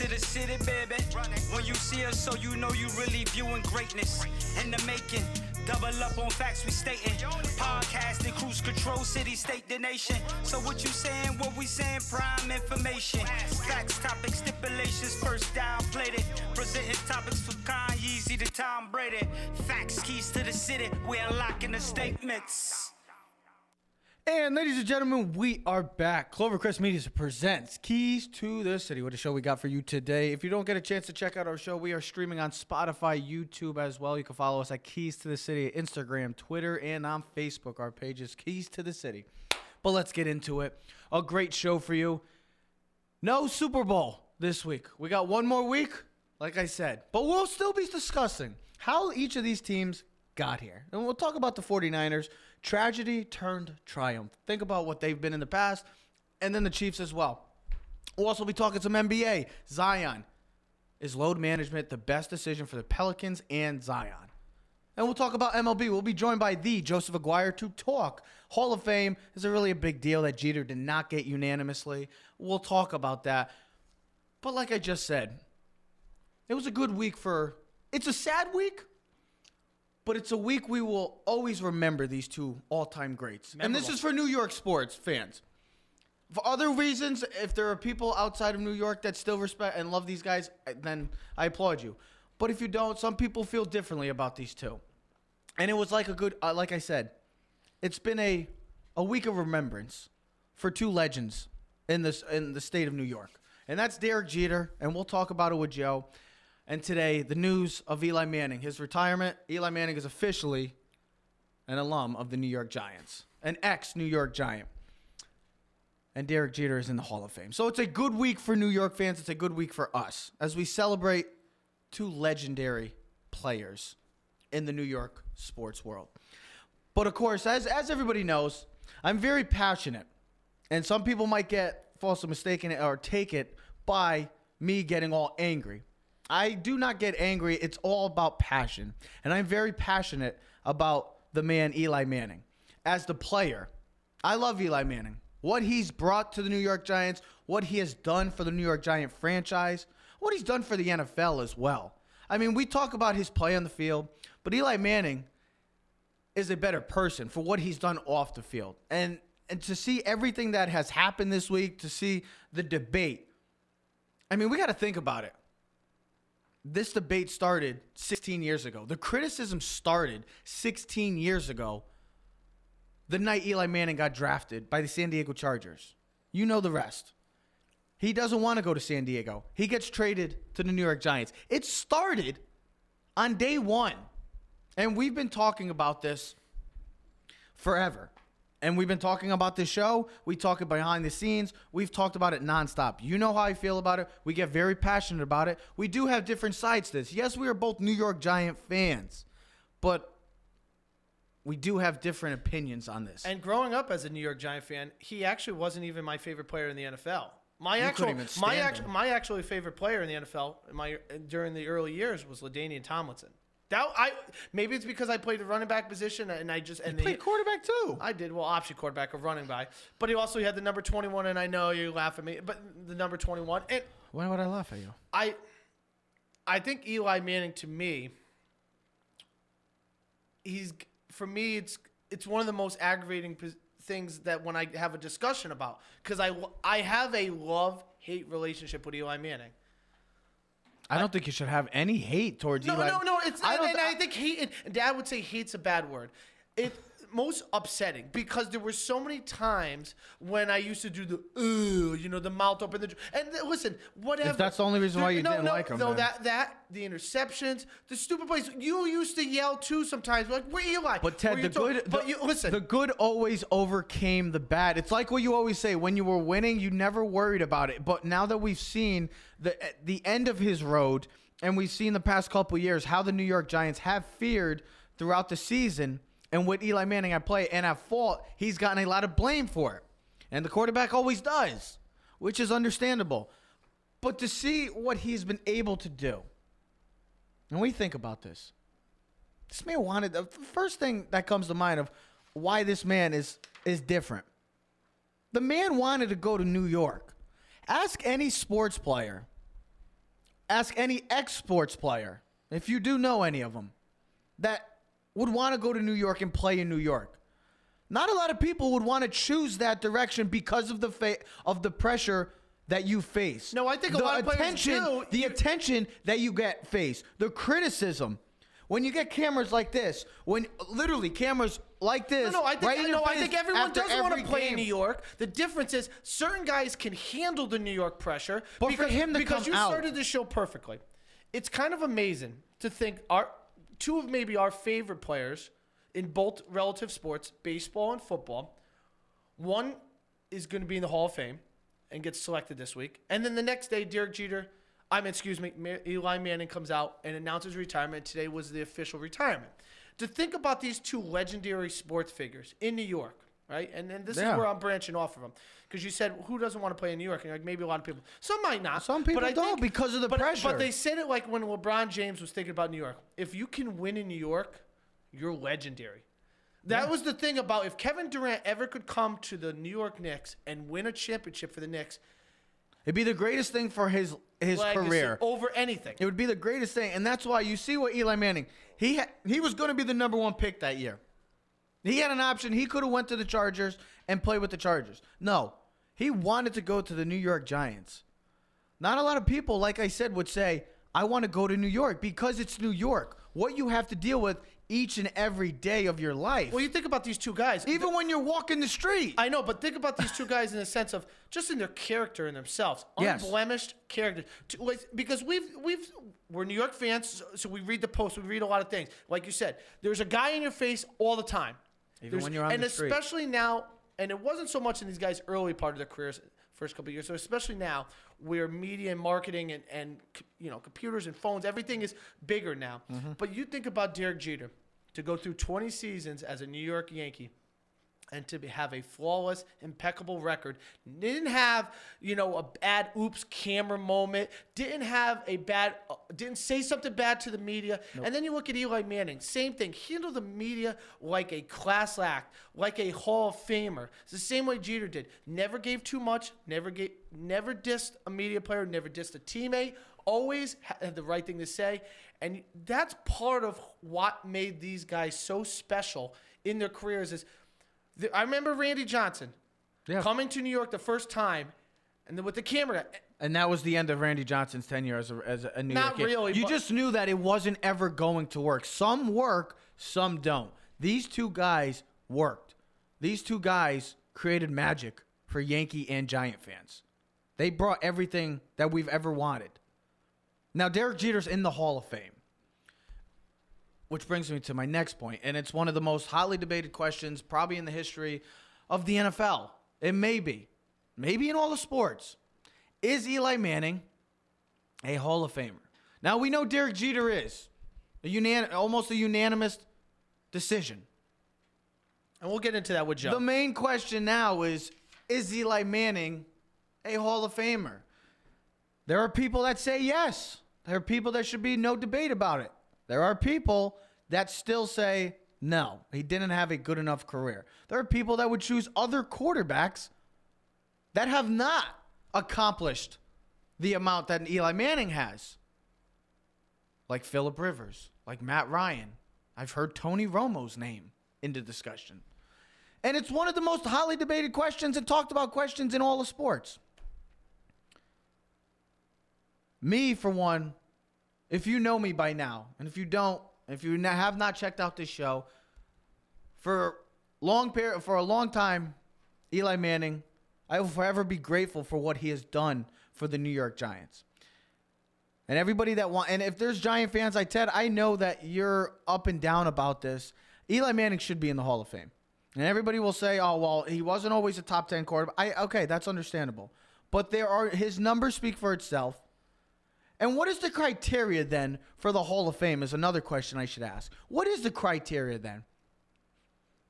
to the city, baby. When you see us, so you know you really viewing greatness in the making. Double up on facts we stating. Podcasting, cruise control, city, state, the nation. So what you saying? What we saying? Prime information. Facts, topics, stipulations. First down, played it. Presenting topics for Kanye, to Tom Brady. Facts, keys to the city. We unlocking the statements. And ladies and gentlemen, we are back. Clovercrest Media presents Keys to the City. What a show we got for you today. If you don't get a chance to check out our show, we are streaming on Spotify, YouTube as well. You can follow us at Keys to the City, Instagram, Twitter, and on Facebook. Our page is Keys to the City. But let's get into it. A great show for you. No Super Bowl this week. We got one more week, like I said. But we'll still be discussing how each of these teams got here. And we'll talk about the 49ers. Tragedy turned triumph. Think about what they've been in the past, and then the Chiefs as well. We'll also be talking some NBA. Zion. Is load management the best decision for the Pelicans and Zion? And we'll talk about MLB. We'll be joined by the Joseph Aguirre to talk. Hall of Fame is a really a big deal that Jeter did not get unanimously. We'll talk about that. But like I just said, it was a good week for. It's a sad week, but it's a week we will always remember these two all-time greats. And this is for New York sports fans. For other reasons, if there are people outside of New York that still respect and love these guys, then I applaud you. But if you don't, some people feel differently about these two. And it was like a good, uh, like I said, it's been a a week of remembrance for two legends in this in the state of New York, and that's Derek Jeter, and we'll talk about it with Joe. And today, the news of Eli Manning, his retirement. Eli Manning is officially an alum of the New York Giants, an ex New York Giant. And Derek Jeter is in the Hall of Fame. So it's a good week for New York fans. It's a good week for us as we celebrate two legendary players in the New York sports world. But of course, as, as everybody knows, I'm very passionate. And some people might get falsely mistaken or take it by me getting all angry. I do not get angry. It's all about passion. And I'm very passionate about the man Eli Manning. As the player, I love Eli Manning. What he's brought to the New York Giants, what he has done for the New York Giant franchise, what he's done for the NFL as well. I mean, we talk about his play on the field, but Eli Manning is a better person for what he's done off the field. And and to see everything that has happened this week, to see the debate. I mean, we got to think about it. This debate started 16 years ago. The criticism started 16 years ago. The night Eli Manning got drafted by the San Diego Chargers. You know the rest. He doesn't want to go to San Diego. He gets traded to the New York Giants. It started on day one. And we've been talking about this forever. And we've been talking about this show. We talk it behind the scenes. We've talked about it nonstop. You know how I feel about it. We get very passionate about it. We do have different sides to this. Yes, we are both New York Giant fans, but we do have different opinions on this. And growing up as a New York Giant fan, he actually wasn't even my favorite player in the NFL. My You actual, my actual, my actually favorite player in the NFL in my during the early years was LaDainian Tomlinson. That I maybe it's because I played the running back position and I just and he played the, quarterback too. I did well option quarterback of running back, but he also had the number twenty one and I know you laugh at me, but the number twenty one and Why would I laugh at you? I I think Eli Manning to me he's for me it's it's one of the most aggravating things that when I have a discussion about cuz I I have a love hate relationship with Eli Manning. I don't think you should have any hate towards No, Eli. no, no. No. It's I and, I think hate. Dad would say hate's a bad word. It most upsetting because there were so many times when I used to do the ooh, you know, the mouth open. The and listen, whatever. If that's the only reason why you no, didn't no, like him, no, then- that that the interceptions, the stupid plays. You used to yell too sometimes, like where Eli. But Ted, the good, But the, you listen. the good always overcame the bad. It's like what you always say: when you were winning, you never worried about it. But now that we've seen the eh, the end of his road, and we've seen the past couple years how the New York Giants have feared throughout the season, and with Eli Manning at play and at fault, he's gotten a lot of blame for it, and the quarterback always does, which is understandable. But to see what he's been able to do, and we think about this. This man wanted the first thing that comes to mind of why this man is is different. The man wanted to go to New York. Ask any sports player ask any ex sports player, if you do know any of them, that would want to go to New York and play in New York. Not a lot of people would want to choose that direction because of the fa- of the pressure that you face. No, I think a the lot of players attention, do. the attention that you get face, the criticism. When you get cameras like this, when literally cameras like this, No, no, I think right no, I think everyone doesn't want to every play in. New York. The difference is certain guys can handle the New York pressure. But for because, him to because come you out- started the show perfectly. It's kind of amazing to think our two of maybe our favorite players in both relative sports, baseball and football. One is going to be in the Hall of Fame and gets selected this week, and then the next day, Derek Jeter. I mean, excuse me, Eli Manning comes out and announces retirement. Today was the official retirement. To think about these two legendary sports figures in New York, right? And then this Yeah. is where I'm branching off of them. Because you said, who doesn't want to play in New York? And like, maybe a lot of people. Some might not. Some people but I don't because of the but, pressure. But they said it like when LeBron James was thinking about New York. If you can win in New York, you're legendary. That was the thing about if Kevin Durant ever could come to the New York Knicks and win a championship for the Knicks, It'd be the greatest thing for his his legacy career. over anything. It would be the greatest thing, and that's why you see what Eli Manning. He ha- he was going to be the number one pick that year. He had an option. He could have went to the Chargers and played with the Chargers. No, he wanted to go to the New York Giants. Not a lot of people, like I said, would say, "I want to go to New York" because it's New York. What you have to deal with each and every day of your life, Well, you think about these two guys. even when you're walking the street. I know, but think about these two guys in the sense of just in their character in themselves, Yes. unblemished character. Because we've we've we're New York fans, so- we read the post, we read a lot of things. Like you said, there's a guy in your face all the time. Even There's- when you're on and the street. And especially now, and it wasn't so much in these guys' early part of their careers, first couple of years. So especially now, where media and marketing and and you know computers and phones, everything is bigger now. Mm-hmm. But you think about Derek Jeter to go through 20 seasons as a New York Yankee and to have a flawless, impeccable record. Didn't have, you know, a bad oops camera moment. Didn't have a bad, uh, didn't say something bad to the media. And then you look at Eli Manning, same thing. Handle the media like a class act, like a Hall of Famer. It's the same way Jeter did. Never gave too much. Never gave, never dissed a media player. Never dissed a teammate. Always had the right thing to say. And that's part of what made these guys so special in their careers. Is the, I remember Randy Johnson Yeah. coming to New York the first time, and then with the camera. And that was the end of Randy Johnson's tenure as a, as a New Not York kid. really, You just knew that it wasn't ever going to work. Some work, some don't. These two guys worked. These two guys created magic for Yankee and Giant fans. They brought everything that we've ever wanted. Now, Derek Jeter's in the Hall of Fame. Which brings me to my next point, and it's one of the most hotly debated questions probably in the history of the NFL. It may be, maybe in all the sports. Is Eli Manning a Hall of Famer? Now we know Derek Jeter is a unan- almost a unanimous decision. And we'll get into that with Joe. The main question now is is Eli Manning a Hall of Famer? There are people that say yes. There are people that should be no debate about it. There are people that still say no, he didn't have a good enough career. There are people that would choose other quarterbacks that have not accomplished the amount that Eli Manning has. Like Philip Rivers, like Matt Ryan. I've heard Tony Romo's name in the discussion. And it's one of the most highly debated questions and talked about questions in all of sports. Me, for one, if you know me by now, and if you don't, if you have not checked out this show, for long period, for a long time, Eli Manning, I will forever be grateful for what he has done for the New York Giants. And everybody that want, and if there's Giant fans like Ted, I know that you're up and down about this. Eli Manning should be in the Hall of Fame. And everybody will say, "Oh, well, he wasn't always a top 10 quarterback." I okay, that's understandable. But there are his numbers speak for itself. And what is the criteria then for the Hall of Fame is another question I should ask. What is the criteria then?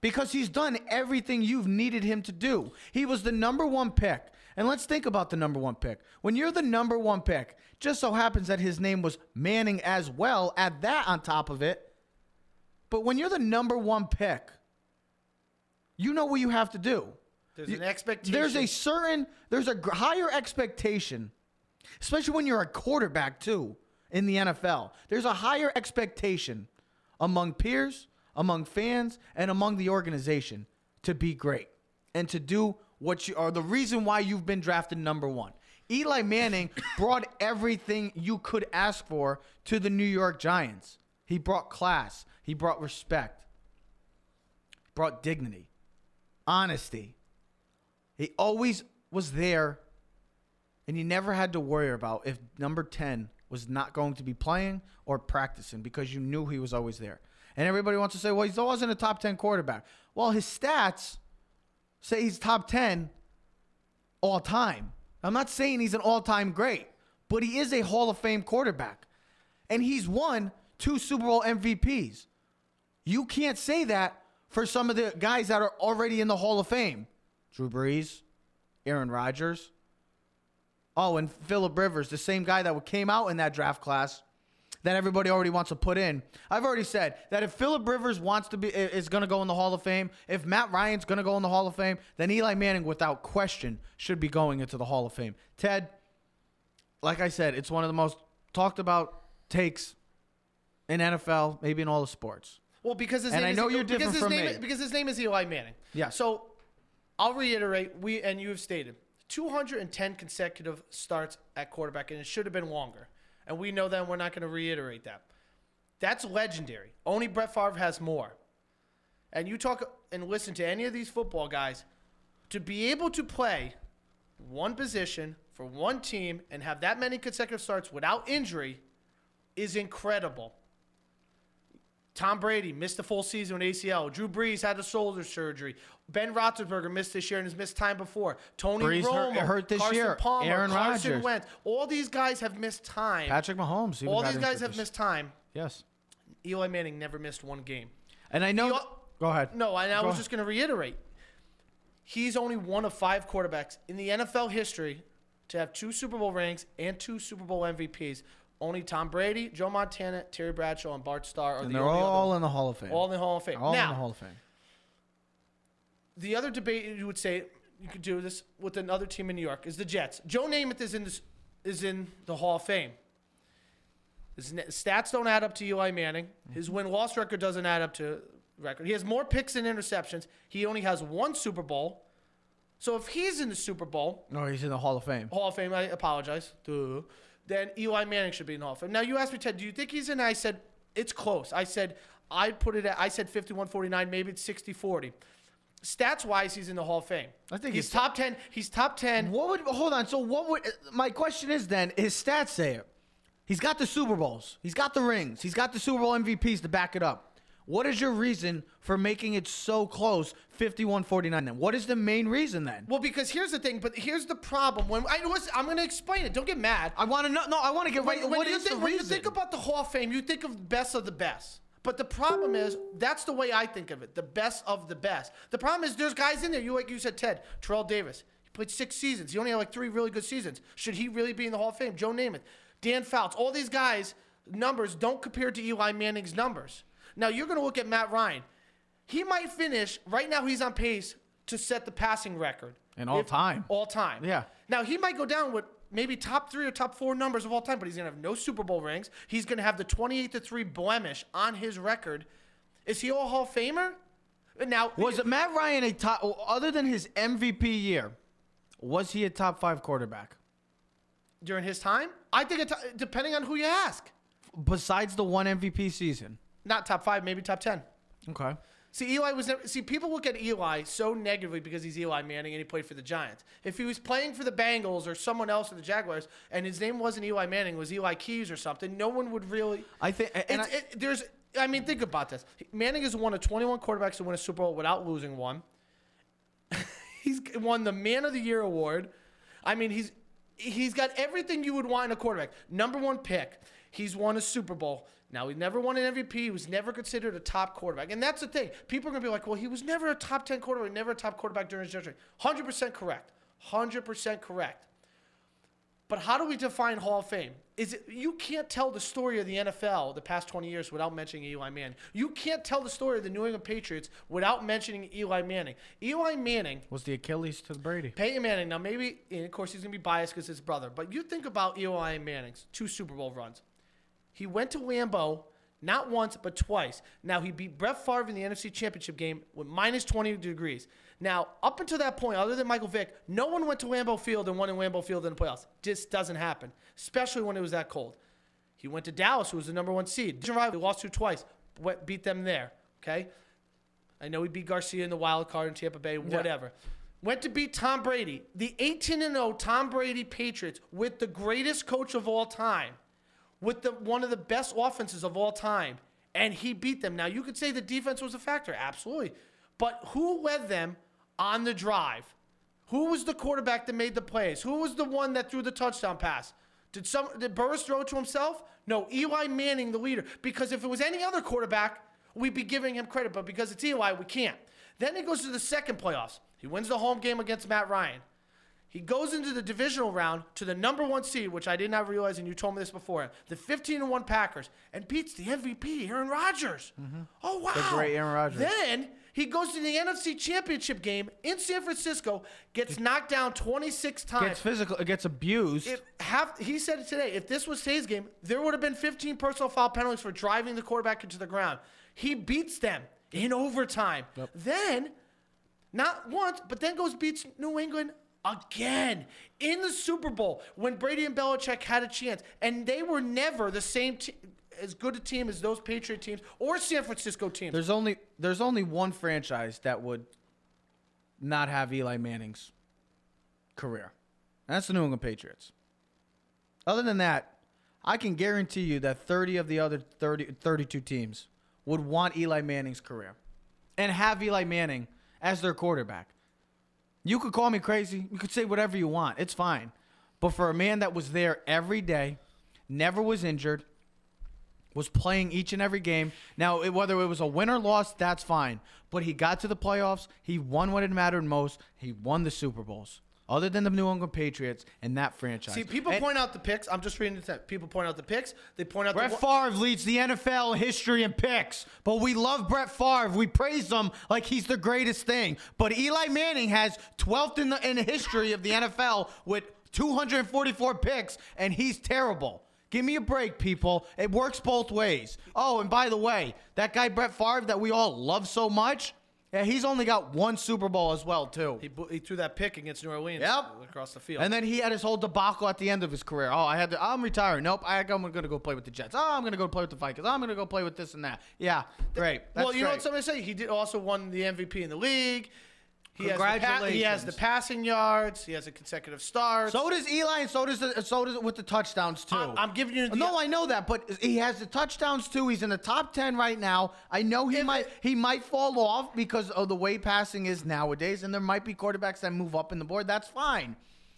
Because he's done everything you've needed him to do. He was the number one pick. And let's think about the number one pick. When you're the number one pick, just so happens that his name was Manning as well, add that on top of it. But when you're the number one pick, you know what you have to do. There's an expectation. There's a certain, there's a higher expectation especially when you're a quarterback too in the NFL. There's a higher expectation among peers, among fans, and among the organization to be great and to do what you are the reason why you've been drafted number one. Eli Manning brought everything you could ask for to the New York Giants. He brought class, he brought respect, brought dignity, honesty. He always was there, and you never had to worry about if number 10 was not going to be playing or practicing because you knew he was always there. And everybody wants to say, well, he wasn't a top 10 quarterback. Well, his stats say he's top 10 all time. I'm not saying he's an all time great, but he is a Hall of Fame quarterback. And he's won two Super Bowl MVPs. You can't say that for some of the guys that are already in the Hall of Fame Drew Brees, Aaron Rodgers. Oh, and Philip Rivers, the same guy that came out in that draft class that everybody already wants to put in. I've already said that if Philip Rivers wants to be is going to go in the Hall of Fame, if Matt Ryan's going to go in the Hall of Fame, then Eli Manning without question should be going into the Hall of Fame. Ted, like I said, it's one of the most talked about takes in NFL, maybe in all the sports. Well, because his And name I is, know you're because different his from name me. Because his name is Eli Manning. Yeah. So I'll reiterate. We and you have stated 210 consecutive starts at quarterback, and it should have been longer. And we know that. We're not going to reiterate that. That's legendary. Only Brett Favre has more. And you talk and listen to any of these football guys to be able to play one position for one team and have that many consecutive starts without injury is incredible. Tom Brady missed the full season with ACL. Drew Brees had a shoulder surgery. Ben Roethlisberger missed this year and has missed time before. Tony Brees Romo, hurt this Carson year. Palmer, Aaron Carson Rodgers. Wentz. All these guys have missed time. Patrick Mahomes. All these guys have this- missed time. Yes. Eli Manning never missed one game. And I know. Al- go ahead. No, and I Go was ahead. just going to reiterate. He's only one of five quarterbacks in the NFL history to have two Super Bowl rings and two Super Bowl MVPs. Only Tom Brady, Joe Montana, Terry Bradshaw, and Bart Starr are And the they're only all in the Hall of Fame. all in the Hall of Fame. All now, in the Hall of Fame. the other debate you would say you could do this with another team in New York is the Jets. Joe Namath is in this is in the Hall of Fame. His stats don't add up to Eli Manning. Mm-hmm. His win loss record doesn't add up to record. He has more picks and interceptions. He only has one Super Bowl. So if he's in the Super Bowl, No, he's in the Hall of Fame. Hall of Fame, I apologize, duh, then Eli Manning should be in the Hall of Fame. Now you asked me, Ted, do you think he's in? I said it's close. I said I'd put it at. I said 51-49, maybe it's 60-40. Stats wise, he's in the Hall of Fame. I think he's he's- top ten. He's top ten. What would hold on? So what would my question is then? His stats say it. He's got the Super Bowls. He's got the rings. He's got the Super Bowl MVPs to back it up. What is your reason for making it so close, 51-49 then? What is the main reason then? Well, because here's the thing. But here's the problem. When I was, I'm going to explain it. Don't get mad. I want to know. No, I want to get right. when, when What you think, the when you think about the Hall of Fame, you think of the best of the best. But the problem is, that's the way I think of it. The best of the best. The problem is, there's guys in there. You like you said, Ted Terrell Davis. He played six seasons. He only had like three really good seasons. Should he really be in the Hall of Fame? Joe Namath, Dan Fouts. All these guys' numbers don't compare to Eli Manning's numbers. Now you're going to look at Matt Ryan. He might finish right now. He's on pace to set the passing record In all If- time. All time. Yeah. Now he might go down with maybe top three or top four numbers of all time, but he's gonna have no Super Bowl rings. He's gonna have the 28 to three blemish on his record. Is he a Hall of Famer? Uh, now was it Matt Ryan a top? Other than his MVP year, was he a top five quarterback? during his time? I think it, depending on who you ask, Besides the one MVP season. Not top five, maybe top ten. Okay. See, Eli was never. See, people look at Eli so negatively because he's Eli Manning and he played for the Giants. If he was playing for the Bengals or someone else for the Jaguars and his name wasn't Eli Manning, it was Eli Keys or something, no one would really. I think. And It's, I, it, there's, I mean, think about this. Manning is one of 21 quarterbacks to win a Super Bowl without losing one. he's won the Man of the Year award. I mean, he's he's got everything you would want in a quarterback. Number one pick. He's won a Super Bowl. Now he never won an MVP. He was never considered a top quarterback, and that's the thing. People are gonna be like, "Well, he was never a top 10 quarterback. Never a top quarterback during his generation." Hundred percent correct. Hundred percent correct. But how do we define Hall of Fame? Is it you can't tell the story of the NFL the past 20 years without mentioning Eli Manning. You can't tell the story of the New England Patriots without mentioning Eli Manning. Eli Manning Was the Achilles to the Brady? Peyton Manning. Now, maybe, and of course, he's going to be biased because his brother, but you think about Eli Manning's two Super Bowl runs. He went to Lambeau not once, but twice. Now, he beat Brett Favre in the NFC Championship game with minus 20 degrees. Now, up until that point, other than Michael Vick, no one went to Lambeau Field and won in Lambeau Field in the playoffs. Just doesn't happen, especially when it was that cold. He went to Dallas, who was the number one seed. Division rival, he lost to twice, went, beat them there. Okay, I know he beat Garcia in the wild card in Tampa Bay, whatever. Went to beat Tom Brady, the 18 0 Tom Brady Patriots, with the greatest coach of all time, with the one of the best offenses of all time, and he beat them. Now you could say the defense was a factor, absolutely, but who led them on the drive? Who was the quarterback that made the plays? Who was the one that threw the touchdown pass? Did some did Burress throw it to himself? No, Eli Manning, the leader. Because if it was any other quarterback, we'd be giving him credit. But because it's Eli, we can't. Then he goes to the second playoffs. He wins the home game against Matt Ryan. He goes into the divisional round to the number one seed, which I did not realize, and you told me this before, the 15 1 Packers, and beats the MVP, Aaron Rodgers. Mm-hmm. Oh, wow. The great Aaron Rodgers. Then he goes to the NFC Championship game in San Francisco, gets knocked down 26 times. Gets physical. Gets abused. If half, he said it today. If this was today's game, there would have been 15 personal foul penalties for driving the quarterback into the ground. He beats them in overtime. Then, not once, but then goes beats New England again in the Super Bowl when Brady and Belichick had a chance, and they were never the same as good a team as those Patriot teams or San Francisco teams. There's only there's only one franchise that would not have Eli Manning's career. That's the New England Patriots. Other than that, I can guarantee you that 30 of the other 30, 32 teams would want Eli Manning's career and have Eli Manning as their quarterback. You could call me crazy. You could say whatever you want. It's fine. But for a man that was there every day, never was injured, was playing each and every game. Now, it, whether it was a win or loss, that's fine. But he got to the playoffs. He won what it mattered most. He won the Super Bowls. Other than the New England Patriots and that franchise. See, people And point out the picks. I'm just reading the text. People point out the picks. They point out Brett the. Favre leads the NFL history in picks, but we love Brett Favre. We praise him like he's the greatest thing. But Eli Manning has 12th in the in the history of the NFL with 244 picks, and he's terrible. Give me a break, people. It works both ways. Oh, and by the way, that guy Brett Favre that we all love so much, yeah, he's only got one Super Bowl as well, too. He, he threw that pick against New Orleans Yep. across the field. And then he had his whole debacle at the end of his career. Oh, I had to. I'm retiring. Nope. I, I'm going to go play with the Jets. Oh, I'm going to go play with the Vikings. Oh, I'm going to go play with this and that. Yeah, great. That's well, you know what somebody say? He did also won the MVP in the league. He has the, pa- he has the passing yards. He has a consecutive starts. So does Eli, and so does the, so does it with the touchdowns too. I'm- I'm giving you the- no, I know that, but he has the touchdowns too. He's in the top ten right now. I know he might it- he might fall off because of the way passing is nowadays, and there might be quarterbacks that move up in the board. That's fine.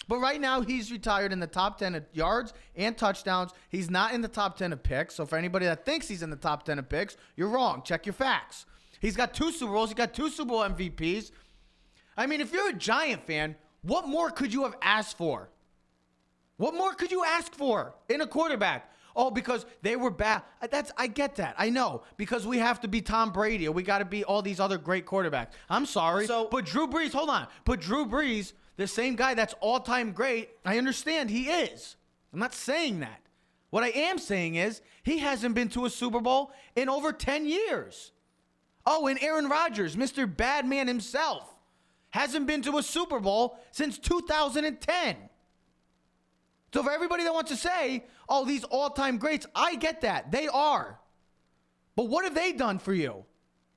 But right now, he's retired in the top 10 of yards and touchdowns. He's not in the top 10 of picks. So, for anybody that thinks he's in the top 10 of picks, you're wrong. Check your facts. He's got two Super Bowls. He got two Super Bowl MVPs. I mean, if you're a Giant fan, what more could you have asked for? What more could you ask for in a quarterback? Oh, because they were bad. Uh, That's I get that. I know because we have to be Tom Brady or we got to be all these other great quarterbacks. I'm sorry, So- but Drew Brees. Hold on, but Drew Brees, the same guy that's all time great. I understand he is. I'm not saying that. What I am saying is he hasn't been to a Super Bowl in over 10 years. Oh, and Aaron Rodgers, Mr. Badman himself, hasn't been to a Super Bowl since 2010. So for everybody that wants to say, oh, these all-time greats, I get that. They are. But what have they done for you?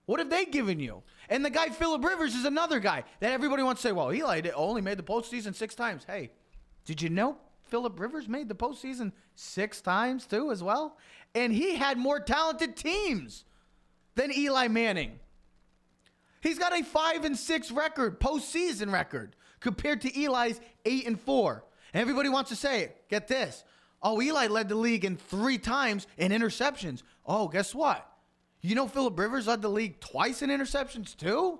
What have they given you? And the guy Philip Rivers is another guy that everybody wants to say, well, Eli only made the postseason six times. Hey, did you know Philip Rivers made the postseason six times too, as well? And he had more talented teams than Eli Manning. He's got a five and six record, postseason record, compared to Eli's eight and four. Everybody wants to say, it. get this. Oh, Eli led the league in three times in interceptions. Oh, guess what? You know Philip Rivers led the league twice in interceptions too?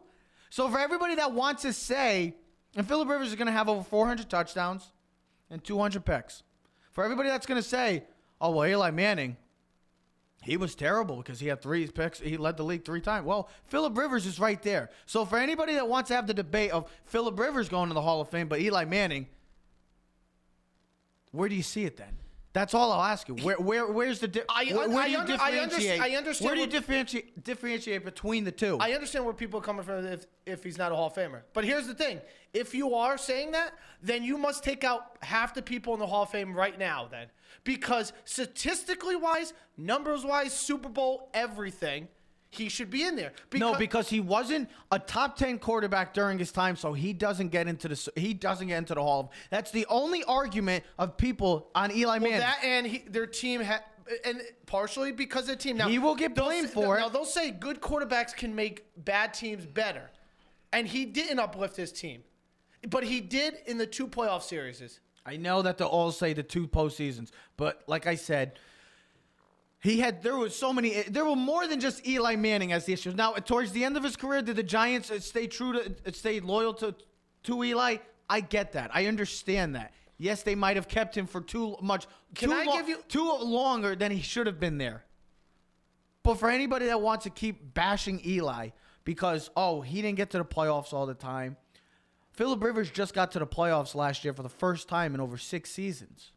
So for everybody that wants to say, and Philip Rivers is going to have over 400 touchdowns, and 200 picks. For everybody that's going to say, oh, well, Eli Manning, he was terrible because he had three picks. He led the league three times. Well, Philip Rivers is right there. So for anybody that wants to have the debate of Philip Rivers going to the Hall of Fame, but Eli Manning, where do you see it then? That's all I'll ask you. Where, where, where's the? Di- I- where, where I do you under- I differentiate? I understand Where do you differentiate differentiate between the two? I understand where people are coming from if, if he's not a Hall of Famer. But here's the thing if you are saying that, then you must take out half the people in the Hall of Fame right now, then. Because statistically wise, numbers wise, Super Bowl, everything, he should be in there. no, because he wasn't a top ten quarterback during his time, so he doesn't get into the he doesn't get into the Hall. of That's the only argument of people on Eli Manning. Well, that and he, their team had, and partially because of the team. Now He will get blamed for it. Now they'll say good quarterbacks can make bad teams better, and he didn't uplift his team, but he did in the two playoff series. I know that they'll all say the two postseasons, but like I said, he had there was so many. Eh, there were more than just Eli Manning as the issues. Now, eh, towards the end of his career, did the Giants uh, stay true to stay loyal to to Eli? I get that. I understand that. Yes, they might have kept him for too much. Can too I lo- give you- too longer than he should have been there? But for anybody that wants to keep bashing Eli because oh he didn't get to the playoffs all the time, Philip Rivers just got to the playoffs last year for the first time in over six seasons.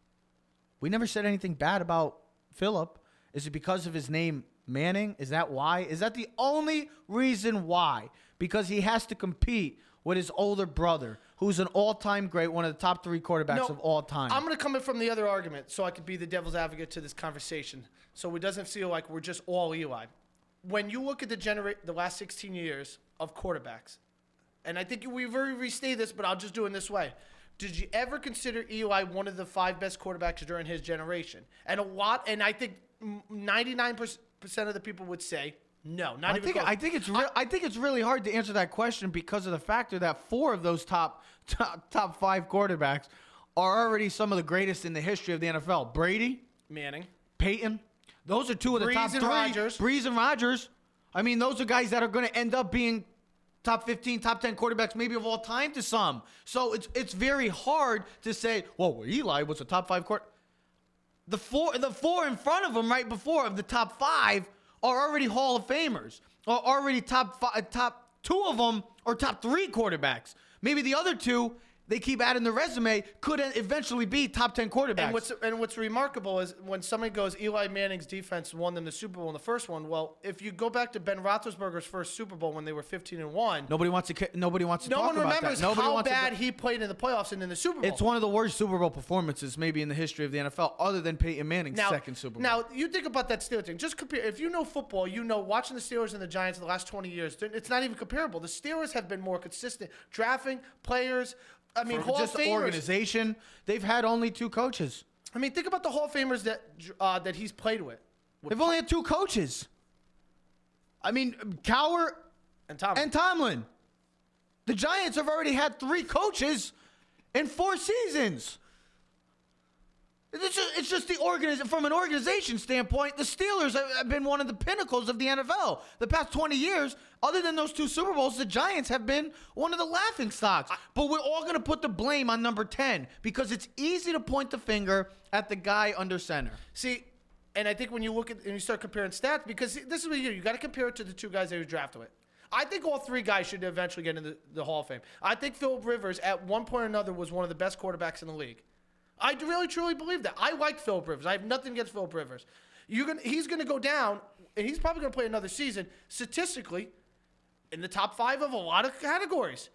We never said anything bad about Philip. Is it because of his name Manning? Is that why? Is that the only reason why? Because he has to compete with his older brother, who's an all-time great, one of the top three quarterbacks of all time. I'm going to come in from the other argument so I could be the devil's advocate to this conversation so it doesn't feel like we're just all Eli. When you look at the genera- the last 16 years of quarterbacks, and I think we've already restated this, but I'll just do it in this way. Did you ever consider Eli one of the five best quarterbacks during his generation? And a lot, and I think 99% of the people would say no, not I even think close. I think it's re- I think it's really hard to answer that question because of the factor that four of those top top, top five quarterbacks are already some of the greatest in the history of the NFL. Brady, Manning. Peyton, those are two of the Brees top and three. Rodgers. Brees and Rodgers. I mean, those are guys that are going to end up being top 15, top 10 quarterbacks maybe of all time to some. So it's it's very hard to say, well, Eli was a top five quarter. The four, the four in front of him, right before of the top five, are already Hall of Famers, are already top five, top two of them or top three quarterbacks. Maybe the other two they keep adding the resume could eventually be top ten quarterbacks. And what's and what's remarkable is when somebody goes, Eli Manning's defense won them the Super Bowl in the first one. Well, if you go back to Ben Roethlisberger's first Super Bowl when they were 15 and one, nobody wants to. Nobody wants to no talk one about remembers that. Nobody how bad he played in the playoffs and in the Super Bowl. It's one of the worst Super Bowl performances maybe in the history of the NFL, other than Peyton Manning's now, second Super Bowl. Now you think about that Steelers thing. Just compare. If you know football, you know watching the Steelers and the Giants in the last 20 years. It's not even comparable. The Steelers have been more consistent drafting players. I mean, Hall just of Famers. organization, they've had only two coaches. I mean, think about the Hall of Famers that uh, that he's played with. They've only had two coaches. I mean, Cowher And Tom. and Tomlin. The Giants have already had three coaches in four seasons. It's just, it's just the organiz- from an organization standpoint, the Steelers have, have been one of the pinnacles of the NFL. The past 20 years, other than those two Super Bowls, the Giants have been one of the laughing stocks. But we're all going to put the blame on number 10 because it's easy to point the finger at the guy under center. See, and I think when you look at and you start comparing stats, because this is what you do. You got to compare it to the two guys he was drafted with. I think all three guys should eventually get into the, the Hall of Fame. I think Philip Rivers, at one point or another, was one of the best quarterbacks in the league. I really truly believe that. I like Philip Rivers. I have nothing against Philip Rivers. You're gonna, he's going to go down, and he's probably going to play another season statistically in the top five of a lot of categories.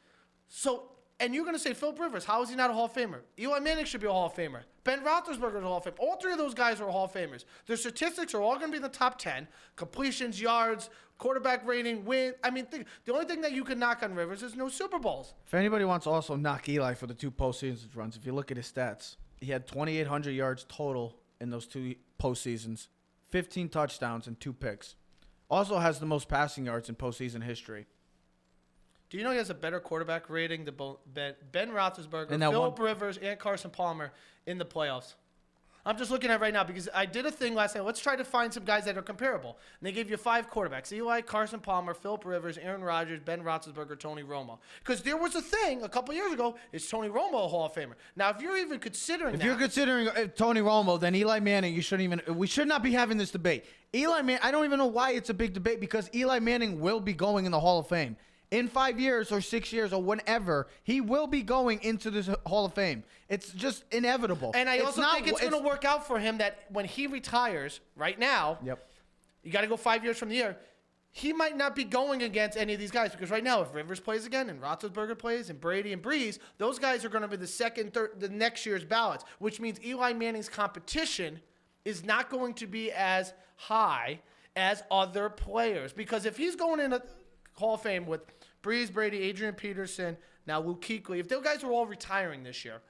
So, and you're going to say Philip Rivers, how is he not a Hall of Famer? Eli Manning should be a Hall of Famer. Ben Roethlisberger is a Hall of Famer. All three of those guys are Hall of Famers. Their statistics are all going to be in the top 10. Completions, yards, quarterback rating, win. I mean, think, the only thing that you can knock on Rivers is no Super Bowls. If anybody wants to also knock Eli for the two postseasons runs, if you look at his stats, he had 2,800 yards total in those two postseasons, 15 touchdowns and two picks. Also has the most passing yards in postseason history. Do you know he has a better quarterback rating than Ben, ben Roethlisberger, And Philip one- Rivers, and Carson Palmer in the playoffs? I'm just looking at it right now because I did a thing last night. Let's try to find some guys that are comparable. And they gave you five quarterbacks: Eli, Carson Palmer, Philip Rivers, Aaron Rodgers, Ben Roethlisberger, Tony Romo. Because there was a thing a couple years ago: is Tony Romo a Hall of Famer? Now, if you're even considering If that, you're considering uh, Tony Romo, then Eli Manning, you shouldn't even. We should not be having this debate. Eli Man, I don't even know why it's a big debate because Eli Manning will be going in the Hall of Fame in five years or six years or whenever. He will be going into this Hall of Fame. It's just inevitable. and I It's also not- think it's, going to work out for him that when he retires right now, Yep. you got to go five years from the year. He might not be going against any of these guys because right now, if Rivers plays again and Roethlisberger plays and Brady and Brees, those guys are going to be the second, third, the next year's ballots, which means Eli Manning's competition is not going to be as high as other players because if he's going in a Hall of Fame with Brees, Brady, Adrian Peterson, now Luke Kuechly, if those guys are all retiring this year,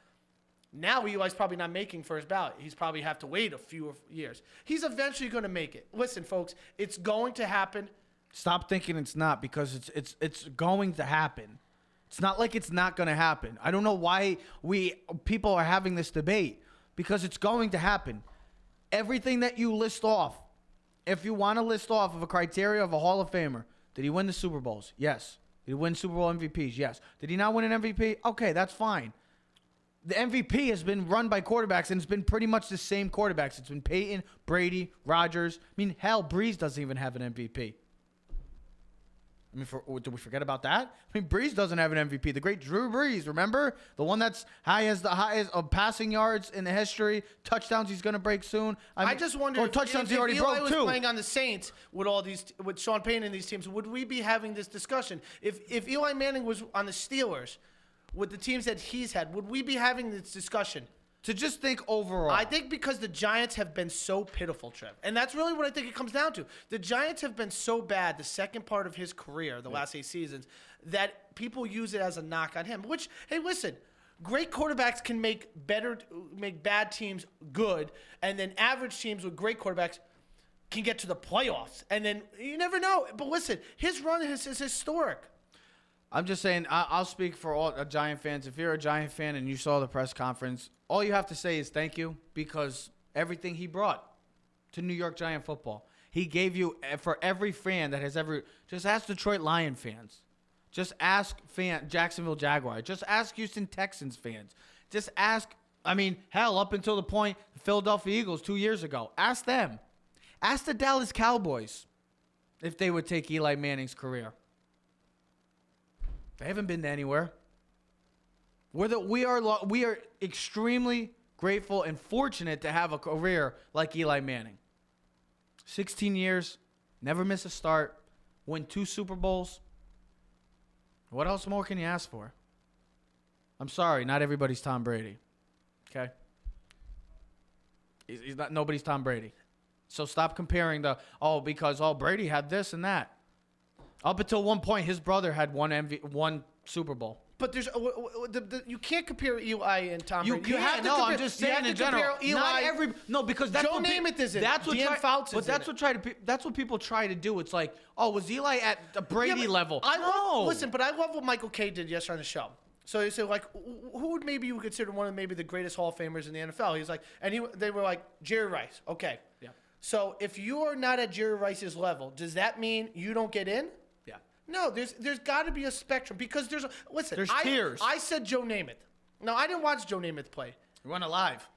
now Eli's probably not making first ballot. He's probably have to wait a few years. He's eventually going to make it. Listen, folks, it's going to happen. Stop thinking it's not because it's it's it's going to happen. It's not like it's not going to happen. I don't know why we people are having this debate because it's going to happen. Everything that you list off, if you want to list off of a criteria of a Hall of Famer, did he win the Super Bowls? Yes. Did he win Super Bowl MVPs? Yes. Did he not win an MVP? Okay, that's fine. The MVP has been run by quarterbacks, and it's been pretty much the same quarterbacks. It's been Peyton, Brady, Rodgers. I mean, hell, Brees doesn't even have an MVP. I mean, for, oh, do we forget about that? I mean, Brees doesn't have an MVP. The great Drew Brees, remember the one that's high as the highest of passing yards in the history, touchdowns he's going to break soon. I, mean, just wonder or if, touchdowns if, he already if Eli broke was too. playing on the Saints with all these with Sean Payton and these teams, would we be having this discussion? If if Eli Manning was on the Steelers with the teams that he's had, would we be having this discussion? To just think overall, I think because the Giants have been so pitiful, Trev. And that's really what I think it comes down to. The Giants have been so bad the second part of his career, the last eight seasons, that people use it as a knock on him. Which, hey, listen, great quarterbacks can make better make bad teams good, and then average teams with great quarterbacks can get to the playoffs. And then you never know. But listen, his run is, is historic. I'm just saying, I, I'll speak for all uh, Giant fans. If you're a Giant fan and you saw the press conference, all you have to say is thank you because everything he brought to New York Giant football, he gave you uh, for every fan that has ever. Just ask Detroit Lion fans. Just ask fan Jacksonville Jaguar. Just ask Houston Texans fans. Just ask. I mean, hell, up until the point Philadelphia Eagles two years ago. Ask them. Ask the Dallas Cowboys if they would take Eli Manning's career. They haven't been to anywhere. We're the, we are lo- we are extremely grateful and fortunate to have a career like Eli Manning. 16 years, never miss a start, win two Super Bowls. What else more can you ask for? I'm sorry, not everybody's Tom Brady. Okay? He's, he's not nobody's Tom Brady. So stop comparing the oh because oh Brady had this and that. Up until one point, his brother had one MV, one Super Bowl. But there's uh, w- w- the, the, you can't compare Eli and Tom You, Brady. you have have to no. compare, I'm just saying in general. Eli, not every no because that's Joe what Namath is in. That's what try, Fouts is but that's what try to. That's what people try to do. It's like, oh, was Eli at the Brady Yeah, level? I no. love, listen, but I love what Michael Kay did yesterday on the show. So he said, like, who would maybe you would consider one of maybe the greatest Hall of Famers in the NFL? He's like, and he, they were like Jerry Rice. Okay. Yeah. So if you are not at Jerry Rice's level, does that mean you don't get in? No, there's there's got to be a spectrum because there's a, listen. There's I, tiers. I said Joe Namath. No, I didn't watch Joe Namath play, We went alive.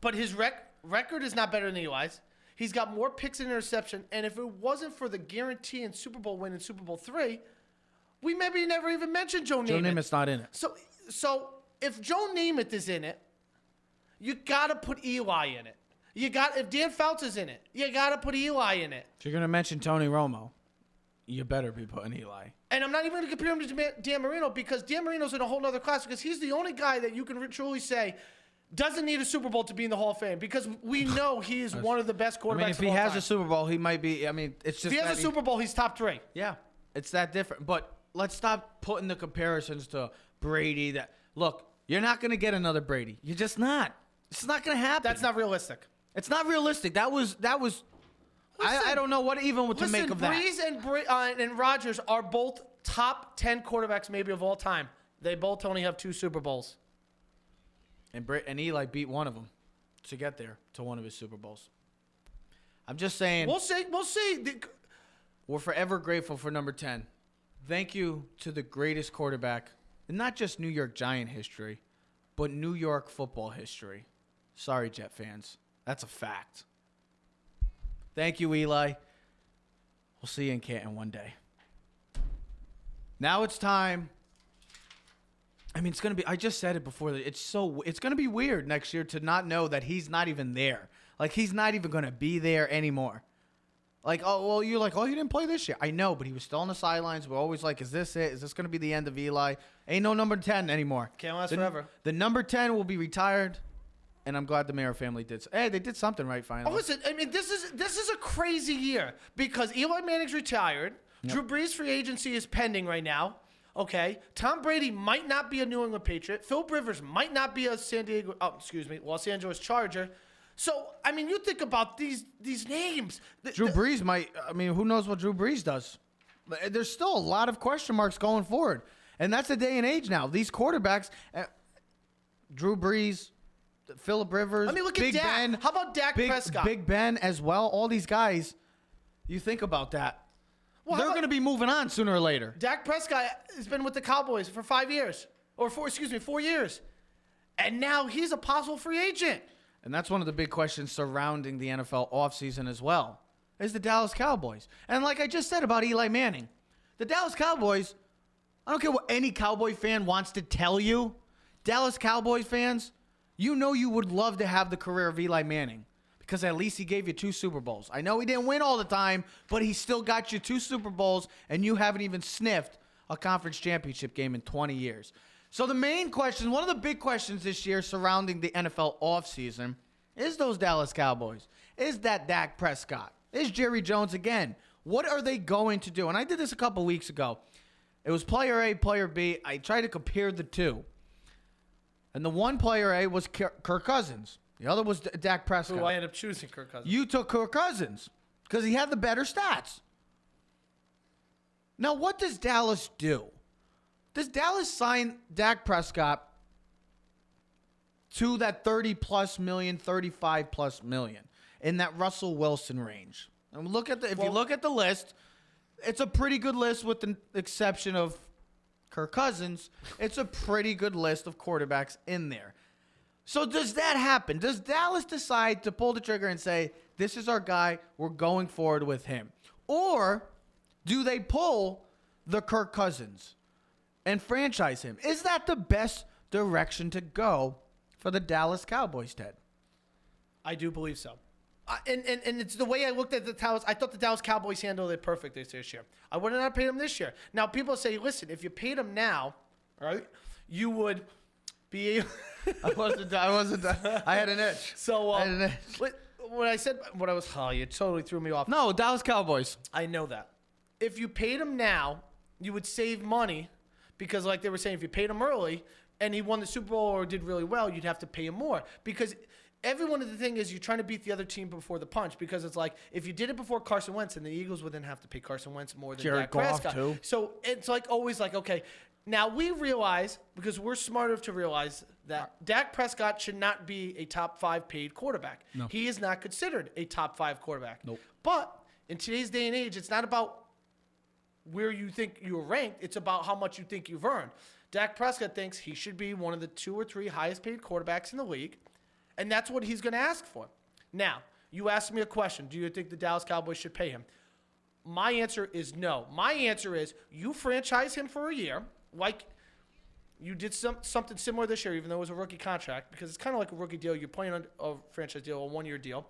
but his rec- record is not better than Eli's. He's got more picks and interception, and if it wasn't for the guarantee in Super Bowl win in Super Bowl three, we maybe never even mentioned Joe, Namath. Joe Namath's not in it. So, so if Joe Namath is in it, you gotta put Eli in it. You got if Dan Fouts is in it, you gotta put Eli in it. If you're gonna mention Tony Romo, you better be putting Eli. And I'm not even gonna compare him to Dan- Marino because Dan Marino's in a whole nother class because he's the only guy that you can truly say doesn't need a Super Bowl to be in the Hall of Fame because we know he is one of the best quarterbacks. I mean, if he has time. a Super Bowl, he might be. I mean, it's just if he has a Super Bowl, he's top three. Yeah, it's that different. But let's stop putting the comparisons to Brady. That look, you're not gonna get another Brady. You're just not. It's not gonna happen. That's not realistic. It's not realistic. That was that was. I, Listen. I don't know what even to Listen, make of that. Brees and Bre- uh, and Rodgers are both top ten quarterbacks maybe of all time. They both only have two Super Bowls. And Bra- and Eli beat one of them. to get there to one of his Super Bowls. I'm just saying We'll see. We'll see. We're forever grateful for number 10. Thank you to the greatest quarterback in not just New York Giant history, but New York football history. Sorry, Jet fans. That's a fact. Thank you, Eli. We'll see you in Canton one day. Now it's time. I mean, it's gonna be. I just said it before. It's so. It's gonna be weird next year to not know that he's not even there. Like he's not even gonna be there anymore. Like, oh well, you're like, oh, you didn't play this year. I know, but he was still on the sidelines. We're always like, is this it? Is this gonna be the end of Eli? Ain't no number ten anymore. Can't last the, forever. The number ten will be retired, and I'm glad the Mara family did. Hey, they did something right finally. Oh, listen. I mean, this is this is a crazy year because Eli Manning's retired. Drew Brees' free agency is pending right now. Okay, Tom Brady might not be a New England Patriot. Phil Rivers might not be a San Diego. Oh, excuse me, Los Angeles Charger. So, I mean, you think about these these names. The- Drew the- Brees might. I mean, who knows what Drew Brees does? There's still a lot of question marks going forward, and that's the day and age now. These quarterbacks, uh, Drew Brees, Philip Rivers. I mean, look at Big Dak. Ben, How about Dak Big, Prescott? Big Ben as well. All these guys. You think about that. Well, They're going to be moving on sooner or later. Dak Prescott has been with the Cowboys for five years, or four, excuse me, four years, and now he's a possible free agent. And that's one of the big questions surrounding the NFL offseason as well. Is the Dallas Cowboys. And like I just said about Eli Manning, the Dallas Cowboys, I don't care what any Cowboy fan wants to tell you. Dallas Cowboys fans, you know you would love to have the career of Eli Manning because at least he gave you two Super Bowls. I know he didn't win all the time, but he still got you two Super Bowls, and you haven't even sniffed a conference championship game in 20 years. So the main question, one of the big questions this year surrounding the NFL offseason is those Dallas Cowboys. Is that Dak Prescott? Is Jerry Jones again? What are they going to do? And I did this a couple weeks ago. It was player A, player B. I tried to compare the two. And the one player A was Kirk Cousins. The other was Dak Prescott. Who I end up choosing Kirk Cousins. You took Kirk Cousins because he had the better stats. Now, what does Dallas do? Does Dallas sign Dak Prescott to that 30 plus million, 35 plus million in that Russell Wilson range? And look at the if you look at the list, it's a pretty good list with the exception of Kirk Cousins. It's a pretty good list of quarterbacks in there. So does that happen? Does Dallas decide to pull the trigger and say, "This is our guy. We're going forward with him," or do they pull the Kirk Cousins and franchise him? Is that the best direction to go for the Dallas Cowboys, Ted? I do believe so. Uh, and, and, and it's the way I looked at the Dallas. I thought the Dallas Cowboys handled it perfectly this, year. I would not have paid him this year. Now, people say, listen, if you paid him now, right, you would be able. I wasn't. I wasn't. I had an itch. so, I had um, an itch. what, when I said what I was, oh, you totally threw me off. No, Dallas Cowboys. I know that. If you paid him now, you would save money because, like they were saying, if you paid him early and he won the Super Bowl or did really well, you'd have to pay him more because. Everyone of the thing is you're trying to beat the other team before the punch because it's like if you did it before Carson Wentz and the Eagles would then have to pay Carson Wentz more than Jared Dak Goff, Prescott. too. So it's like always like okay, now we realize because we're smart enough to realize that Dak Prescott should not be a top five paid quarterback. No. He is not considered a top five quarterback. Nope. But in today's day and age, it's not about where you think you're ranked. It's about how much you think you've earned. Dak Prescott thinks he should be one of the two or three highest paid quarterbacks in the league, and that's what he's going to ask for. Now, you asked me a question. Do you think the Dallas Cowboys should pay him? My answer is no. My answer is you franchise him for a year, like you did some something similar this year, even though it was a rookie contract, because it's kind of like a rookie deal. You're playing on a franchise deal, a one year deal.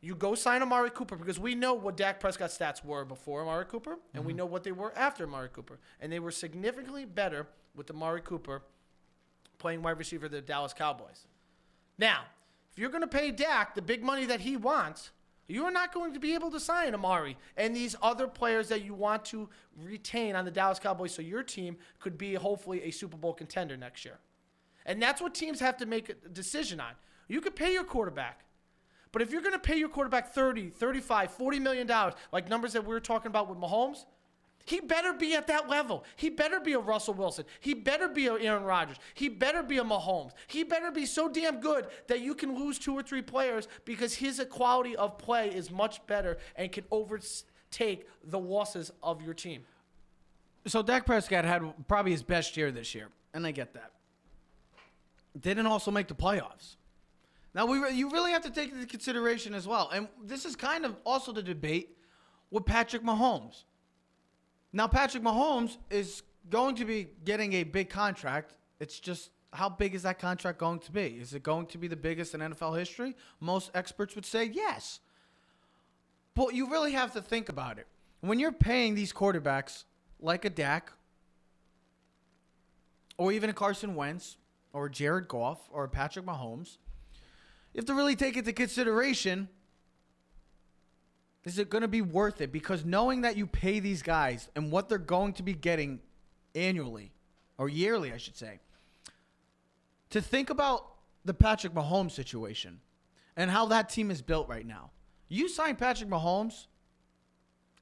You go sign Amari Cooper because we know what Dak Prescott's stats were before Amari Cooper, and we mm-hmm. know what they were after Amari Cooper, and they were significantly better with Amari Cooper playing wide receiver for the Dallas Cowboys. Now, if you're going to pay Dak the big money that he wants, you are not going to be able to sign Amari and these other players that you want to retain on the Dallas Cowboys so your team could be hopefully a Super Bowl contender next year. And that's what teams have to make a decision on. You could pay your quarterback. But if you're going to pay your quarterback 30, 35, 40 million dollars, like numbers that we were talking about with Mahomes, He better be at that level. He better be a Russell Wilson. He better be a Aaron Rodgers. He better be a Mahomes. He better be so damn good that you can lose two or three players because his quality of play is much better and can overtake the losses of your team. So Dak Prescott had probably his best year this year, and I get that. Didn't also make the playoffs. Now we re- you really have to take into consideration as well, and this is kind of also the debate with Patrick Mahomes. Now Patrick Mahomes is going to be getting a big contract. It's just how big is that contract going to be? Is it going to be the biggest in NFL history? Most experts would say yes. But you really have to think about it. When you're paying these quarterbacks like a Dak, or even a Carson Wentz, or Jared Goff, or Patrick Mahomes, you have to really take into consideration is it going to be worth it? Because knowing that you pay these guys and what they're going to be getting annually, or yearly, I should say, to think about the Patrick Mahomes situation and how that team is built right now. You sign Patrick Mahomes,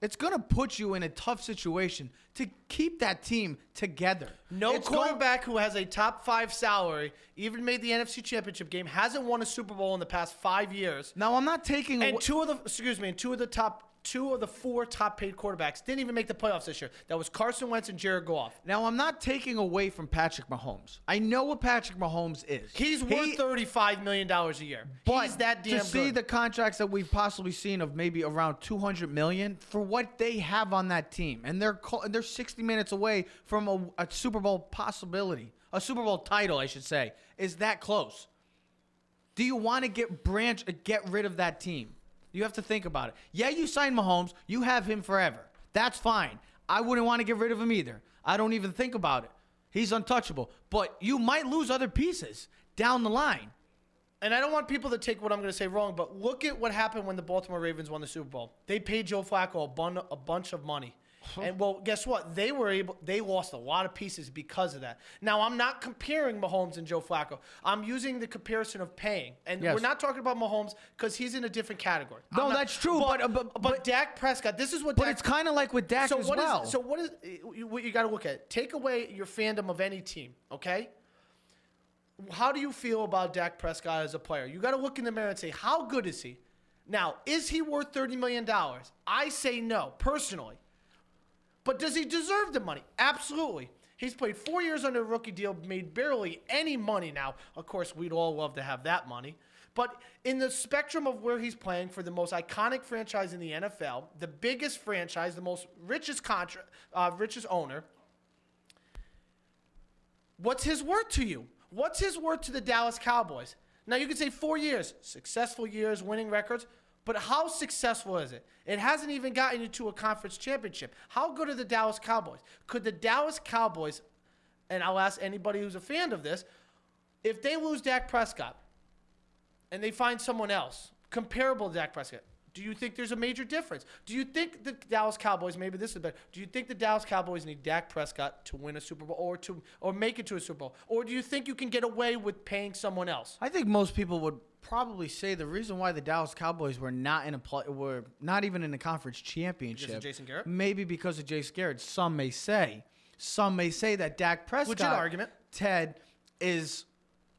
it's going to put you in a tough situation to keep that team together. No It's going- quarterback who has a top five salary, even made the NFC Championship game, hasn't won a Super Bowl in the past five years. now, I'm not taking And away- two of the excuse me, and two of the top two of the four top paid quarterbacks didn't even make the playoffs this year. That was Carson Wentz and Jared Goff. Now, I'm not taking away from Patrick Mahomes. I know what Patrick Mahomes is. He's worth He- thirty-five million dollars a year. But He's that damn to see good. the contracts that we've possibly seen of maybe around 200 million for what they have on that team, and they're co- they're 60 minutes away from a, a Super Bowl possibility, a Super Bowl title, I should say, is that close. Do you want to get branch get rid of that team? You have to think about it. Yeah, you sign Mahomes, you have him forever. That's fine. I wouldn't want to get rid of him either. I don't even think about it. He's untouchable. But you might lose other pieces down the line. and I don't want people to take what I'm going to say wrong, but look at what happened when the Baltimore Ravens won the Super Bowl. They paid Joe Flacco a, bun- a bunch of money. And well, guess what? They were able. They lost a lot of pieces because of that. Now, I'm not comparing Mahomes and Joe Flacco. I'm using the comparison of paying, and Yes. we're not talking about Mahomes because he's in a different category. No, not- that's true, but- uh, but- but Dak Prescott. This is what. But Dak, it's kind of like with Dak so as what is- well. so what is you- what you got to look at? Take away your fandom of any team, okay? How do you feel about Dak Prescott as a player? You got to look in the mirror and say, how good is he? Now, is he worth thirty million dollars? I say no, personally. But does he deserve the money? Absolutely. He's played four years under a rookie deal, made barely any money now. Of course, we'd all love to have that money. But in the spectrum of where he's playing for the most iconic franchise in the NFL, the biggest franchise, the most richest contra- uh, richest owner, what's his worth to you? What's his worth to the Dallas Cowboys? Now you could say four years, successful years, winning records, but how successful is it? It hasn't even gotten you to a conference championship. How good are the Dallas Cowboys? Could the Dallas Cowboys, and I'll ask anybody who's a fan of this, if they lose Dak Prescott and they find someone else comparable to Dak Prescott, do you think there's a major difference? Do you think the Dallas Cowboys, maybe this is better, do you think the Dallas Cowboys need Dak Prescott to win a Super Bowl or to or make it to a Super Bowl? Or do you think you can get away with paying someone else? I think most people would probably say the reason why the Dallas Cowboys were not in a play, were not even in the conference championship. Jason Garrett? Maybe because of Jason Garrett. Some may say. Some may say that Dak Prescott, argument. Ted, is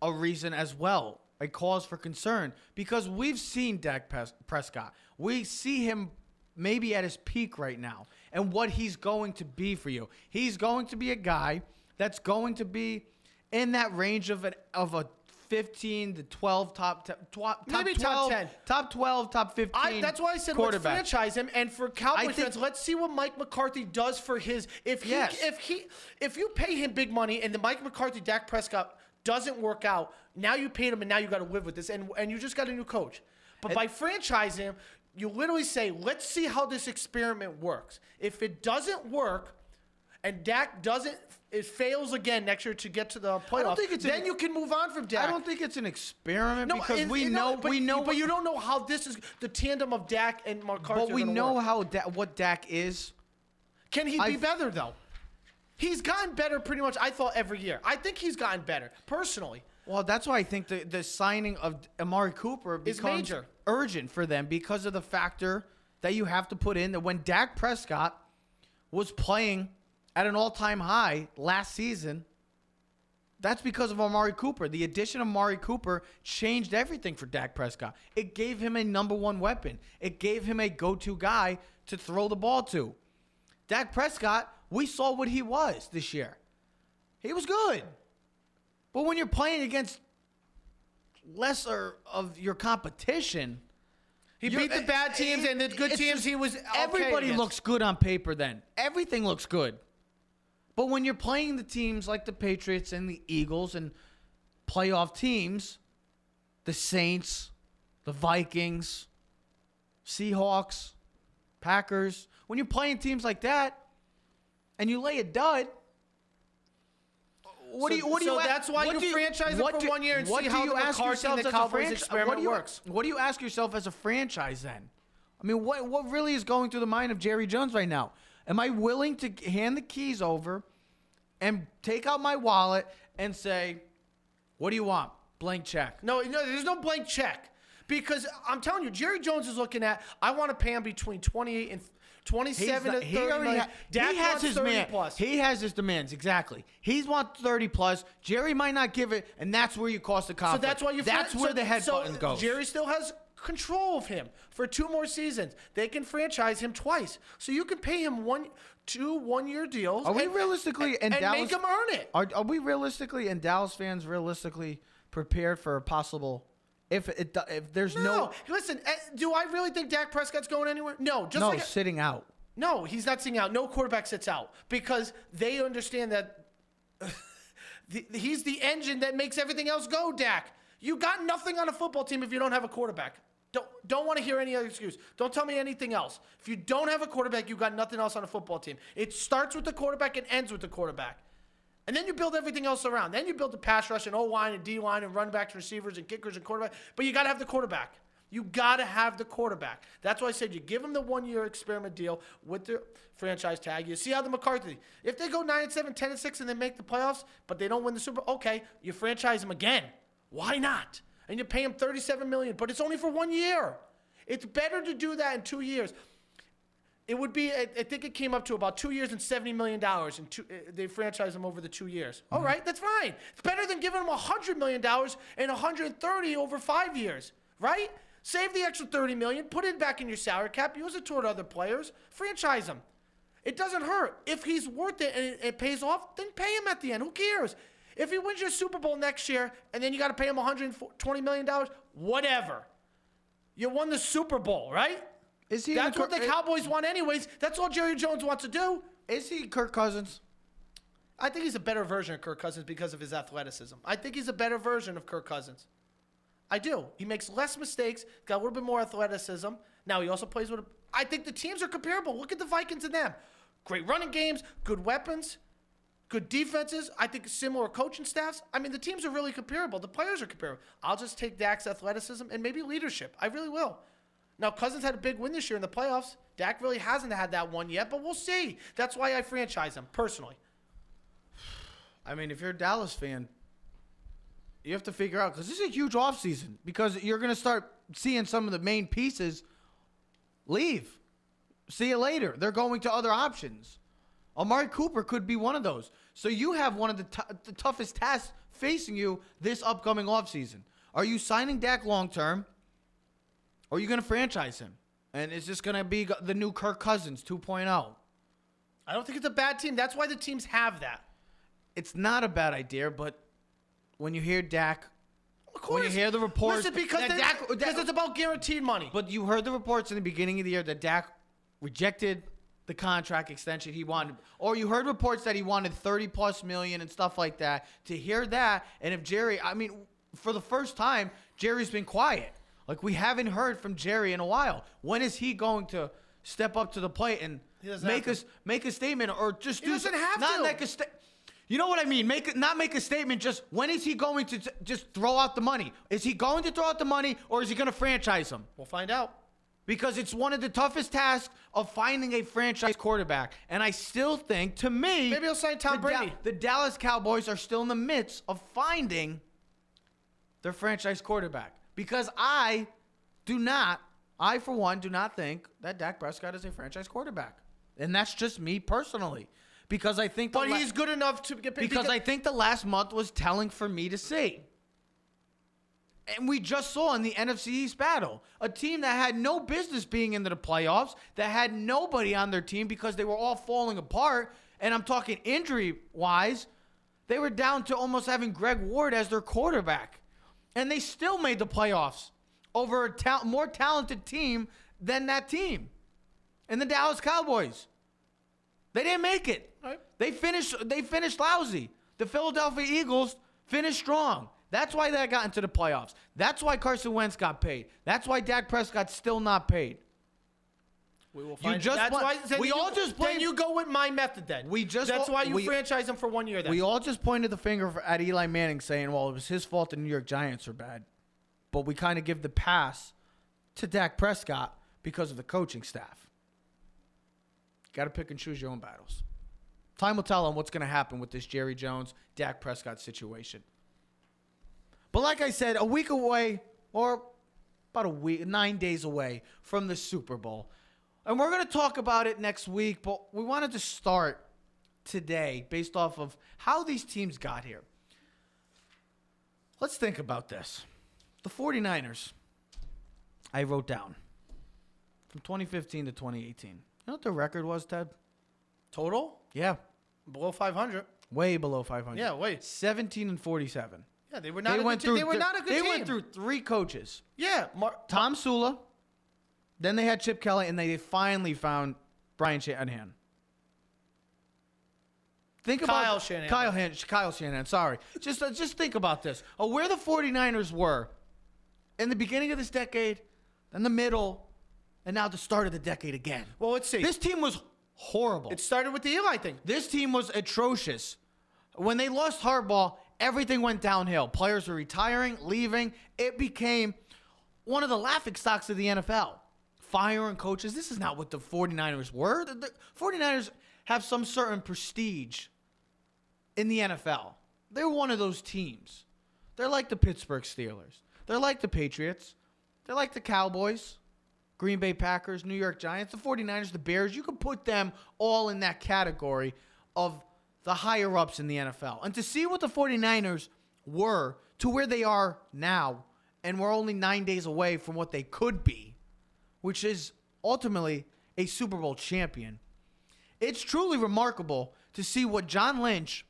a reason as well, a cause for concern because we've seen Dak Pres- Prescott. We see him maybe at his peak right now and what he's going to be for you. He's going to be a guy that's going to be in that range of an of a 15 to 12 top t- top Maybe 12, top 10. top 12 top 15 I, that's why I said let's franchise him. And for Cowboy I think- fans, let's see what Mike McCarthy does for his. If he, Yes. if he, if you pay him big money and the Mike McCarthy, Dak Prescott doesn't work out, now you paid him and now you got to live with this, and and you just got a new coach. But by franchising him, you literally say, let's see how this experiment works. If it doesn't work, and Dak doesn't. It fails again next year to get to the playoffs. then an- you can move on from Dak. I don't think it's an experiment because and- we and know but, we know but you don't know how this is the tandem of Dak and McCarthy. but we know work. how da- what Dak is. Can he be better though? He's gotten better pretty much. I thought every year. I think he's gotten better personally. Well, that's why I think the, the signing of Amari Cooper Is becomes major. urgent for them because of the factor that you have to put in that when Dak Prescott was playing at an all-time high last season, that's because of Amari Cooper. The addition of Amari Cooper changed everything for Dak Prescott. It gave him a number one weapon. It gave him a go-to guy to throw the ball to. Dak Prescott, we saw what he was this year. He was good. But when you're playing against lesser of your competition, He you're- beat the bad teams and the good teams. he was okay everybody against. looks good on paper. Then everything looks good. But when you're playing the teams like the Patriots and the Eagles and playoff teams, the Saints, the Vikings, Seahawks, Packers, when you're playing teams like that and you lay a dud, what do So- you? What do so you? a- that's why you do franchise what for do- one year and see how you the ask McCarthy yourself and the Cowboys franchise- experiment uh, what do you, works? What do you ask yourself as a franchise then? I mean, what what really is going through the mind of Jerry Jones right now? Am I willing to hand the keys over and take out my wallet and say, "What do you want? Blank check." No, no, there's no blank check. Because I'm telling you, Jerry Jones is looking at, I want to pay him between 28 and 27 not- to 30 million. ha- he has his 30 man. plus. He has his demands exactly. He's want thirty plus. Jerry might not give it, and that's where you cost the so conflict. that's why you. That's fran- where so- the head so button goes. Jerry still has control of him for two more seasons. They can franchise him twice, so you can pay him one, two one-year deals. Are we and- realistically in and Dallas? make him earn it? Are, are we realistically and Dallas fans realistically prepared for a possible if it if there's No, no listen. eh, Do I really think Dak Prescott's going anywhere? No, just no, like sitting out? No, he's not sitting out. No quarterback sits out because they understand that the, he's the engine that makes everything else go. Dak, you got nothing on a football team if you don't have a quarterback. Don't don't want to hear any other excuse. Don't tell me anything else. If you don't have a quarterback, you got nothing else on a football team. It starts with the quarterback and ends with the quarterback. And then you build everything else around. Then you build the pass rush and O line and D line and run backs, receivers and kickers and quarterback. But you got to have the quarterback. You got to have the quarterback. That's why I said you give him the one year experiment deal with the franchise tag. You see how the McCarthy, if they go 9 and 7, 10 and 6, and they make the playoffs, but they don't win the Super Bowl, okay, you franchise him again. Why not? And you pay him 37 million, but it's only for one year. It's better to do that in two years. It would be, I I think it came up to about two years and $70 million. And two, uh, they franchise him over the two years. All right, that's fine. It's better than giving him $100 million and 130 over five years, right? Save the extra 30 million, put it back in your salary cap, use it toward other players, franchise him. It doesn't hurt. If he's worth it and it, it pays off, then pay him at the end. Who cares? If he wins your Super Bowl next year and then you got to pay him 120 million dollars, whatever. You won the Super Bowl, right? Is he That's the what the Kirk- eh? Cowboys want, anyways. That's all Jerry Jones wants to do. Is he Kirk Cousins? I think he's a better version of Kirk Cousins because of his athleticism. I think he's a better version of Kirk Cousins. I do. He makes less mistakes, got a little bit more athleticism. Now he also plays with. A, I think the teams are comparable. Look at the Vikings and them. Great running games, good weapons, good defenses. I think similar coaching staffs. I mean, the teams are really comparable. The players are comparable. I'll just take Dak's athleticism and maybe leadership. I really will. Now Cousins had a big win this year in the playoffs. Dak really hasn't had that one yet, but we'll see. That's why I franchise him personally. I mean, if you're a Dallas fan, you have to figure out because this is a huge offseason because you're going to start seeing some of the main pieces leave. See you later. They're going to other options. Amari Cooper could be one of those. So you have one of the, t- the toughest tasks facing you this upcoming offseason. Are you signing Dak long term? Or are you going to franchise him? And is this going to be the new Kirk Cousins oh? 2.0? I don't think it's a bad team. That's why the teams have that. It's not a bad idea, but when you hear Dak Of When you hear the reports Listen, because, that Dak- because it's about guaranteed money. But you heard the reports in the beginning of the year that Dak rejected the contract extension he wanted, or you heard reports that he wanted 30 plus million and stuff like that. To hear that, and if Jerry, I mean, for the first time, Jerry's been quiet. Like we haven't heard from Jerry in a while. When is he going to step up to the plate and make us make a statement or just He do doesn't some- have not to. like a sta- You know what I mean? Make not make a statement. Just when is he going to t- just throw out the money? Is he going to throw out the money, or is he going to franchise him? we'll find out. Because it's one of the toughest tasks of finding a franchise quarterback, and I still think, to me, Maybe he'll sign Tom the Da- Brady. the Dallas Cowboys are still in the midst of finding their franchise quarterback. Because I do not, I for one, do not think that Dak Prescott is a franchise quarterback. And that's just me personally. Because I think the But la- he's good enough to get paid. because I think the last month was telling for me to see. And we just saw in the NFC East battle a team that had no business being into the playoffs, that had nobody on their team because they were all falling apart. And I'm talking injury wise, they were down to almost having Greg Ward as their quarterback. And they still made the playoffs over a ta- more talented team than that team. And the Dallas Cowboys. They didn't make it. Right. They finished they finished lousy. The Philadelphia Eagles finished strong. That's why they got into the playoffs. That's why Carson Wentz got paid. That's why Dak Prescott's still not paid. We will find You just That's why then we you- all just Then blame- you go with my method. Then We just That's all- why you we- franchise him for one year. Then We all just pointed the finger at Eli Manning saying, well, it was his fault the New York Giants are bad. But we kind of give the pass to Dak Prescott because of the coaching staff. Got to pick and choose your own battles. Time will tell on what's going to happen with this Jerry Jones, Dak Prescott situation. But like I said, a week away, or about a week, nine days away from the Super Bowl. And we're going to talk about it next week, but we wanted to start today based off of how these teams got here. Let's think about this. The 49ers, I wrote down from 2015 to 2018. You know what the record was, Ted? total Yeah, below 500. way below 500. Yeah, wait. 17 and 47. Yeah, they were not. They a went good, through. They were not a good They team. went through three coaches. Yeah, Mar- Tomsula. Then they had Chip Kelly, and they finally found Brian Shanahan. Think about Kyle Shanahan. Kyle, Han- Kyle Shanahan. Sorry, just uh, just think about this. Oh, where the 49ers were in the beginning of this decade, then the middle, and now the start of the decade again. Well, let's see. This team was horrible. it started with the Eli thing. This team was atrocious. When they lost Harbaugh, everything went downhill. Players were retiring, leaving. It became one of the laughing stocks of the NFL. Firing coaches. This is not what the 49ers were. The, the 49ers have some certain prestige in the NFL. They're one of those teams. They're like the Pittsburgh Steelers. They're like the Patriots. They're like the Cowboys. Green Bay Packers, New York Giants, the 49ers, the Bears, you could put them all in that category of the higher ups in the NFL. And to see what the 49ers were to where they are now, and we're only nine days away from what they could be, which is ultimately a Super Bowl champion, it's truly remarkable to see what John Lynch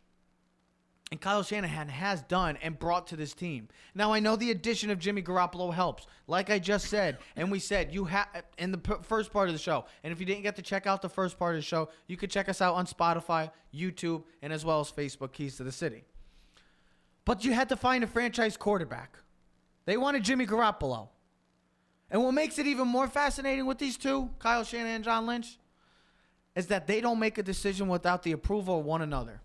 and Kyle Shanahan has done and brought to this team. Now I know the addition of Jimmy Garoppolo helps, like I just said, and we said you have in the p- first part of the show. And if you didn't get to check out the first part of the show, you could check us out on Spotify, YouTube, and as well as Facebook. Keys to the City. But you had to find a franchise quarterback. They wanted Jimmy Garoppolo. And what makes it even more fascinating with these two, Kyle Shanahan and John Lynch, is that they don't make a decision without the approval of one another.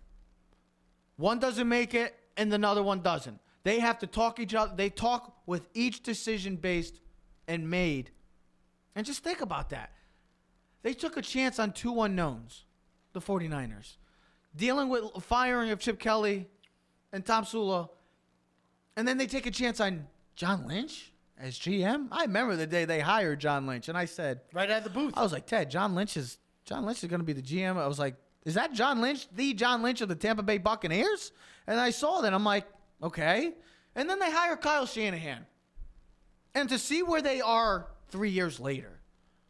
One doesn't make it and another one doesn't. They have to talk each other. They talk with each decision based and made. And just think about that. They took a chance on two unknowns, the 49ers. Dealing with firing of Chip Kelly and Tomsula. And then they take a chance on John Lynch as GM. I remember the day they hired John Lynch and I said, Right out of the booth. I was like, Ted, John Lynch is John Lynch is going to be the GM. I was like, is that John Lynch, the John Lynch of the Tampa Bay Buccaneers? And I saw that. I'm like, okay. And then they hire Kyle Shanahan. And to see where they are three years later,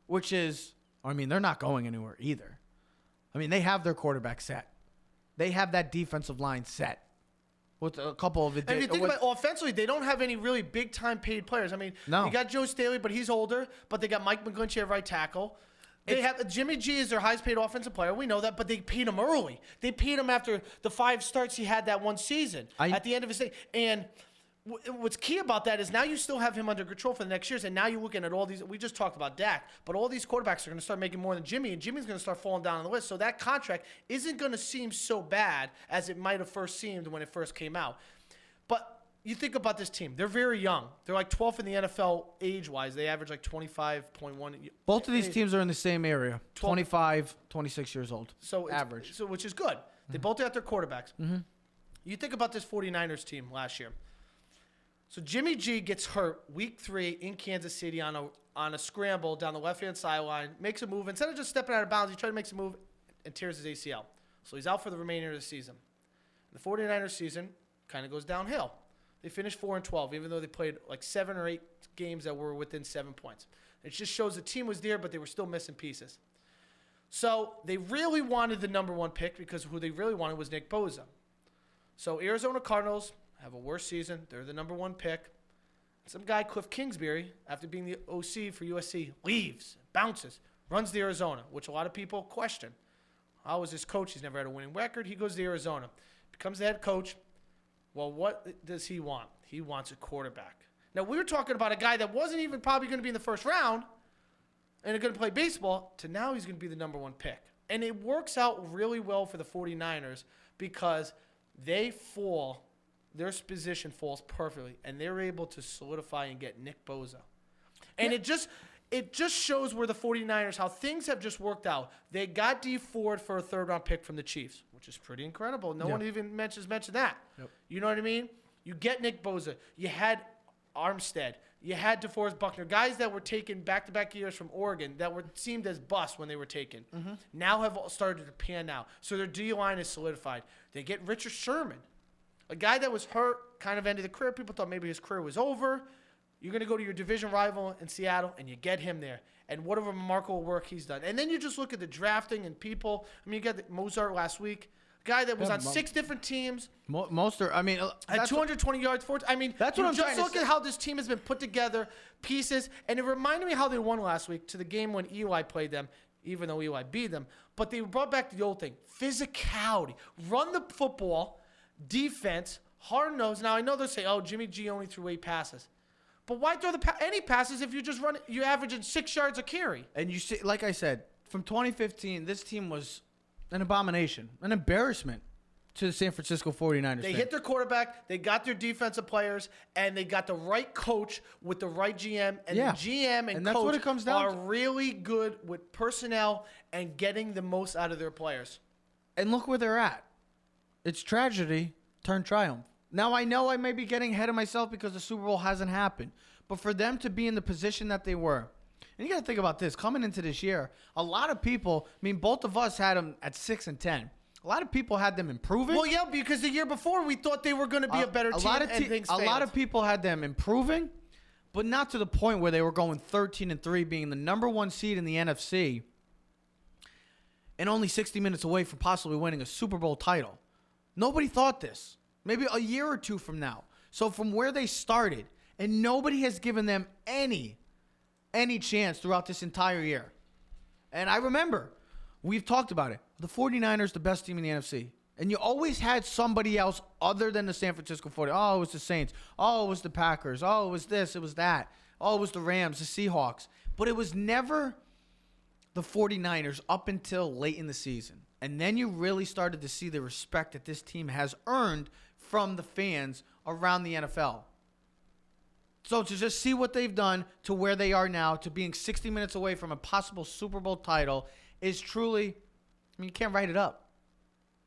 which is, I mean, they're not going anywhere either. I mean, they have their quarterback set. They have that defensive line set with a couple of And if you think about it, offensively, they don't have any really big time paid players. I mean, No. you got Joe Staley, but he's older. But they got Mike McGlinchey at right tackle. They have Jimmy G is their highest paid offensive player. We know that, but they paid him early. They paid him after the five starts he had that one season I- at the end of his day. And what's key about that is now you still have him under control for the next years, and now you're looking at all these. We just talked about Dak, but all these quarterbacks are going to start making more than Jimmy, and Jimmy's going to start falling down on the list. So that contract isn't going to seem so bad as it might have first seemed when it first came out. But you think about this team; they're very young. They're like 12th in the NFL age-wise. They average like 25.1. both of these teams are in the same area 12 25, 26 years old. So average. So which is good. They mm-hmm. both got their quarterbacks. Mm-hmm. You think about this 49ers team last year. So Jimmy G gets hurt week three in Kansas City on a on a scramble down the left hand sideline, makes a move. Instead of just stepping out of bounds, he tries to make a move and tears his ACL. So he's out for the remainder of the season. The 49ers season kind of goes downhill. They finished 4 and 12, even though they played like seven or eight games that were within seven points. It just shows the team was there, but they were still missing pieces. So they really wanted the number one pick because who they really wanted was Nick Bosa. So Arizona Cardinals have a worse season. They're the number one pick. Some guy, Kliff Kingsbury, after being the OC for USC, leaves, bounces, runs to Arizona, which a lot of people question. How was this coach? He's never had a winning record. He goes to Arizona, becomes the head coach. Well, what does he want? He wants a quarterback. Now, we were talking about a guy that wasn't even probably going to be in the first round and going to play baseball to now he's going to be the number one pick. And it works out really well for the 49ers because they fall, their position falls perfectly, and they're able to solidify and get Nick Bosa. And it just it just shows where the 49ers, how things have just worked out. They got Dee Ford for a third round pick from the Chiefs, which is pretty incredible. No Yeah. one even mentions mentioned that. Yep. You know what I mean? You get Nick Bosa. You had Armstead. You had DeForest Buckner, guys that were taken back to back years from Oregon that were seemed as bust when they were taken. Mm-hmm. Now have all started to pan out. So their D line is solidified. They get Richard Sherman, a guy that was hurt, kind of ended the career. People thought maybe his career was over. You're going to go to your division rival in Seattle, and you get him there. And what a remarkable work he's done. And then you just look at the drafting and people. I mean, you got Mostert last week, a guy that was Yeah, on Mo- six different teams, Mo- most are. I mean, uh, that's 220 yards, four. I mean, That's what I'm just look at how this team has been put together, pieces, and it reminded me how they won last week to the game when Eli played them, even though Eli beat them. But they brought back the old thing: physicality, run the football, defense, hard nose. Now I know they'll say, "Oh, Jimmy G only threw eight passes," but why throw the pa- any passes if you just run? You're averaging six yards a carry. And you see, like I said, from 2015, this team was an abomination, an embarrassment to the San Francisco 49ers. They fan. hit their quarterback, they got their defensive players, and they got the right coach with the right GM. And Yeah. the GM and, And that's coach what it comes down are to. really good with personnel and getting the most out of their players. and look where they're at. It's tragedy turned triumph. Now I know I may be getting ahead of myself because the Super Bowl hasn't happened, but for them to be in the position that they were, and you got to think about this coming into this year. A lot of people, I mean, both of us had them at six and ten. A lot of people had them improving. Well, yeah, because the year before we thought they were going to be a better a team, lot of te- a lot of people had them improving, but not to the point where they were going 13 and 3 being the number 1 seed in the NFC and only 60 minutes away from possibly winning a Super Bowl title. Nobody thought this. Maybe a year or two from now. So from where they started and nobody has given them any any chance throughout this entire year. And I remember we've talked about it. The 49ers the best team in the NFC. And you always had somebody else other than the San Francisco 40. Oh, it was the Saints. Oh, it was the Packers. Oh, it was this, it was that. Oh, it was the Rams, the Seahawks. But it was never the 49ers up until late in the season. And then you really started to see the respect that this team has earned from the fans around the NFL. So to just see what they've done to where they are now, to being 60 minutes away from a possible Super Bowl title, is truly, I mean, you can't write it up.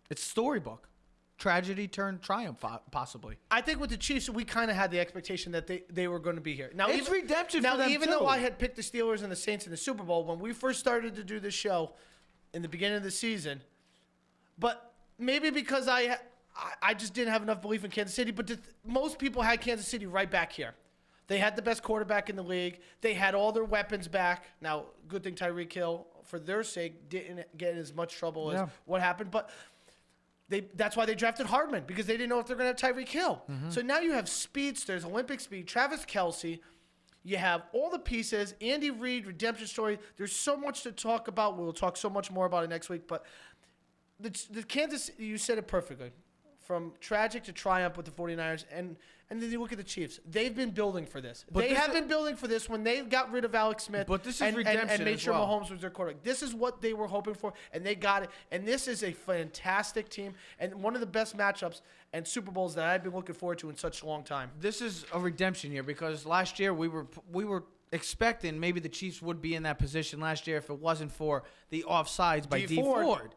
It's storybook. Tragedy turned triumph, possibly. I think with the Chiefs, we kind of had the expectation that they, they were going to be here. Now, It's redemption Now, for them, even too. though I had picked the Steelers and the Saints in the Super Bowl when we first started to do this show in the beginning of the season, but maybe because I I, just didn't have enough belief in Kansas City. But the, most people had Kansas City right back here. They had the best quarterback in the league. They had all their weapons back. Now, good thing Tyreek Hill, for their sake, didn't get in as much trouble Yeah. as what happened. But they that's why they drafted Hardman because they didn't know if they're going to have Tyreek Hill. Mm-hmm. So now you have speedsters, Olympic speed, Travis Kelce. You have all the pieces. Andy Reid, redemption story. There's so much to talk about. We'll talk so much more about it next week. But the, the Kansas, you said it perfectly. From tragic to triumph with the 49ers. And and then you look at the Chiefs. They've been building for this. But they this have is- been building for this when they got rid of Alex Smith. But this is and, and- and, made sure well. Mahomes was their quarterback. This is what they were hoping for, and they got it. And this is a fantastic team and one of the best matchups and Super Bowls that I've been looking forward to in such a long time. This is a redemption year because last year we were we were expecting maybe the Chiefs would be in that position last year if it wasn't for the offsides by Dee D Ford. Ford.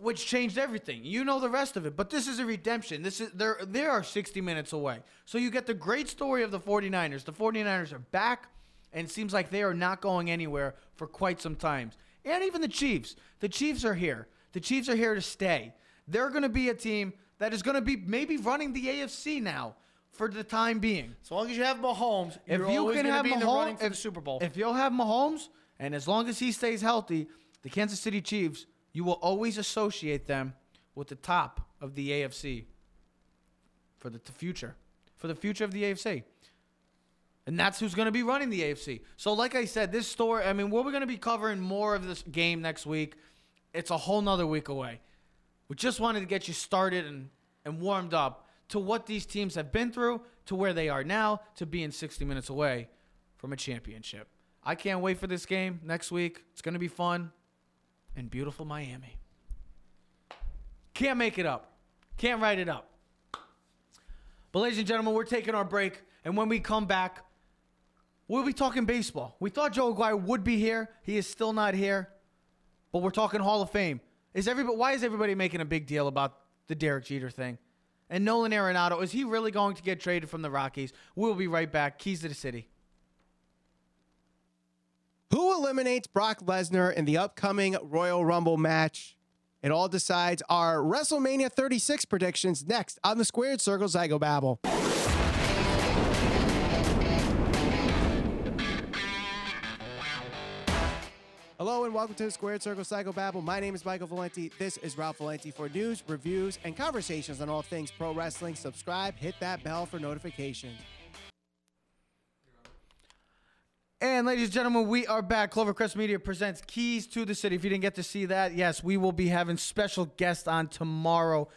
Which changed everything. You know the rest of it, but this is a redemption. This is there they are 60 minutes away. So you get the great story of the 49ers. The 49ers are back and it seems like they are not going anywhere for quite some time. And even the Chiefs. The Chiefs are here. The Chiefs are here to stay. They're going to be a team that is going to be maybe running the AFC now for the time being. As long as you have Mahomes, If you're you always can have be in the Mahomes, running for if, the Super Bowl. if you'll have Mahomes, and as long as he stays healthy, the Kansas City Chiefs, you will always associate them with the top of the AFC for the future, for the future of the AFC. And that's who's going to be running the AFC. So, like I said, this story, I mean, we're going to be covering more of this game next week. It's a whole nother week away. We just wanted to get you started and, and warmed up to what these teams have been through, to where they are now, to being 60 minutes away from a championship. I can't wait for this game next week. It's going to be fun in beautiful Miami. Can't make it up. Can't write it up. But, ladies and gentlemen, we're taking our break. And when we come back, we'll be talking baseball. We thought Joe Aguirre would be here. He is still not here. But we're talking Hall of Fame. Is everybody, why is everybody making a big deal about the Derek Jeter thing? And Nolan Arenado, is he really going to get traded from the Rockies? We'll be right back. Keys to the City. Who eliminates Brock Lesnar in the upcoming Royal Rumble match? It all decides our WrestleMania 36 predictions next on the Squared Circle Psychobabble. Hello and welcome to the Squared Circle Psycho Babble. My name is Michael Valenti. This is Ralph Valenti for news, reviews, and conversations on all things pro wrestling. Subscribe, hit that bell for notifications. And ladies and gentlemen, we are back. Clovercrest Media presents Keys to the City. If you didn't get to see that, yes, we will be having special guests on tomorrow.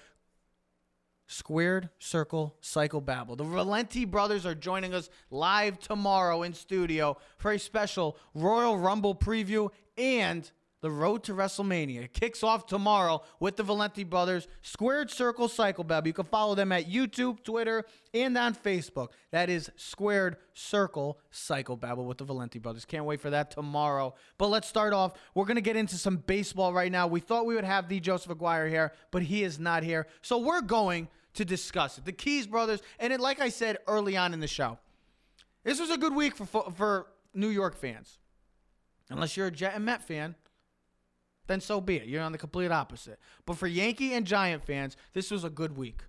Squared Circle Psycho Babble. The Valenti brothers are joining us live tomorrow in studio for a special Royal Rumble preview and the road to WrestleMania. It kicks off tomorrow with the Valenti brothers, Squared Circle Psycho Babble. You can follow them at YouTube, Twitter, and on Facebook. That is Squared Circle Psycho Babble with the Valenti brothers. Can't wait for that tomorrow. But let's start off. We're going to get into some baseball right now. We thought we would have the Joseph Aguirre here, but he is not here. So we're going to discuss it. The Keys brothers, and it, like I said early on in the show, this was a good week for for New York fans. Unless you're a Jet and Met fan, then so be it. You're on the complete opposite. But for Yankee and Giant fans, this was a good week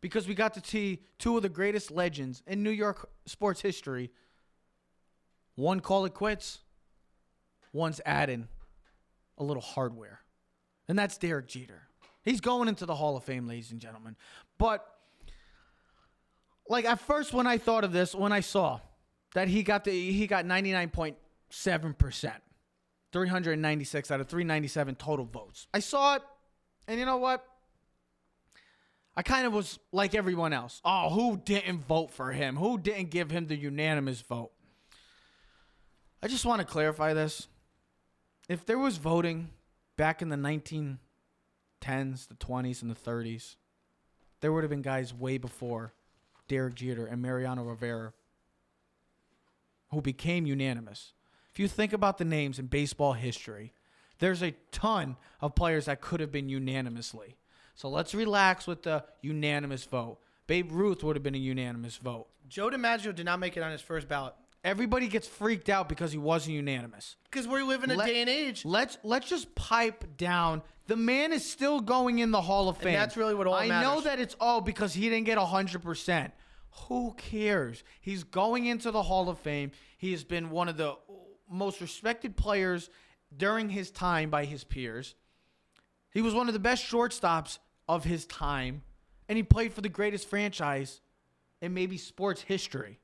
because we got to see two of the greatest legends in New York sports history. One call it quits, one's adding a little hardware, and that's Derek Jeter. He's going into the Hall of Fame, ladies and gentlemen. But like at first, when I thought of this, when I saw that he got the he got ninety nine point seven percent, three hundred ninety six out of three ninety seven total votes. I saw it, and you know what? I kind of was like everyone else. Oh, who didn't vote for him? Who didn't give him the unanimous vote? I just want to clarify this. If there was voting back in the 1910s, the 20s, and the 30s, there would have been guys way before Derek Jeter and Mariano Rivera who became unanimous. If you think about the names in baseball history, there's a ton of players that could have been unanimously. So let's relax with the unanimous vote. Babe Ruth would have been a unanimous vote. Joe DiMaggio did not make it on his first ballot Everybody gets freaked out because he wasn't unanimous. because we live in a Let- day and age. Let's let's just pipe down. The man is still going in the Hall of Fame. that's really what all I know matters. that it's all because he didn't get hundred percent. Who cares? He's going into the Hall of Fame. He has been one of the most respected players during his time by his peers. He was one of the best shortstops of his time, and he played for the greatest franchise in maybe sports history.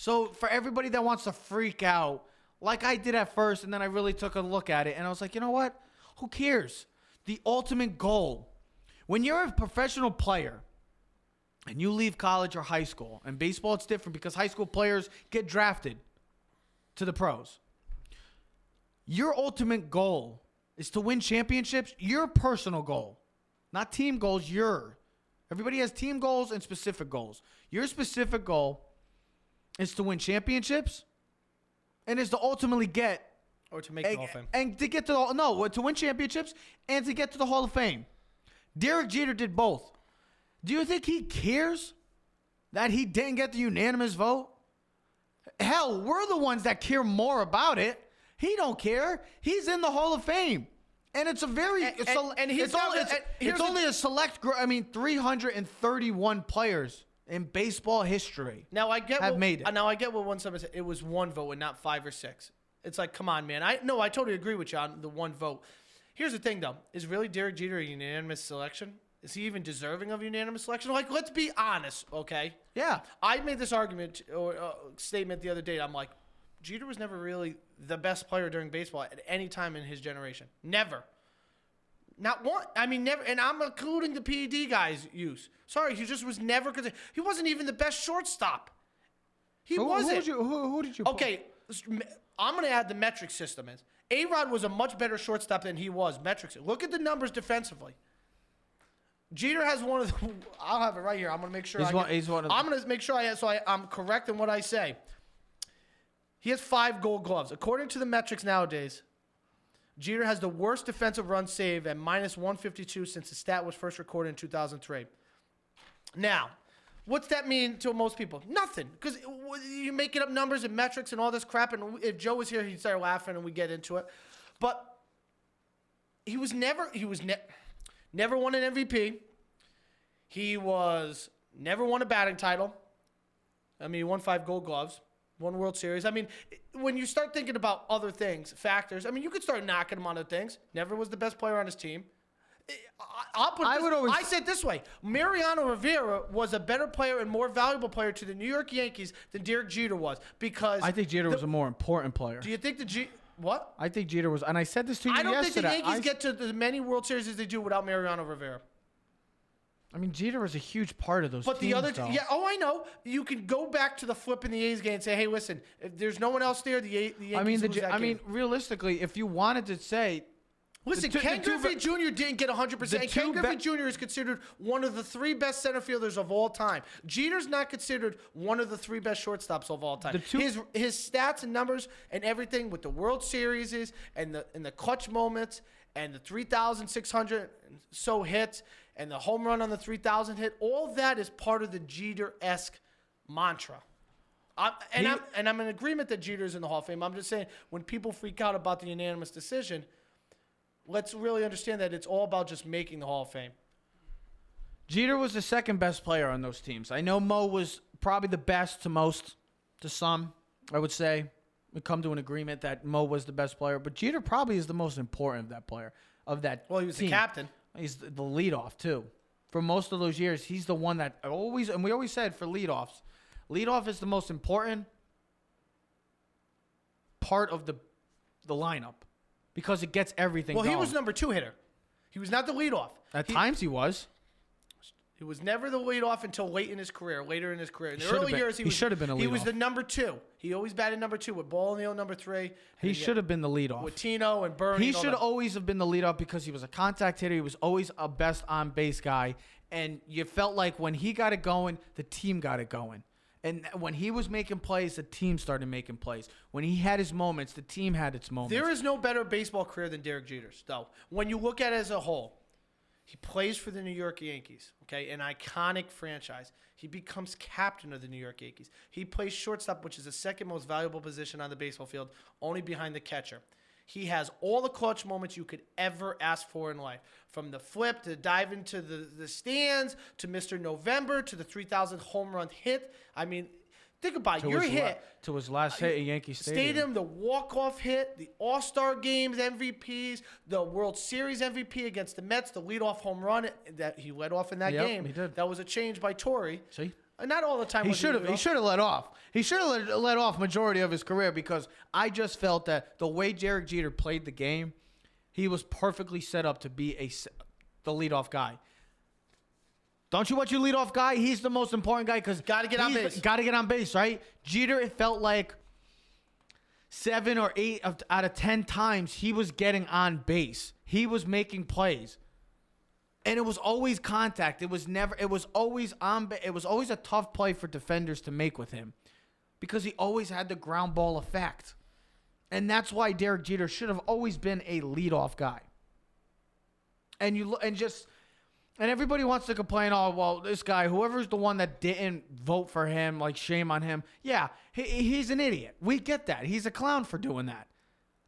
So for everybody that wants to freak out, like I did at first, and then I really took a look at it, and I was like, you know what? Who cares? The ultimate goal, when you're a professional player, and you leave college or high school, and baseball it's different because high school players get drafted to the pros. Your ultimate goal is to win championships. Your personal goal, not team goals. Your everybody has team goals and specific goals. Your specific goal is to win championships and is to ultimately get Or to make the and, Hall of Fame. and to get to the no to win championships and to get to the Hall of Fame. Derek Jeter did both. Do you think he cares that he didn't get the unanimous vote? Hell, we're the ones that care more about it. He don't care. He's in the Hall of Fame. And it's a very And- it's, and- a- and he's it's, only, it's, it's only a select group. I mean, 331 players in baseball history. Now I get have what, made it. Now I get what one someone said. It was one vote and not five or six. It's like, come on, man. I no, I totally agree with you on the one vote. Here's the thing, though: is really Derek Jeter a unanimous selection? Is he even deserving of unanimous selection? Like, let's be honest, okay? Yeah. I made this argument or uh, statement the other day. I'm like, Jeter was never really the best player during baseball at any time in his generation. Never. Not one. I mean, never. And I'm including the PED guys' use. Sorry, he just was never. Cause he wasn't even the best shortstop. He Who, who, wasn't. would you, who, who did you? Okay, me- I'm going to add the metric system is. A Rod was a much better shortstop than he was. Metrics. Look at the numbers defensively. Jeter has one of the. I'll have it right here. I'm going to make sure. He's I one- get- he's one of- I'm to make sure I so I, I'm correct in what I say. He has five Gold Gloves. According to the metrics nowadays, Jeter has the worst defensive run save at minus 152 since the stat was first recorded in 2003. Now, what's that mean to most people? Nothing, because you're making up numbers and metrics and all this crap. And if Joe was here, he'd start laughing and we'd get into it. But he was never he was ne- never won an MVP. He was never won a batting title. I mean, he won five Gold Gloves, one World Series. I mean, when you start thinking about other things, factors. I mean, you could start knocking him on other things. Never was the best player on his team. I- I'll put I this, would always- I said it this way: Mariano Rivera was a better player and more valuable player to the New York Yankees than Derek Jeter was because I think Jeter the- was a more important player. Do you think the G? What? I think Jeter was, and I said this to you I don't yesterday. think the Yankees I, get to the many World Series as they do without Mariano Rivera. I mean, Jeter was a huge part of those. But the other, though. yeah, oh, I know. You can go back to the flip in the A's game and say, hey, listen, if there's no one else there, the, A- the Yankees I mean, the, lose J- that I mean, realistically, if you wanted to say, Listen, the two- Ken the Griffey Jr. didn't get 100%. the and Ken Griffey be- Jr. is considered one of the three best center fielders of all time. Jeter's not considered one of the three best shortstops of all time. The two- his his stats and numbers and everything with the World Series and the and the clutch moments and the 3,600 so hits and the home run on the 3,000 hit, all that is part of the Jeter-esque mantra. I'm, and, He- I'm, and I'm in agreement that Jeter is in the Hall of Fame. I'm just saying when people freak out about the unanimous decision, let's really understand that it's all about just making the Hall of Fame. Jeter was the second best player on those teams. I know Mo was probably the best to most, to some, I would say. We come to an agreement that Mo was the best player, but Jeter probably is the most important of that player of that. Well, he was the captain. He's the leadoff too. For most of those years, he's the one that always and we always said for leadoffs, leadoff is the most important part of the the lineup because it gets everything. Well, he was number two hitter. He was not the leadoff. At he, times he was. He was never the leadoff until late in his career. Later in his career, in the early been- years, he, he should've been a leadoff. He was the number two. He always batted number two with Paul O'Neill number three. He should have been the leadoff. with Tino and Bernie. He should always have been the leadoff because he was a contact hitter. He was always a best on base guy, and you felt like when he got it going, the team got it going. And when he was making plays, the team started making plays. When he had his moments, the team had its moments. There is no better baseball career than Derek Jeter's, though. When you look at it as a whole, he plays for the New York Yankees, okay, an iconic franchise. He becomes captain of the New York Yankees. He plays shortstop, which is the second most valuable position on the baseball field, only behind the catcher. He has all the clutch moments you could ever ask for in life. From the flip to dive into the, the stands to Mr. November to the 3,000 home run hit. I mean, think about Your his, la- hit to his last hit at Yankee Stadium. Stadium, the walk-off hit, the All-Star Games MVPs, the World Series MVP against the Mets, the leadoff home run that he led off in that Yep, game. he did. That was a change by Torre. See? Uh, Not all the time. He should have. He should have let off. He should have let, let off majority of his career because I just felt that the way Derek Jeter played the game, he was perfectly set up to be a the leadoff guy. Don't you want your leadoff guy? He's the most important guy because Gotta get on base. Got to get on base, right? Jeter, it felt like seven or eight of, out of ten times he was getting on base. He was making plays and it was always contact. It was never. It was always on. It was always a tough play for defenders to make with him, because he always had the ground ball effect. And that's why Derek Jeter should have always been a leadoff guy. And you look and just and everybody wants to complain, oh well, this guy, whoever's the one that didn't vote for him, like shame on him. Yeah, he, he's an idiot. We get that. He's a clown for doing that.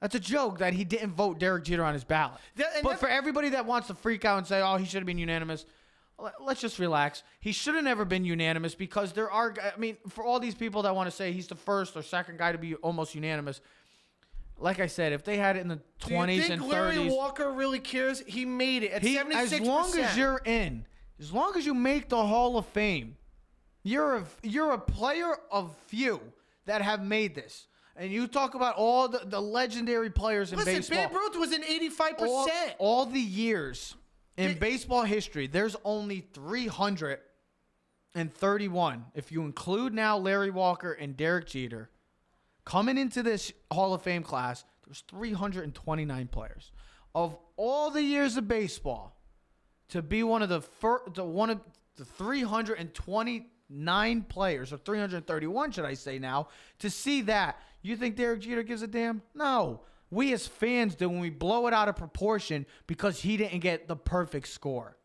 That's a joke that he didn't vote Derek Jeter on his ballot. That- but for everybody that wants to freak out and say, oh, he should have been unanimous, let's just relax. He should have never been unanimous because there are, I mean, for all these people that want to say he's the first or second guy to be almost unanimous, like I said, if they had it in the Do you 20s think and Larry 30s, Walker really cares? He made it at seventy six as long as you're in, as long as you make the Hall of Fame, you're a you're a player of few that have made this. And you talk about all the, the legendary players in baseball. Listen, baseball. Babe Ruth was in eighty five all, percent. all the years in Did- baseball history, there's only 331. If you include now Larry Walker and Derek Jeter, coming into this Hall of Fame class, there's 329 players. Of all the years of baseball, to be one of the first, one of the 329 players, or 331, should I say now, to see that, you think Derek Jeter gives a damn? No. We as fans do when we blow it out of proportion because he didn't get the perfect score.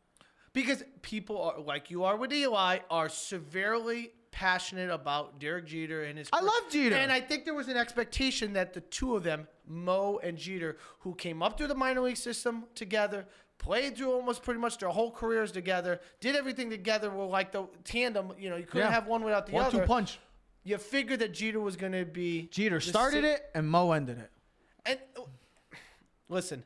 Because people are like you are with Eli are severely passionate about Derek Jeter and his. I love Jeter. and I think there was an expectation that the two of them, Mo and Jeter, who came up through the minor league system together, played through almost pretty much their whole careers together, did everything together, were like the tandem. You know, you couldn't Yeah. have one without the One other. two punch. You figured that Jeter was going to be Jeter started sa- it and Mo ended it. And uh, listen,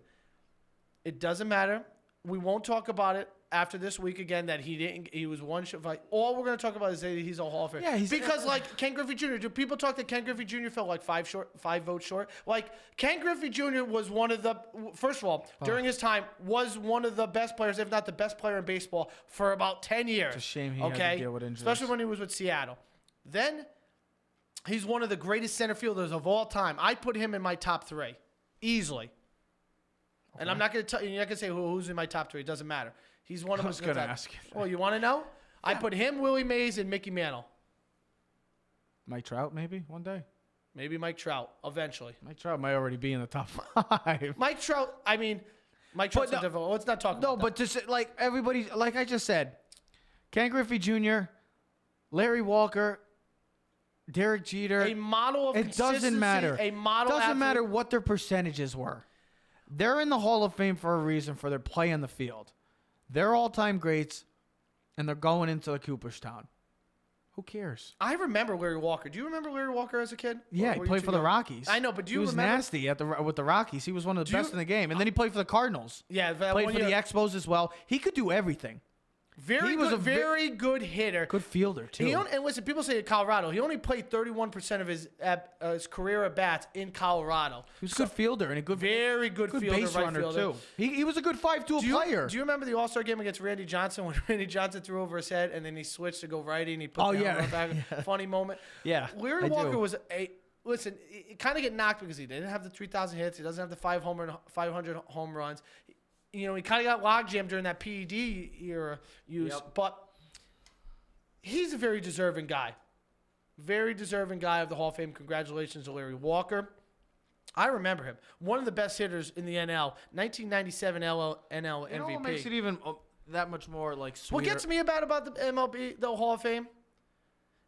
it doesn't matter. We won't talk about it after this week again. That he didn't. He was one shot. Like all we're gonna talk about is that he's a Hall of Famer. Yeah, he's- because like Ken Griffey Jr. Do people talk that Ken Griffey Jr. felt like five short, five votes short? Like Ken Griffey Jr. was one of the. First of all, during his time, was one of the best players, if not the best player in baseball, for about ten years. It's a shame he had to okay? deal with injuries. especially when he was with Seattle. Then He's one of the greatest center fielders of all time. I put him in my top three, easily. And I'm not going to tell you. You're not to say who, who's in my top three. It doesn't matter. He's one of I was my gonna ask you that. Well, you want to know? I put him, Willie Mays, and Mickey Mantle. Mike Trout, maybe one day. Maybe Mike Trout eventually. Mike Trout might already be in the top five. Mike Trout. I mean, Mike Trout's no- a different. Let's not talk. No, but just like everybody, like I just said, Ken Griffey Jr., Larry Walker, Derek Jeter. a model of it doesn't matter. A model. doesn't athlete. matter what their percentages were. They're in the Hall of Fame for a reason for their play on the field. They're all-time greats, and they're going into the Cooperstown. Who cares? I remember Larry Walker. Do you remember Larry Walker as a kid? Yeah, Or he were you played too for the young? Rockies. I know, but do you he was remember? nasty at the with the Rockies. He was one of the Do you- best in the game, and then he played for the Cardinals. Yeah, that played one for the Expos as well. He could do everything. Very he was good, a ve- very good hitter. Good fielder too. He only, and listen, people say Colorado, he only played 31% of his at, uh, his career at bats in Colorado. He was a good fielder and a good Very good, good fielder, base right runner fielder. too. He, he was a good five-tool Do you, player. do you remember the All Star game against Randy Johnson when Randy Johnson threw over his head and then he switched to go righty and he put Oh, the yeah. back? Funny moment. Yeah, Larry I Walker do. was a listen. He kind of get knocked because he didn't have the 3,000 hits. He doesn't have the five home run, 500 home runs. You know, he kind of got logjammed during that PED era use, Yep. but he's a very deserving guy. Very deserving guy of the Hall of Fame. Congratulations to Larry Walker. I remember him. One of the best hitters in the NL. 1997 NL, NL You know MVP. what makes it even uh, that much more like sweeter? What gets me about about the MLB, the Hall of Fame,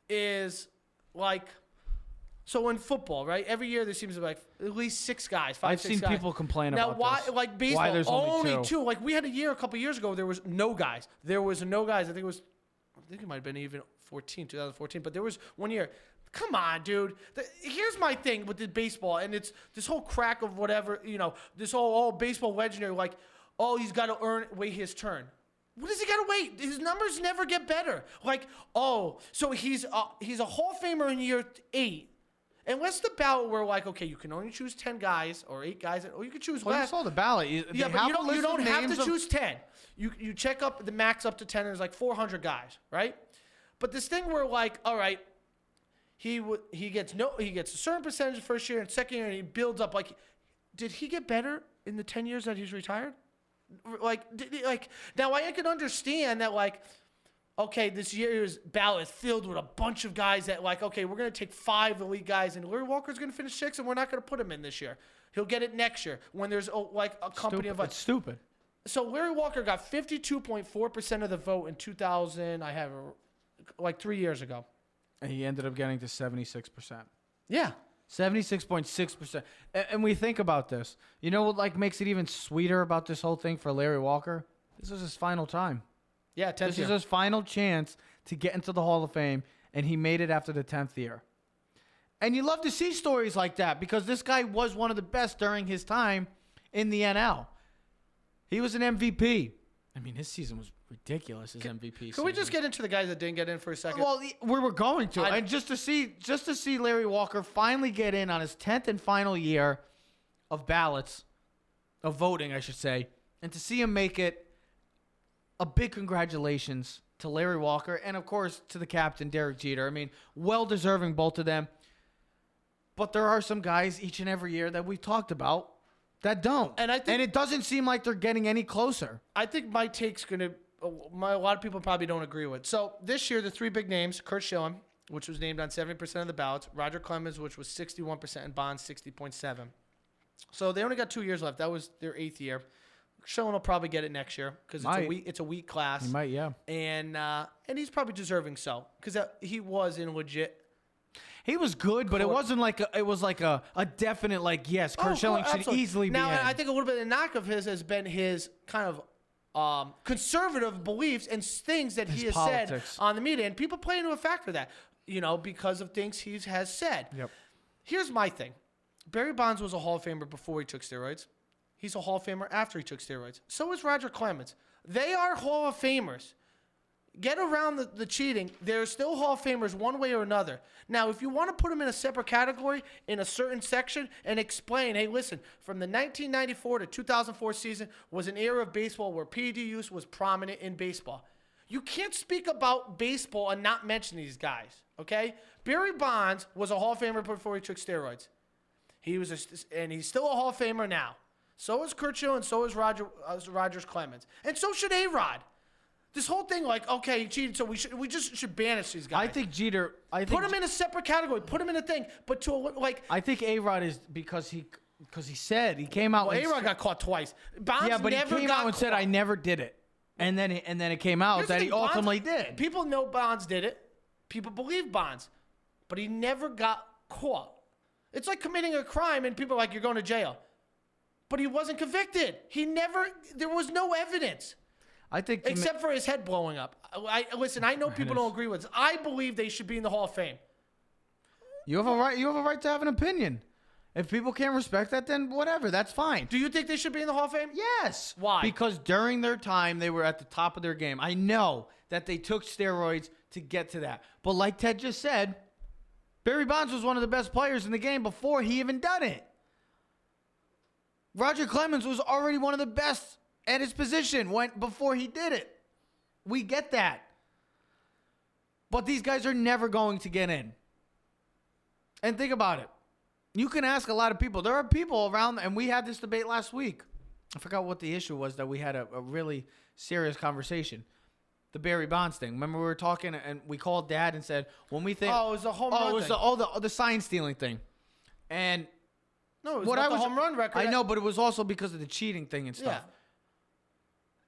is like, so in football, right? Every year there seems to be like at least six guys, 5 I've six seen guys. people complain now, about why, this. like baseball, Why there's only two. Like we had a year a couple years ago, there was no guys. There was no guys. I think it was, I think it might have been even 14, 2014. But there was one year. Come on, dude. The, here's my thing with the baseball, and it's this whole crack of whatever, you know, this whole oh baseball legendary, like, oh, he's got to earn wait his turn. What does he got to wait? His numbers never get better. Like, oh, so he's a, he's a Hall of Famer in year eight. And what's the ballot where like, okay, you can only choose ten guys or eight guys, or you can choose Well, you less. saw the ballot. You, Yeah, but you don't, you don't have to of- choose 10. You, you check up the max up to 10, and there's like 400 guys, right? But this thing where, like, all right, he w- he gets no he gets a certain percentage first year and second year and he builds up like did he get better in the 10 years that he's retired like did he, like now i can understand that like okay, this year's ballot is filled with a bunch of guys that like, okay, we're gonna take five elite guys, and Larry Walker's gonna finish six, and we're not gonna put him in this year. He'll get it next year when there's oh, like a company Stupid. of like It's stupid. so Larry Walker got 52.4% of the vote in 2000. I have like three years ago. And he ended up getting to 76%. Yeah. 76.6%. And, and we think about this. You know what like makes it even sweeter about this whole thing for Larry Walker? This was his final time. Yeah, 10th This year. is his final chance to get into the Hall of Fame, and he made it after the 10th year. And you love to see stories like that because this guy was one of the best during his time in the NL. He was an MVP. I mean, his season was ridiculous. His MVP. Can we just get into the guys that didn't get in for a second? Well, we were going to, I- and just to see, just to see Larry Walker finally get in on his tenth and final year of ballots, of voting, I should say, and to see him make it, a big congratulations to Larry Walker, and of course to the captain Derek Jeter. I mean, well deserving both of them. But there are some guys each and every year that we've talked about that don't, And I think- and it doesn't seem like they're getting any closer. I think my take's gonna. uh, My a lot of people probably don't agree with. So this year, the three big names: Curt Schilling, which was named on seventy percent of the ballots; Roger Clemens, which was sixty-one percent, and Bonds sixty point seven. So they only got two years left. That was their eighth year. Schilling will probably get it next year because it's a weak. It's a weak class. You might, yeah. and uh, and he's probably deserving so because he was in legit. He was good, but it wasn't like a, it was like a, a definite like yes, Curt Oh, Schilling should absolutely. easily now, be in. I think a little bit of the knock of his has been his kind of um, conservative beliefs and s- things that he His has politics. said on the media, and people play into a factor that, you know, because of things he has said. Yep. Here's my thing: Barry Bonds was a Hall of Famer before he took steroids. He's a Hall of Famer after he took steroids. So is Roger Clemens. They are Hall of Famers. Get around the, the cheating. They're still Hall of Famers one way or another. Now, if you want to put them in a separate category in a certain section and explain, hey, listen, from the 1994 to 2004 season was an era of baseball where PED use was prominent in baseball. You can't speak about baseball and not mention these guys, okay? Barry Bonds was a Hall of Famer before he took steroids. He was, a, and he's still a Hall of Famer now. So is Curt and so is Roger uh, Rogers Clemens, and so should A Rod. This whole thing, like, okay, he cheated, so we should we just should banish these guys. I think Jeter. I think put him in a separate category, put him in a thing, but to a, like, I think A Rod is because he because he said he came out. well, A Rod got caught twice. Bonds yeah, but he came out and said. I never did it, and then it, and then it came out Here's that he Bonds- ultimately did. People know Bonds did it. People believe Bonds, but he never got caught. It's like committing a crime and people are like, you're going to jail. But he wasn't convicted. He never, there was no evidence I think ma- except for his head blowing up. I, I- listen, I know people don't agree with this. I believe they should be in the Hall of Fame. you have a right. You have a right to have an opinion. If people can't respect that, then whatever. That's fine. Do you think they should be in the Hall of Fame? Yes. Why? Because during their time, they were at the top of their game. I know that they took steroids to get to that. But like Ted just said, Barry Bonds was one of the best players in the game before he even done it. Roger Clemens was already one of the best at his position when before he did it. We get that. But these guys are never going to get in. And think about it. You can ask a lot of people. There are people around, and we had this debate last week. I forgot what the issue was that we had a, a really serious conversation. The Barry Bonds thing. Remember we were talking, and we called Dad and said when we think, Oh, it was the home oh, run it was the oh the the sign stealing thing, and No, it was what I was home run record. I know, but it was also because of the cheating thing and stuff. Yeah.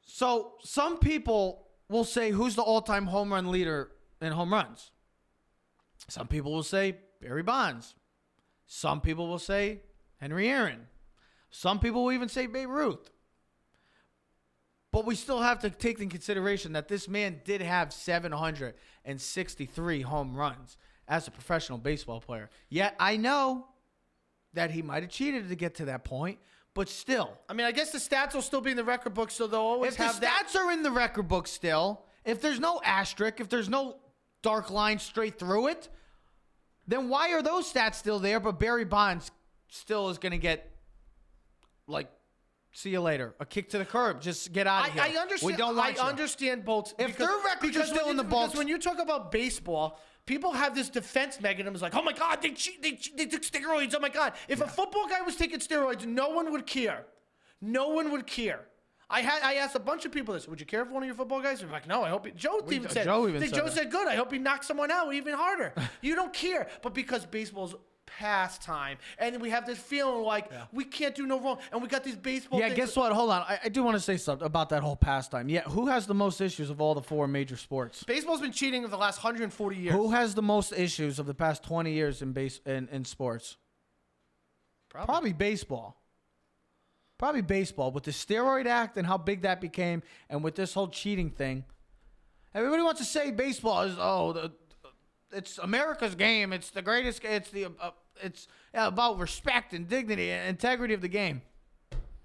So some people will say, "Who's the all-time home run leader in home runs?" Some people will say Barry Bonds. Some people will say Henry Aaron. Some people will even say Babe Ruth. But we still have to take in consideration that this man did have 763 home runs as a professional baseball player. Yet I know that he might have cheated to get to that point, but still, I mean, I guess the stats will still be in the record book, so they'll always have. if the have that. stats are in the record book still, if there's no asterisk, if there's no dark line straight through it, then why are those stats still there? But Barry Bonds still is going to get like, see you later, a kick to the curb, just get out of here. I understand. We don't like I you. understand both. If their records are because still in the because books- when you talk about baseball, people have this defense mechanism. Like, oh my god, they cheat, they, cheat- they took steroids. Oh my god, if a football guy was taking steroids, no one would care. No one would care. I had I asked a bunch of people this. Would you care if one of your football guys? They're like, no. I hope he, Joe even said. Joe even said Joe said good. I hope he knocks someone out even harder. you don't care, but because baseball's pastime, and we have this feeling like we can't do no wrong, and we got these baseball. Yeah, guess what? Hold on. I, I do want to say something about that whole pastime. Yeah, who has the most issues of all the four major sports? Baseball's been cheating for the last 140 years. Who has the most issues of the past 20 years in base in, in sports? Probably. Probably baseball. Probably baseball with the steroid act and how big that became, and with this whole cheating thing. Everybody wants to say baseball is oh the, it's America's game. It's the greatest. It's the uh, it's about respect and dignity and integrity of the game.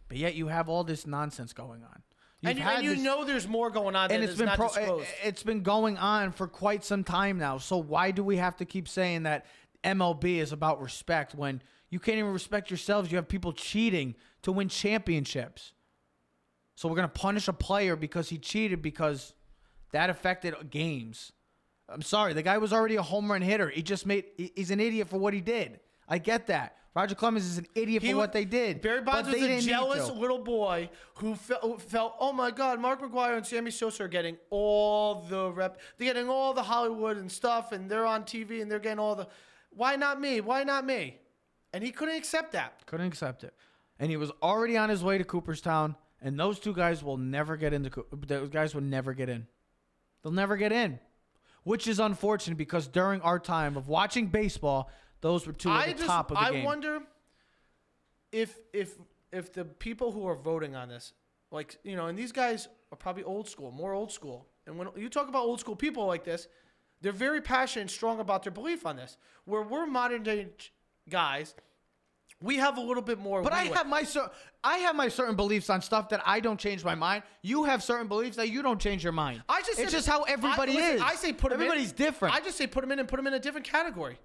But yet you have all this nonsense going on. and You've you, and you this- know there's more going on and and it's been pro- it- it's been going on for quite some time now. So why do we have to keep saying that MLB is about respect when you can't even respect yourselves? You have people cheating to win championships. So we're gonna punish a player because he cheated because that affected games. I'm sorry, the guy was already a home run hitter. He just made he's an idiot for what he did. I get that. Roger Clemens is an idiot He for what they did. Barry Bonds was a jealous little boy who felt, who felt, oh my God, Mark McGwire and Sammy Sosa are getting all the rep. They're getting all the Hollywood and stuff, and they're on TV and they're getting all the. Why not me? Why not me? And he couldn't accept that. Couldn't accept it. And he was already on his way to Cooperstown, and those two guys will never get into. Those guys will never get in. They'll never get in, which is unfortunate because during our time of watching baseball, those were two I at the just, top of the I game. wonder if if if the people who are voting on this, like you know, and these guys are probably old school, more old school. And when you talk about old school people like this, they're very passionate and strong about their belief on this. Where we're modern day guys, we have a little bit more. but I have my cer- I have my certain beliefs on stuff that I don't change my mind. You have certain beliefs that you don't change your mind. I just it's just how everybody I, listen, is. I say put 'em in- everybody's different. I just say put them in and put them in a different category.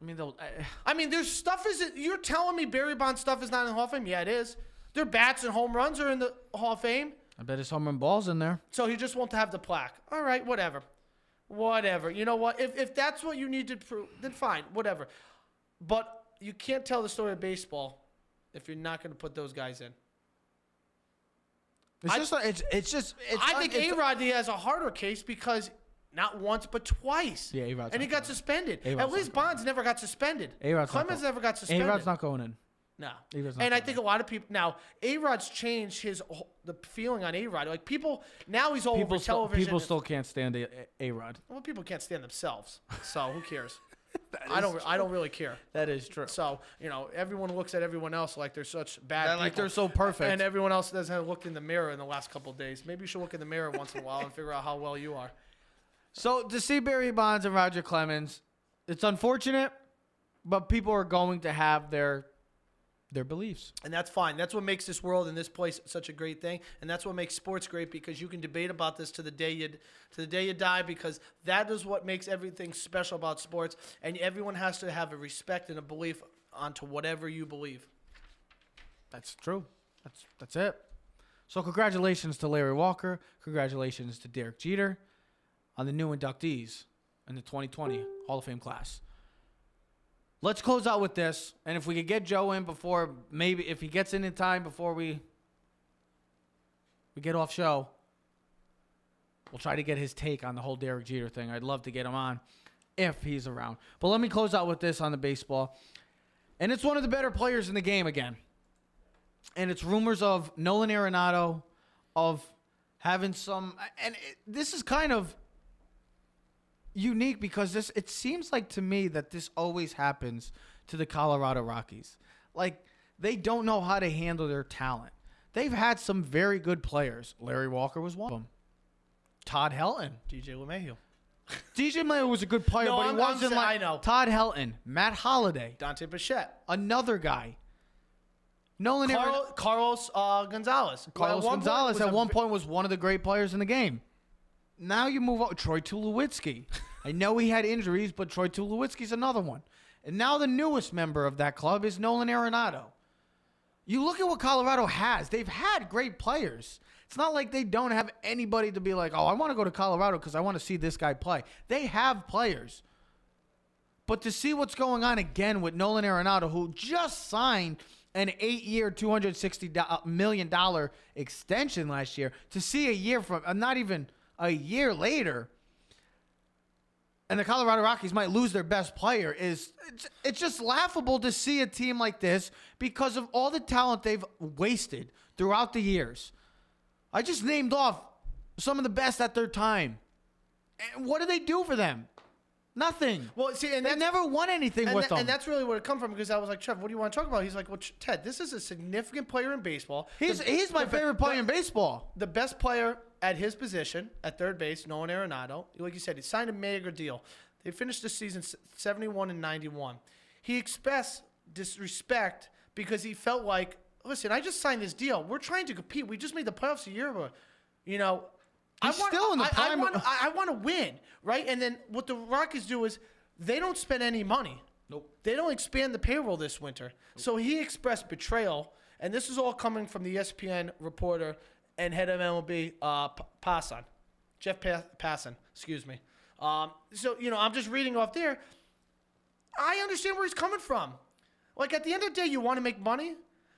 I mean, they'll- I- I mean, there's stuff is it you're telling me Barry Bonds stuff is not in the Hall of Fame? Yeah, it is. Their bats and home runs are in the Hall of Fame. I bet his home run balls in there. So he just won't have the plaque. All right, whatever. Whatever. You know what? If, if that's what you need to prove, then fine, whatever. But you can't tell the story of baseball if you're not going to put those guys in. It's I- just it's it's just it's I think A Rod has a harder case because not once but twice. Yeah, A-Rod's and he got suspended. A-Rod's At least. Bonds never got suspended. A-Rod's not Clemens never got suspended. A-Rod's not going in. No. A-Rod's And I think a lot of people now A Rod's changed his the feeling on A Rod. Like people now he's all People over still, television. people still can't stand A Rod. well, people can't stand themselves, so who cares? I don't. I don't really care. That is true. So you know, everyone looks at everyone else like they're such bad. Like they're so perfect. and everyone else doesn't look in the mirror in the last couple of days. Maybe you should look in the mirror once in a while and figure out how well you are. So to see Barry Bonds and Roger Clemens, it's unfortunate, but people are going to have their their beliefs. And that's fine. That's what makes this world and this place such a great thing. And that's what makes sports great because you can debate about this to the day you to the day you die because that is what makes everything special about sports. And everyone has to have a respect and a belief onto whatever you believe. That's true. That's that's it. So congratulations to Larry Walker. Congratulations to Derek Jeter on the new inductees in the 2020 Hall of Fame class. Let's close out with this, and if we could get Joe in before maybe if he gets in in time before we we get off show, we'll try to get his take on the whole Derek Jeter thing. I'd love to get him on if he's around. But let me close out with this on the baseball. And it's one of the better players in the game again and it's rumors of Nolan Arenado of having some and it, this is kind of unique because this it seems like to me that this always happens to the Colorado Rockies. Like they don't know how to handle their talent. They've had some very good players. Larry Walker was one of them. Todd Helton. DJ LeMahieu, DJ Mayo was a good player, No, but he I'm- I'm wasn't sa- like I know. Todd Helton, Matt Holliday, Dante Bichette, another guy. Nolan. Carl, Carlos uh, Gonzalez. Carlos Well, at Gonzalez at one point was one of the great players in the game. Now you move on. Troy Tulowitzki. I know he had injuries, but Troy Tulowitzki's another one. And now the newest member of that club is Nolan Arenado. You look at what Colorado has. They've had great players. It's not like they don't have anybody to be like, oh, I want to go to Colorado because I want to see this guy play. They have players. But to see what's going on again with Nolan Arenado, who just signed an eight-year, two hundred sixty million dollar extension last year to see a year from uh, not even a year later, and the Colorado Rockies might lose their best player is it's, it's just laughable to see a team like this because of all the talent they've wasted throughout the years. I just named off some of the best at their time. And what do they do for them? Nothing. Well, see, and they never won anything and, with tha- them. and that's really where it come from because I was like, Trev, what do you want to talk about? He's like, well, Ted, this is a significant player in baseball. he's The- he's my the favorite player the- in baseball. the best player at his position at third base, Nolan Arenado. Like you said, he signed a mega deal. They finished the season 71 and 91. He expressed disrespect because he felt like, listen, I just signed this deal. We're trying to compete. We just made the playoffs a year ago. You know, He's still in the I, prime I, want, I, I want to win, right? And then what the Rockets do is they don't spend any money. Nope. They don't expand the payroll this winter. So he expressed betrayal, and this is all coming from the ESPN reporter and head of MLB, uh, P- Passan, Jeff pa- Passan, excuse me. Um, so you know, I'm just reading off there. I understand where he's coming from. Like at the end of the day, you want to make money,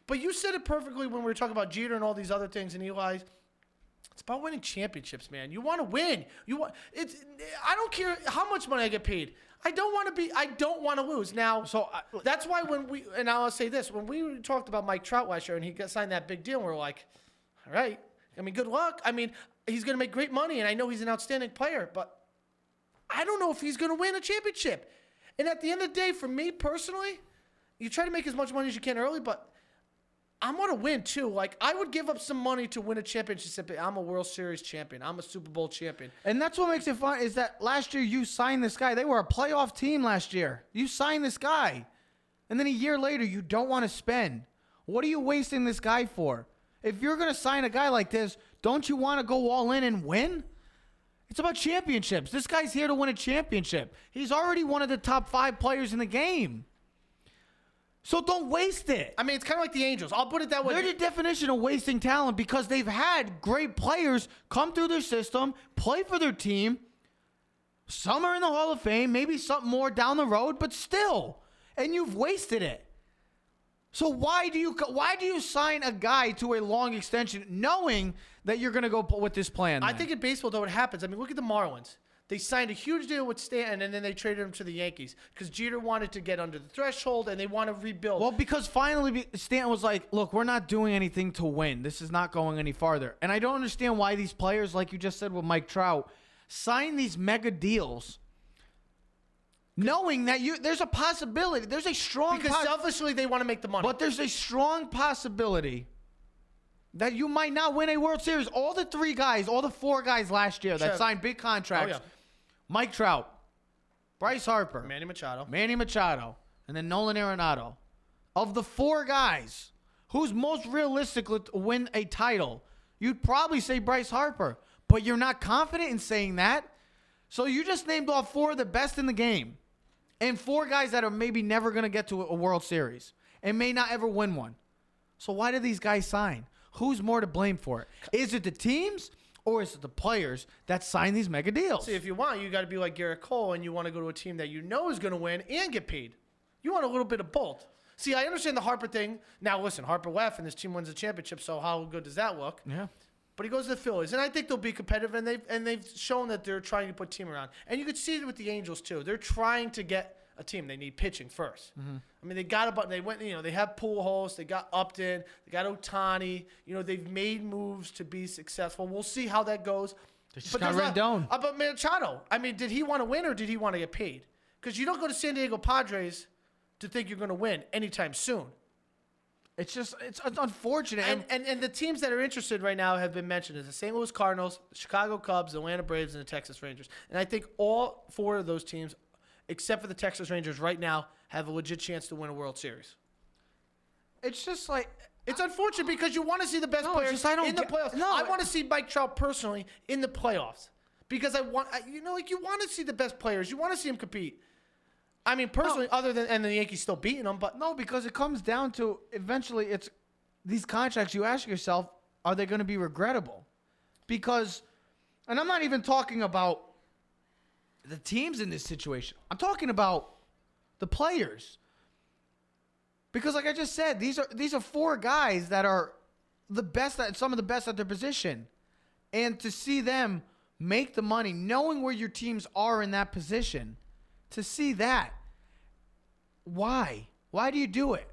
but you said it perfectly when we were talking about Jeter and all these other things and Eli. It's about winning championships, man. You want to win. You want it's. I don't care how much money I get paid. I don't want to be. I don't want to lose. Now, So, I- that's why when we and I'll say this: when we talked about Mike Trout last year and he got signed that big deal, we are like, all right. I mean, good luck. I mean, he's going to make great money, and I know he's an outstanding player, but I don't know if he's going to win a championship. And at the end of the day, for me personally, you try to make as much money as you can early, but I want to win too. Like I would give up some money to win a championship. I'm a World Series champion. I'm a Super Bowl champion. And that's what makes it fun is that last year you signed this guy. They were a playoff team last year. You signed this guy. And then a year later you don't want to spend. What are you wasting this guy for? If you're going to sign a guy like this, don't you want to go all in and win? It's about championships. This guy's here to win a championship. He's already one of the top 5 players in the game. So don't waste it. I mean, it's kind of like the Angels. I'll put it that way. They're the definition of wasting talent because they've had great players come through their system, play for their team. Some are in the Hall of Fame, maybe something more down the road, but still, and you've wasted it. So why do you why do you sign a guy to a long extension knowing that you're going to go with this plan? I then? think in baseball, though, it happens. I mean, look at the Marlins. They signed a huge deal with Stanton, and then they traded him to the Yankees because Jeter wanted to get under the threshold, and they want to rebuild. Well, because finally Stanton was like, "Look, we're not doing anything to win. This is not going any farther." And I don't understand why these players, like you just said with Mike Trout, sign these mega deals, knowing that you there's a possibility, there's a strong, possibility. because pos- selfishly, they want to make the money. but there's a strong possibility that you might not win a World Series. All the three guys, all the four guys last year that Sure. signed big contracts: Oh, yeah. Mike Trout, Bryce Harper, Manny Machado. Manny Machado, and then Nolan Arenado. Of the four guys, who's most realistic to win a title? You'd probably say Bryce Harper, but you're not confident in saying that. So you just named off four of the best in the game, and four guys that are maybe never going to get to a World Series and may not ever win one. So why did these guys sign? Who's more to blame for it? Is it the teams or is it the players that sign these mega deals? See, if you want, you got to be like Gerrit Cole, and you want to go to a team that you know is going to win and get paid. You want a little bit of both. See, I understand the Harper thing. Now, listen, Harper left, and this team wins a championship. So how good does that look? yeah. But he goes to the Phillies, and I think they'll be competitive, and they've and they've shown that they're trying to put team around. And you could see it with the Angels too. They're trying to get a team. They need pitching 1st I mean, they got a but they went. You know, they have Pujols, they got Upton, they got Ohtani. You know, they've made moves to be successful. We'll see how that goes. just got there's not- Rendon. Uh, but Machado, I mean, did he want to win or did he want to get paid? Because you don't go to San Diego Padres to think you're going to win anytime soon. It's just it's, it's unfortunate. And, and and the teams that are interested right now have been mentioned as the St. Louis Cardinals, the Chicago Cubs, the Atlanta Braves, and the Texas Rangers. And I think all four of those teams, except for the Texas Rangers, right now have a legit chance to win a World Series. it's just like It's unfortunate because you want to see the best No, players just I don't in the get- playoffs. no, I want to see Mike Trout personally in the playoffs because I want, I, you know, like you want to see the best players. You want to see them compete. I mean, personally, other than and the Yankees still beating them, but no, because it comes down to eventually it's these contracts. You ask yourself, are they going to be regrettable? Because, and I'm not even talking about the teams in this situation. I'm talking about the players. Because like I just said, these are these are four guys that are the best at some of the best at their position. And to see them make the money, knowing where your teams are in that position, to see that, why? Why do you do it?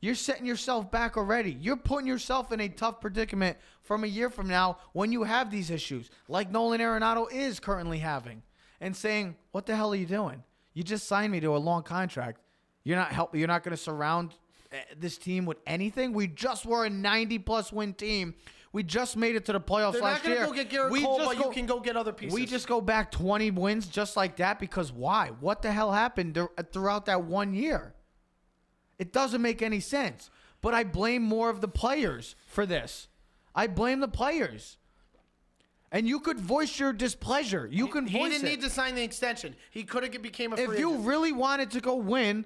You're setting yourself back already. You're putting yourself in a tough predicament from a year from now when you have these issues, like Nolan Arenado is currently having, and saying, "What the hell are you doing? You just signed me to a long contract. You're not help. You're not going to surround eh, this team with anything. We just were a 90 plus win team. We just made it to the playoffs They're last not going to year. go get Gerrit we Cole, just but go- you can go get other pieces. we just go back 20 wins just like that because why? What the hell happened dur- uh, throughout that one year? It doesn't make any sense. But I blame more of the players for this. I blame the players. And you could voice your displeasure. You can voice it. He voice didn't it. need to sign the extension. He could have became a free if you agent. really wanted to go win,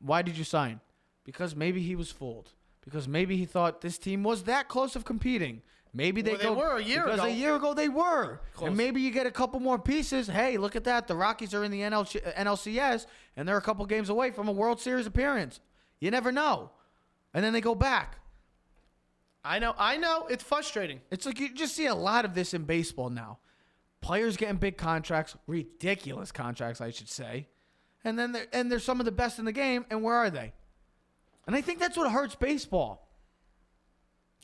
why did you sign? Because maybe he was fooled. Because maybe he thought this team was that close of competing. Maybe they, Well, they go, were a year because ago. a year ago they were. Close. And maybe you get a couple more pieces. Hey, look at that. The Rockies are in the NL- uh, NLCS and they're a couple games away from a World Series appearance. You never know. And then they go back. I know, I know, it's frustrating. It's like you just see a lot of this in baseball now. Players getting big contracts, ridiculous contracts, I should say. And then they're, and they're some of the best in the game, and where are they? And I think that's what hurts baseball.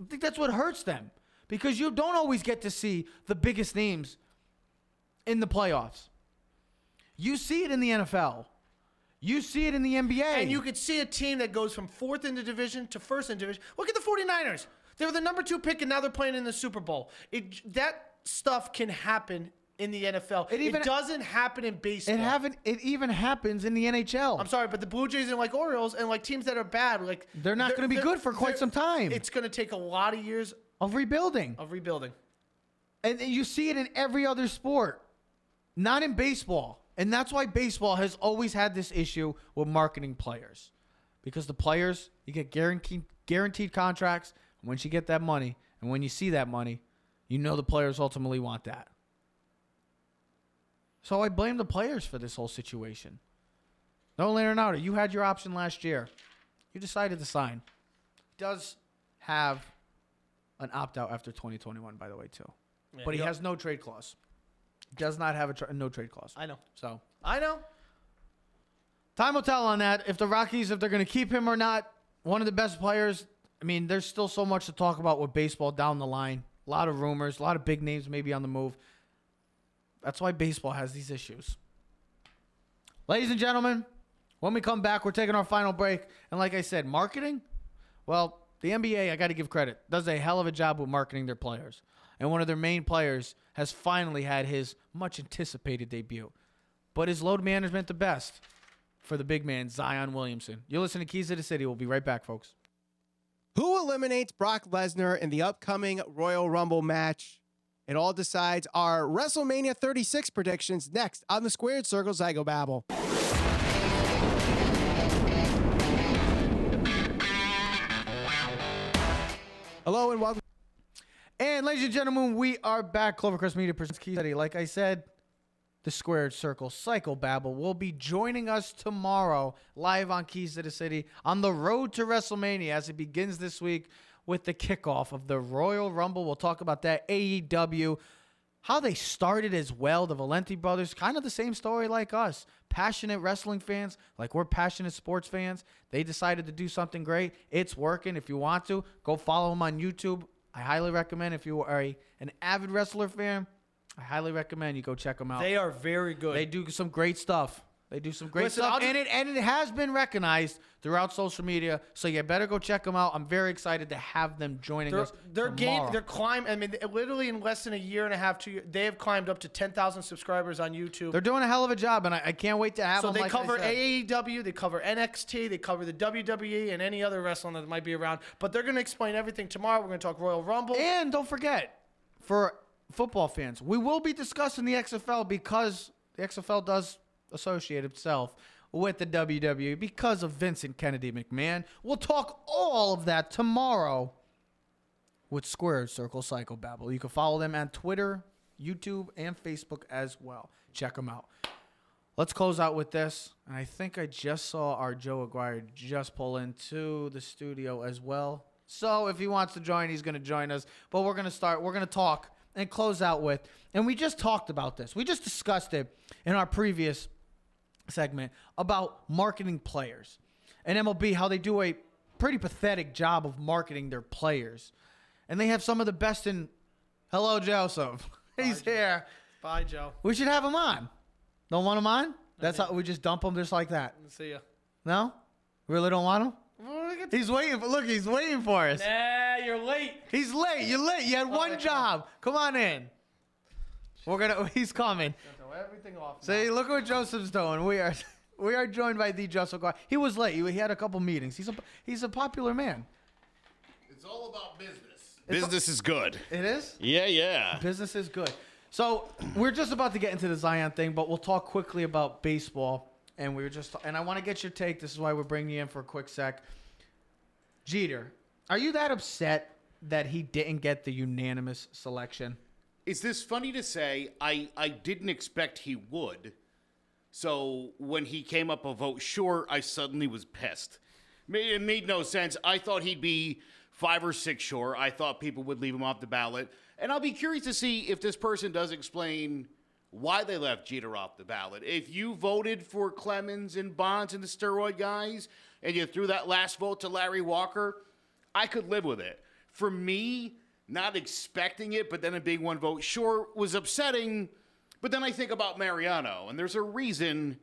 I think that's what hurts them because you don't always get to see the biggest names in the playoffs. You see it in the NFL. You see it in the NBA. And you could see a team that goes from fourth in the division to first in division. Look at the 49ers. They were the number two pick, and now they're playing in the Super Bowl. It, that stuff can happen in the NFL. It It, even- doesn't happen in baseball. it haven't. It even happens in the NHL. I'm sorry, but the Blue Jays and like Orioles and like teams that are bad, like They're not gonna be good for quite some time. It's going to take a lot of years of rebuilding. of rebuilding. And you see it in every other sport, not in baseball. And that's why baseball has always had this issue with marketing players. Because the players, you get guaranteed guaranteed contracts. And once you get that money, and when you see that money, you know the players ultimately want that. So I blame the players for this whole situation. Nolan Arenado, you had your option last year. You decided to sign. Does have an opt out after 2021, by the way, too. Yeah, but he has no trade clause. Does not have a tra- no trade clause. I know. So I know. time will tell on that. If the Rockies, if they're going to keep him or not, one of the best players. I mean, there's still so much to talk about with baseball down the line. A lot of rumors, a lot of big names maybe on the move. That's why baseball has these issues. Ladies and gentlemen, when we come back, we're taking our final break. And like I said, marketing, well, the NBA, I got to give credit, does a hell of a job with marketing their players. And one of their main players has finally had his much anticipated debut. But is load management the best for the big man, Zion Williamson? You're listening to Keys to the City. We'll be right back, folks. Who eliminates Brock Lesnar in the upcoming Royal Rumble match? It all decides our WrestleMania 36 predictions next on the Squared Circle Psycho Babble. Hello and welcome. And ladies and gentlemen, we are back. Clovercrest Media presents the City. Like I said, the Squared Circle Psycho Babble will be joining us tomorrow live on Keys to the City on the road to WrestleMania as it begins this week with the kickoff of the Royal Rumble. We'll talk about that AEW, how they started as well. The Valenti brothers, kind of the same story like us. Passionate wrestling fans, like we're passionate sports fans. They decided to do something great. It's working. If you want to, go follow them on YouTube. I highly recommend if you are a, an avid wrestler fan, I highly recommend you go check them out. They are very good. They do some great stuff. They do some great Listen, stuff, just- and it and it has been recognized throughout social media. So you better go check them out. I'm very excited to have them joining Their, us. their game, tomorrow. their climb. I mean, literally in less than a year and a half, two years, they have climbed up to 10,000 subscribers on YouTube. They're doing a hell of a job, and I, I can't wait to have so them. they like cover. AEW, they cover NXT, they cover the WWE, and any other wrestling that might be around. But they're going to explain everything tomorrow. We're going to talk Royal Rumble. And don't forget, for football fans, we will be discussing the XFL because the XFL does associate itself with the WWE because of Vincent Kennedy McMahon. We'll talk all of that tomorrow with Squared Circle Psycho Babble. You can follow them on Twitter, YouTube, and Facebook as well. Check them out. let's close out with this. And I think I just saw our Joe Aguirre just pull into the studio as well. So if he wants to join, he's going to join us. But we're going to start, we're going to talk and close out with, and we just talked about this. We just discussed it in our previous segment about marketing players and MLB, how they do a pretty pathetic job of marketing their players. And they have some of the best in. Hello, Joseph. He's here. Bye, Joe. We should have him on. Don't want him on? That's how we just dump him just like that. See ya. No? Really don't want him? He's waiting for. Look, he's waiting for us. Nah, you're late. He's late. You're late. You had one job. Come on in. We're gonna. He's coming. Throw everything off. See, look what Joseph's doing. We are. We are joined by the Joseph. Gar- He was late. He, he had a couple meetings. He's a. He's a popular man. It's all about business. It's business is good. It is. Yeah, yeah. Business is good. So we're just about to get into the Zion thing, but we'll talk quickly about baseball. And we were just, and I want to get your take. This is why we're bringing you in for a quick sec. Jeter, are you that upset that he didn't get the unanimous selection? Is this funny to say? I, I didn't expect he would. So when he came up a vote short, I suddenly was pissed. It made no sense. I thought he'd be five or six short. I thought people would leave him off the ballot. And I'll be curious to see if this person does explain why they left Jeter off the ballot. If you voted for Clemens and Bonds and the steroid guys, and you threw that last vote to Larry Walker, I could live with it. For me, not expecting it, but then it being one vote short was upsetting. But then I think about Mariano, and there's a reason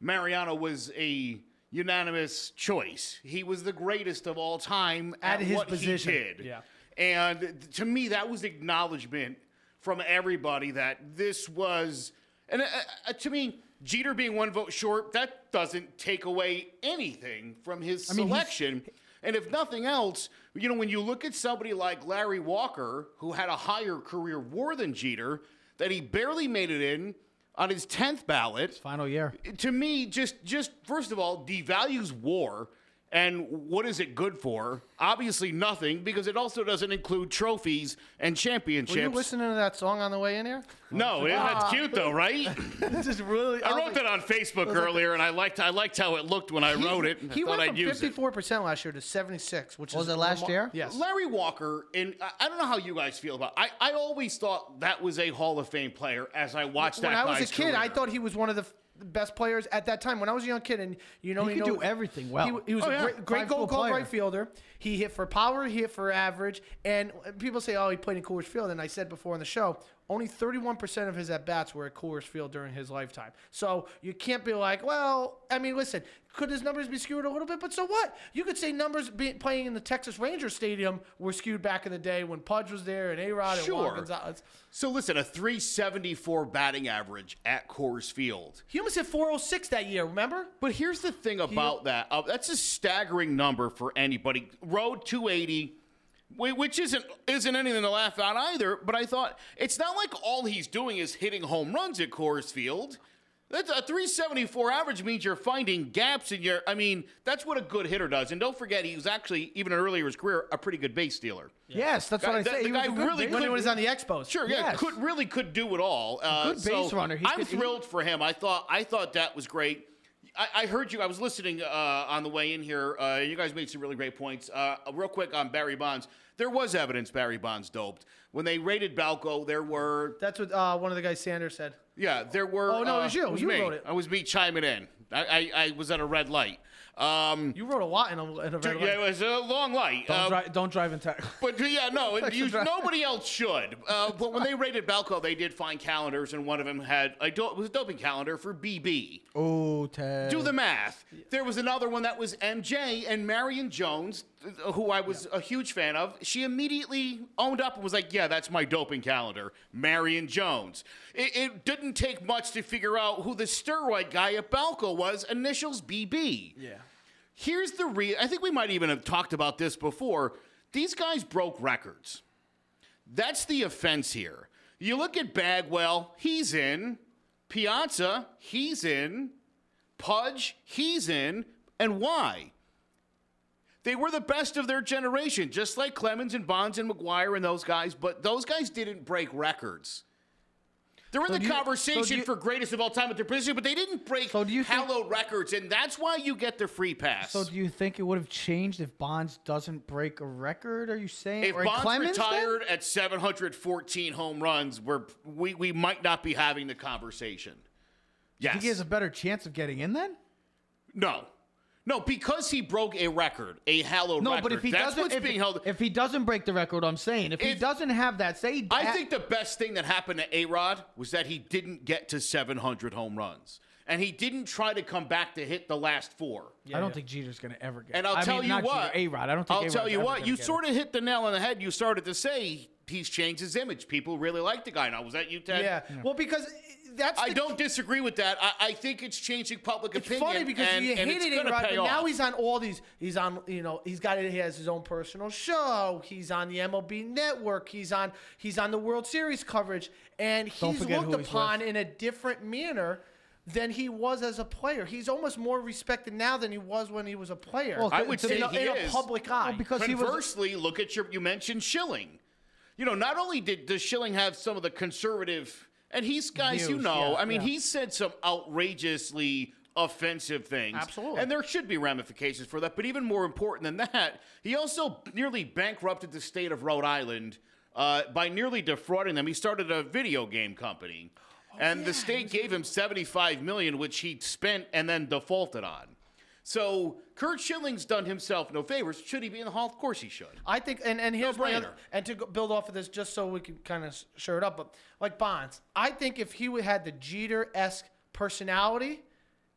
Mariano was a unanimous choice. He was the greatest of all time At at, his what position. he did. Yeah. And to me, that was acknowledgement from everybody that this was, and uh, uh, to me, Jeter being one vote short, that doesn't take away anything from his mean, he's- selection. And if nothing else, you know, when you look at somebody like Larry Walker, who had a higher career war than Jeter, that he barely made it in on his 10th ballot, His Final year. to me, just just first of all, devalues war. And what is it good for? Obviously, nothing, because it also doesn't include trophies and championships. Were you listening to that song on the way in here? no, it, that's ah. cute though, right? this is really. I wrote that on Facebook earlier, and I liked I liked how it looked when I wrote it. I He thought went I'd from use it. fifty-four percent last year to seventy-six, which Was is it last year? Yes. Larry Walker, and I- I don't know how you guys feel about. I I always thought that was a Hall of Fame player as I watched that. when that. I was a guy's kid, I career. thought he was one of the f- best players at that time. When I was a young kid, and you know, He you could know, do everything well. He, he was Oh, a yeah. great, great goal called right fielder. He hit for power, he hit for average, and people say, "Oh, he played in Coors Field." And I said before on the show, only 31% of his at bats were at Coors Field during his lifetime. So you can't be like, "Well, I mean, listen." Could his numbers be skewed a little bit? But so what? You could say numbers be, playing in the Texas Rangers Stadium were skewed back in the day when Pudge was there and A Rod and Juan Sure. Gonzalez. So listen, a 374 batting average at Coors Field. He almost hit 406 that year, remember? But here's the thing about that. Uh, that's a staggering number for anybody. Road 280, whi- which isn't isn't anything to laugh at either. But I thought it's not like all he's doing is hitting home runs at Coors Field. That's a 374 average means you're finding gaps in your. I mean, that's what a good hitter does. And don't forget, he was actually even earlier in his career a pretty good base stealer. Yes, that's what I say. the He guy really base- When he was on the Expos. Sure, yeah, Yes. could really could do it all. Uh, Good base so runner. He I'm could- he- thrilled for him. I thought I thought that was great. I, I heard you. I was listening uh, on the way in here. Uh, you guys made some really great points. Uh, real quick on Barry Bonds. There was evidence Barry Bonds doped when they raided Balco. There were That's what uh, one of the guys Sanders said. yeah, there were. Oh, no, it uh, was you. You me. wrote it. I was me chiming in. I, I, I was at a red light. Um, You wrote a lot in a, in a red yeah, light. it was a long light. Don't, Uh, dri- don't drive in tech. but yeah, no, it, you, nobody else should. Uh, but when they raided Balco, they did find calendars, and one of them had a do- it was a doping calendar for BB. Oh, Ted. Do the math. There was another one that was MJ and Marion Jones, who I was a huge fan of. She immediately owned up and was like, "Yeah, that's my doping calendar, Marion Jones." It, it didn't take much to figure out who the steroid guy at Balco was. Initials BB. Yeah. Here's the re I think we might even have talked about this before. These guys broke records. That's the offense here. You look at Bagwell, he's in. Piazza, he's in. Pudge, he's in. And why? They were the best of their generation, just like Clemens and Bonds and McGwire and those guys, but those guys didn't break records. They're in So the you- conversation do you- for greatest of all time at their position, but they didn't break So do you think- hallowed records, and that's why you get the free pass. So do you think it would have changed if Bonds doesn't break a record? Are you saying? if Bonds Clemens then? retired at 714 home runs, we're, we we might not be having the conversation. Do you Yes. think he has a better chance of getting in then? no. No, because he broke a record, a hallowed No, record. but if he that's doesn't, what's if, being held. if he doesn't break the record, I'm saying if, he doesn't have that, say I that- think the best thing that happened to A Rod was that he didn't get to 700 home runs. And he didn't try to come back to hit the last four. Yeah, I don't think Jeter's gonna ever get. And I'll I tell mean, you not what. A Rod. I don't think. I'll A-Rod's tell you what. You get it. sort of hit the nail on the head. You started to say he's changed his image. People really like the guy now. Was that you, Ted? Yeah. Well, because that's I don't disagree with that. I, I think it's changing public It's opinion. funny because and, you hated it, gonna right? But now off. he's on all these. He's on, you know, he's got it. he has his own personal show. He's on the MLB Network. He's on he's on the World Series coverage, and he's looked who he's upon in a different manner than he was as a player. He's almost more respected now than he was when he was a player. Well, I would say in, a, he in a public eye. because he was. Conversely, look at your. You mentioned Schilling. You know, not only did does Schilling have some of the conservative, and he's guys you know. yeah, I mean, yeah. he said some outrageously offensive things. Absolutely. And there should be ramifications for that. But even more important than that, he also nearly bankrupted the state of Rhode Island uh, by nearly defrauding them. He started a video game company. and the state gave him 75 million which he spent and then defaulted on. So Curt Schilling's done himself no favors. Should he be in the hall? Of course he should. I think, and, and here's No-brainer. other, and to build off of this, just so we can kind of share it up, but like Bonds, I think if he would had the Jeter esque personality,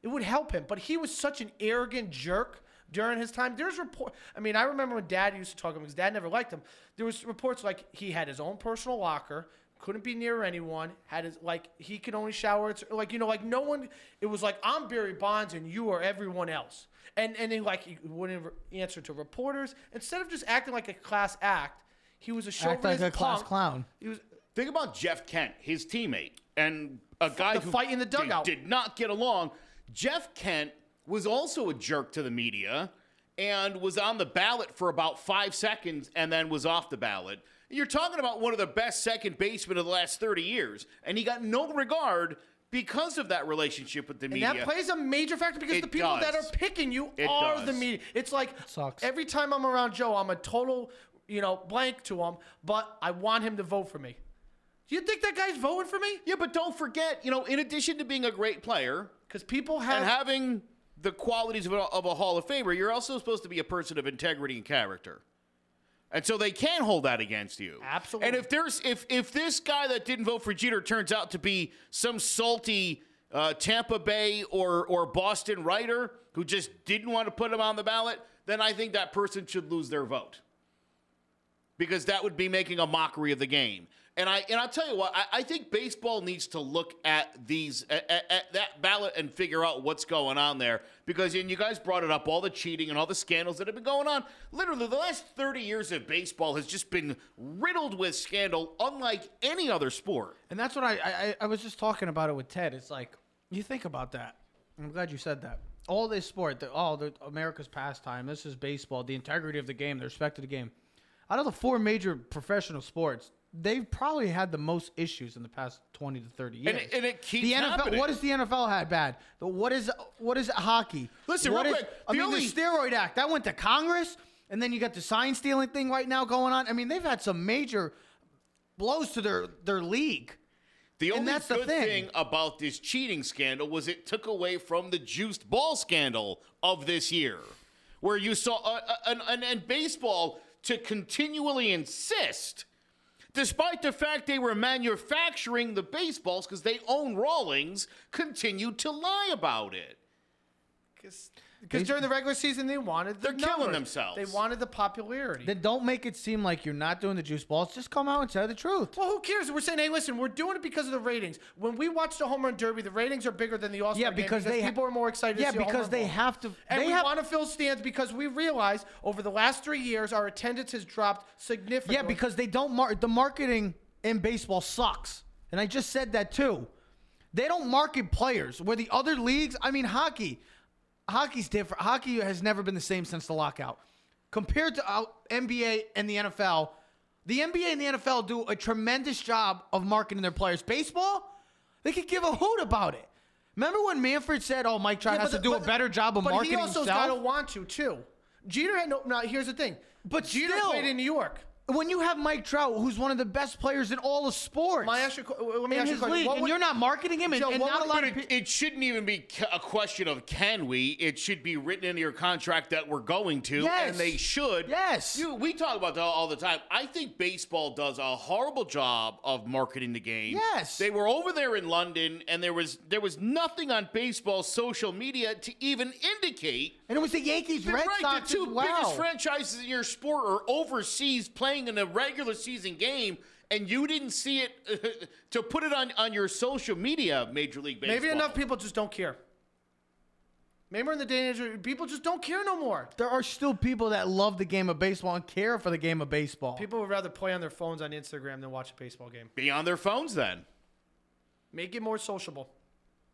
it would help him. But he was such an arrogant jerk during his time. There's report. I mean, I remember when Dad used to talk to him because Dad never liked him. There was reports like he had his own personal locker. Couldn't be near anyone. Had his like he could only shower. It's like you know, like no one. It was like I'm Barry Bonds and you are everyone else. And and then like he wouldn't answer to reporters. Instead of just acting like a class act, he was a Act like chauvinist a class punk. clown. He was Think about Jeff Kent, his teammate, and a guy the who fight in the they dugout. did not get along. Jeff Kent was also a jerk to the media and was on the ballot for about five seconds and then was off the ballot. You're talking about one of the best second basemen of the last 30 years, and he got no regard because of that relationship with the media. And media. that plays a major factor because It the people that are picking you It are the does. media. It's like sucks. every time I'm around Joe, I'm a total, you know, blank to him, but I want him to vote for me. Do you think that guy's voting for me? yeah, but don't forget, you know, in addition to being a great player, Because people have. and having the qualities of a, of a Hall of Famer, you're also supposed to be a person of integrity and character. And so they can hold that against you. Absolutely. And if there's if if this guy that didn't vote for Jeter turns out to be some salty uh, Tampa Bay or or Boston writer who just didn't want to put him on the ballot, then I think that person should lose their vote because that would be making a mockery of the game. And I and I'll tell you what, I, I think baseball needs to look at these at, at- at that ballot and figure out what's going on there. Because and you guys brought it up, all the cheating and all the scandals that have been going on. Literally, the last 30 years of baseball has just been riddled with scandal, unlike any other sport. And that's what I, I I was just talking about it with Ted. It's like you think about that. I'm glad you said that. All this sport, the, all the America's pastime. This is baseball. The integrity of the game, the respect of the game. Out of the four major professional sports, they've probably had the most issues in the past 20 to 30 years. And it- and it keeps the NFL. happening. What has the NFL had bad? The, what is what is hockey? Listen, What real is- quick, I the mean, only- the steroid act that went to Congress, and then you got the sign stealing thing right now going on. I mean, they've had some major blows to their their league. The And only that's the good thing. thing about this cheating scandal was it took away from the juiced ball scandal of this year, where you saw uh, uh, and baseball to continually insist, despite the fact they were manufacturing the baseballs because they own Rawlings, continued to lie about it. Because during the regular season, they wanted the They're killing themselves. They wanted the popularity. Then don't make it seem like you're not doing the juice balls. Just come out and tell the truth. well, who cares? We're saying, hey, listen, we're doing it because of the ratings. When we watch the home run derby, the ratings are bigger than the All Star Yeah, game because they ha- people are more excited. Yeah, to see a home because they have to. And they we have, want to fill stands because we realize over the last three years our attendance has dropped significantly. Yeah, because they don't market. The marketing in baseball sucks, and I just said that too. They don't market players. Where the other leagues, I mean, hockey, hockey's different. Hockey has never been the same since the lockout. Compared to uh, NBA and the NFL, the NBA and the NFL do a tremendous job of marketing their players. Baseball, They could give a hoot about it. Remember when Manfred said, "Oh, Mike Trout Yeah, has but to the- do a better job of marketing." but marketing he also himself"? got to want to too. Jeter had no. Now here's the thing. But Jeter still- played in New York. When you have Mike Trout, who's one of the best players in all of sports, My ask you, let me in ask you a his question. league, What and would- you're not marketing him, and, Joe, and what not a would- lot But of it, pe- it shouldn't even be ca- a question of can we. It should be written into your contract that we're going to, Yes. and they should. Yes. You, we talk about that all the time. I think baseball does a horrible job of marketing the game. Yes. They were over there in London, and there was there was nothing on baseball social media to even indicate. and it was the Yankees, Red right, Sox the two as well. biggest franchises in your sport are overseas playing in a regular season game. And you didn't see it to put it on, on your social media, Major League Baseball. Maybe enough people just don't care. Maybe we're in the day and age people just don't care no more. there are still people that love the game of baseball and care for the game of baseball. People would rather play on their phones on Instagram than watch a baseball game. Be on their phones then. Make it more sociable.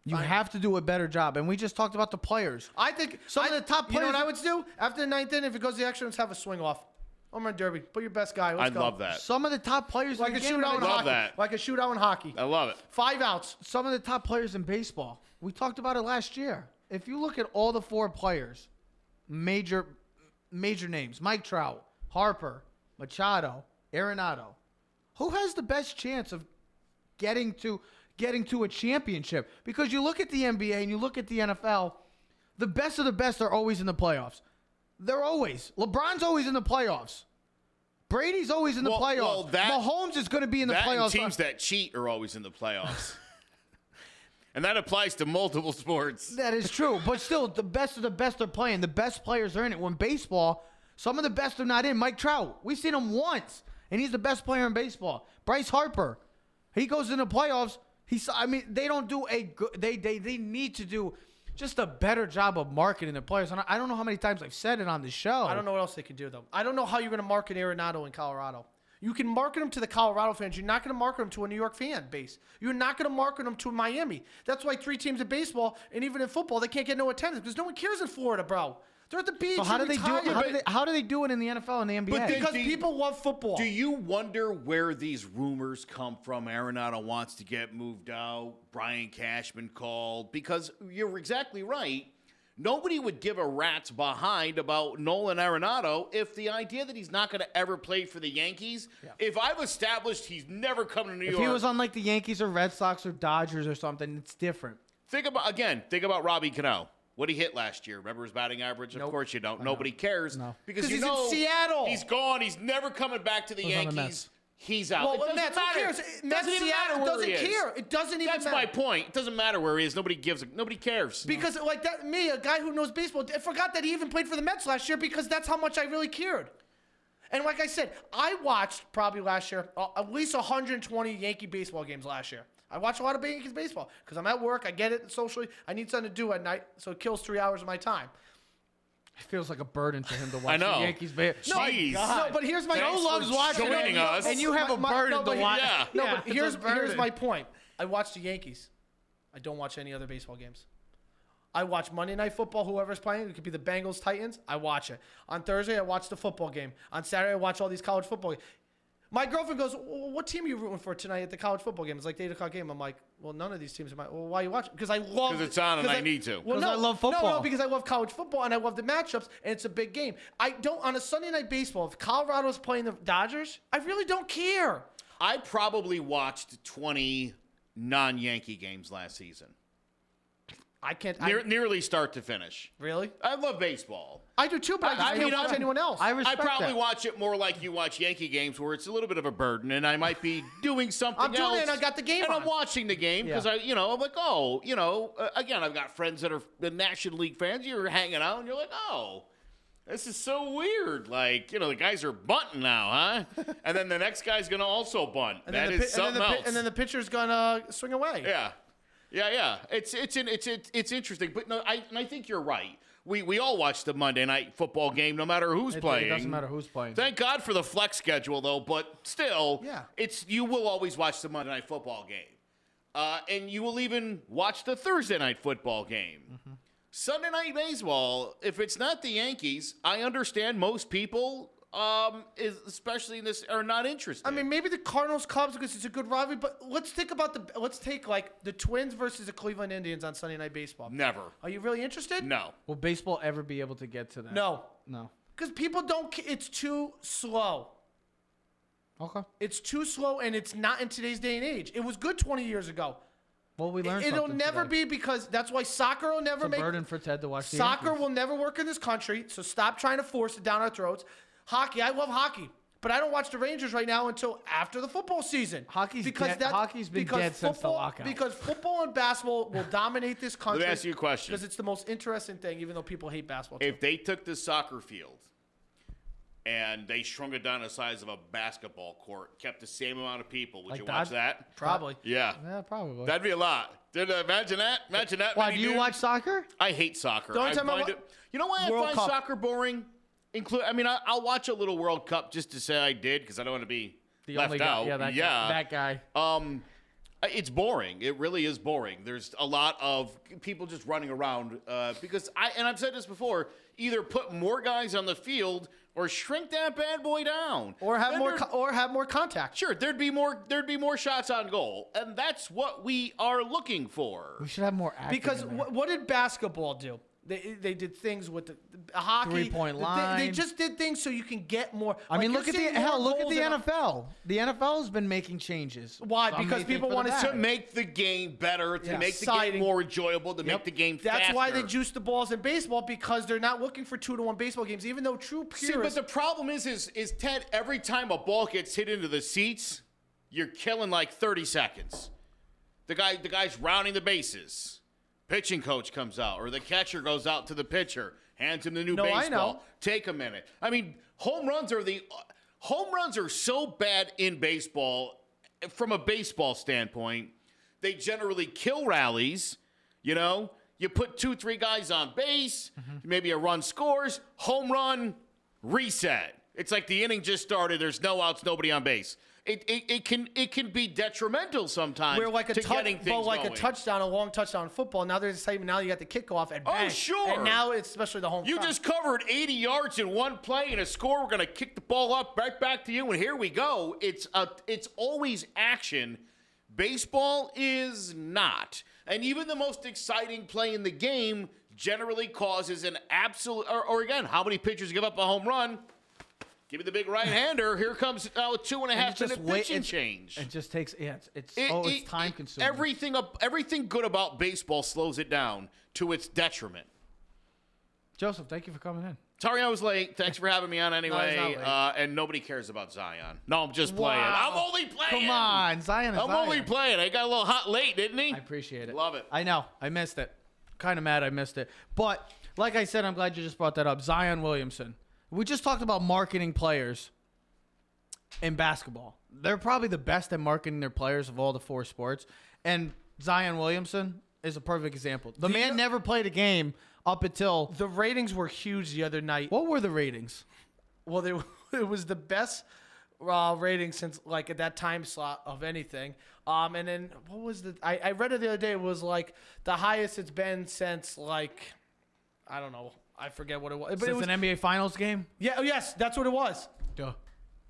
you have to do a better job, and we just talked about the players. I think Some I- of the top You know what players- I would do after the ninth inning? If it goes the extra, let's have a swing off. Home run derby. Put your best guy. Let's I go. love that. Some of the top players Like in a the game shootout right in Love hockey. that. Like a shootout in hockey. I love it. Five outs. some of the top players in baseball. We talked about it last year. If you look at all the four players, major major names, Mike Trout, Harper, Machado, Arenado, who has the best chance of getting to getting to a championship? Because you look at the NBA and you look at the NFL, the best of the best are always in the playoffs. They're always. LeBron's always in the playoffs. Brady's always in the Well- playoffs. well, that- Mahomes is going to be in the playoffs. teams that cheat are always in the playoffs. and that applies to multiple sports. That is true, but still, the best of the best are playing. The best players are in it. When baseball, some of the best are not in. Mike Trout, we've seen him once, and he's the best player in baseball. Bryce Harper, he goes in the playoffs. He's, I mean, they don't do a good. They they they need to do just a better job of marketing the players. And I, don't know how many times I've said it on the show. I don't know what else they can do though. I don't know how you're going to market Arenado in Colorado. You can market him to the Colorado fans. You're not going to market him to a New York fan base. You're not going to market him to Miami. That's why three teams in baseball and even in football they can't get no attendance because no one cares in Florida, bro. They're at the beach. So how do they're do? retired. How do they, how do they do it in the NFL and the NBA? But they- Because Do you- people love football. Do you wonder where these rumors come from? Arenado wants to get moved out. Brian Cashman called because you're exactly right. Nobody would give a rat's behind about Nolan Arenado if the idea that he's not going to ever play for the Yankees. If I've established he's never coming to New if York, If he was on like the Yankees or Red Sox or Dodgers or something, it's different. Think about again. Think about Robbie Cano. What he hit last year. Remember his batting average? Of course you don't. Nobody cares No. because you he's in know Seattle. He's gone. He's never coming back to the Who's on the Yankees. He's out. well, it doesn't Mets, who matter. cares? It Mets, doesn't even Seattle matter where doesn't he is. care. It doesn't even That's matter. my point. It doesn't matter where he is. Nobody gives. A, nobody cares. Because like that, me, a guy who knows baseball, I forgot that he even played for the Mets last year because that's how much I really cared. And like I said, I watched probably last year uh, at least 120 Yankee baseball games last year. I watch a lot of Yankees baseball because I'm at work. I get it socially. I need something to do at night, so it kills three hours of my time. It feels like a burden to him to watch I know. the Yankees. Ba- No, Jeez. No, but here's my. Thanks Joe loves watching joining it, us. and you have a My- my- burden no, to but- watch. Yeah. No, Yeah, but it's here's here's my point. I watch the Yankees. I don't watch any other baseball games. I watch Monday Night Football. Whoever's playing, it could be the Bengals, Titans. I watch it. On Thursday, I watch the football game. On Saturday, I watch all these college football. games. My girlfriend goes, well, "What team are you rooting for tonight at the college football game?" It's like the eight o'clock game. I'm like, "Well, none of these teams are my." Well, why are you watching? Because I love. 'Cause it's on and 'cause I need to. Well, 'Cause no, I love No, no, because I love college football and I love the matchups, and it's a big game. I don't on a Sunday night baseball. If Colorado's playing the Dodgers, I really don't care. I probably watched 20 non-Yankee games last season, I can't. Near, I, nearly start to finish. really? I love baseball. I do too, but I, I- just I can't mean, watch I- anyone else. I I probably that. watch it more like you watch Yankee games, where it's a little bit of a burden, and I might be doing something I'm doing it, and I got the game and on. I'm watching the game because Yeah. I, you know, I'm like, oh, you know, uh, again, I've got friends that are the National League fans. You're hanging out, and you're like, oh. This is so weird. Like, you know, the guys are bunting now, huh? and then the next guy's going to also bunt. and That then is the, and, something then the, else. and then the pitcher's gonna swing away. Yeah, yeah, yeah. It's it's in, it's it's it's interesting, but no, I and I think you're right. We we all watch the Monday night football game, no matter who's It, playing. it doesn't matter who's playing. Thank God for the flex schedule, though. But still, Yeah. it's you will always watch the Monday night football game, uh, and you will even watch the Thursday night football game. Sunday night baseball. If it's not the Yankees, I understand most people um, is especially in this are not interested. I mean, maybe the Cardinals Cubs because it's a good rivalry, but let's think about the let's take like the Twins versus the Cleveland Indians on Sunday Night Baseball. never. Are you really interested? No. Will baseball ever be able to get to that? No. No. Because people don't. It's too slow. Okay. It's too slow, and it's not in today's day and age. It was good 20 years ago. Well, we learned It'll never today. be because that's why soccer will never It's a make burden for Ted to watch Soccer Yankees. will never work in this country, so stop trying to force it down our throats. Hockey, I love hockey, but I don't watch the Rangers right now until after the football season. Hockey's dead- hockey's been because dead since the football- lockout. Because football and basketball will dominate this country. Let me ask you a question. Because it's the most interesting thing, even though people hate basketball. too. If they took the soccer field and they shrunk it down to the size of a basketball court, kept the same amount of people, would Like you watch Dodge- that? Probably. Yeah. Yeah, probably. That'd be a lot. Did uh, imagine that? Imagine that. Why do you dudes? watch soccer? I hate soccer. The only I time I find it, you know why I find Cup. soccer boring? Include, I mean, I, I'll watch a little World Cup just to say I did because I don't want to be The left only guy. out. Yeah, that yeah. guy. That guy. Um, it's boring. It really is boring. There's a lot of people just running around uh, because I and I've said this before. Either put more guys on the field or shrink that bad boy down, or have Then more, co- or have more contact. Sure, there'd be more. There'd be more shots on goal, and that's what we are looking for. We should have more Because in there. what, what did basketball do? They, they did things with the, the hockey Three-point They- They, just did things so you can get more. I mean, look at the hell. Look at the NFL. The NFL has been making changes. Why? Some Because people wanna to make the game better, to Yeah. make the Exciting. game more enjoyable, to make the game That's faster. why they juice the balls in baseball because they're not looking for two to one baseball games. Even though true See, but the problem is, is, is Ted. Every time a ball gets hit into the seats, you're killing like 30 seconds. The guy, the guy's rounding the bases. Pitching coach comes out, or the catcher goes out to the pitcher, hands him the new No, baseball. Take a minute. I mean, home runs are the home runs are so bad in baseball from a baseball standpoint. They generally kill rallies. You know, you put two, three guys on base, mm-hmm. maybe a run scores, home run, reset. It's like the inning just started. There's no outs, nobody on base. It, it, it can it can be detrimental sometimes where like a to touch, getting but things like a touchdown, a long touchdown in football. Now there's excitement. Now you got the kickoff and Oh, sure. And now it's especially the home. You crowd. just covered 80 yards in one play and a score. We're gonna kick the ball up right back to you, and here we go. It's a, it's always action. Baseball is not, and even the most exciting play in the game generally causes an absolute. Or, or again, how many pitchers give up a home run? Give me the big right hander. Here comes uh, two and a half minute wait- pitching change. It just takes. Yeah, it's, it's It- oh, it- it's time it- consuming. Everything up, everything good about baseball slows it down to its detriment. Joseph, thank you for coming in. Sorry I was late. Thanks for having me on anyway. late. uh, and nobody cares about Zion. No, I'm just playing. Wow. I'm only playing. Come on, Zion. Is I'm Zion. only playing. I got a little hot late, didn't he? I appreciate it. Love it. I know. I missed it. Kind of mad I missed it. But like I said, I'm glad you just brought that up. Zion Williamson. We just talked about marketing players in basketball. They're probably the best at marketing their players of all the four sports. And Zion Williamson is a perfect example. The, man never played a game up until the ratings were huge the other night. what were the ratings? Well, they, it was the best uh, rating since like at that time slot of anything. Um, and then what was the? I, I read it the other day. It was like the highest it's been since like I don't know. I forget what it was. But it Since was an NBA Finals game? yeah. Oh, yes, that's what it was. Duh.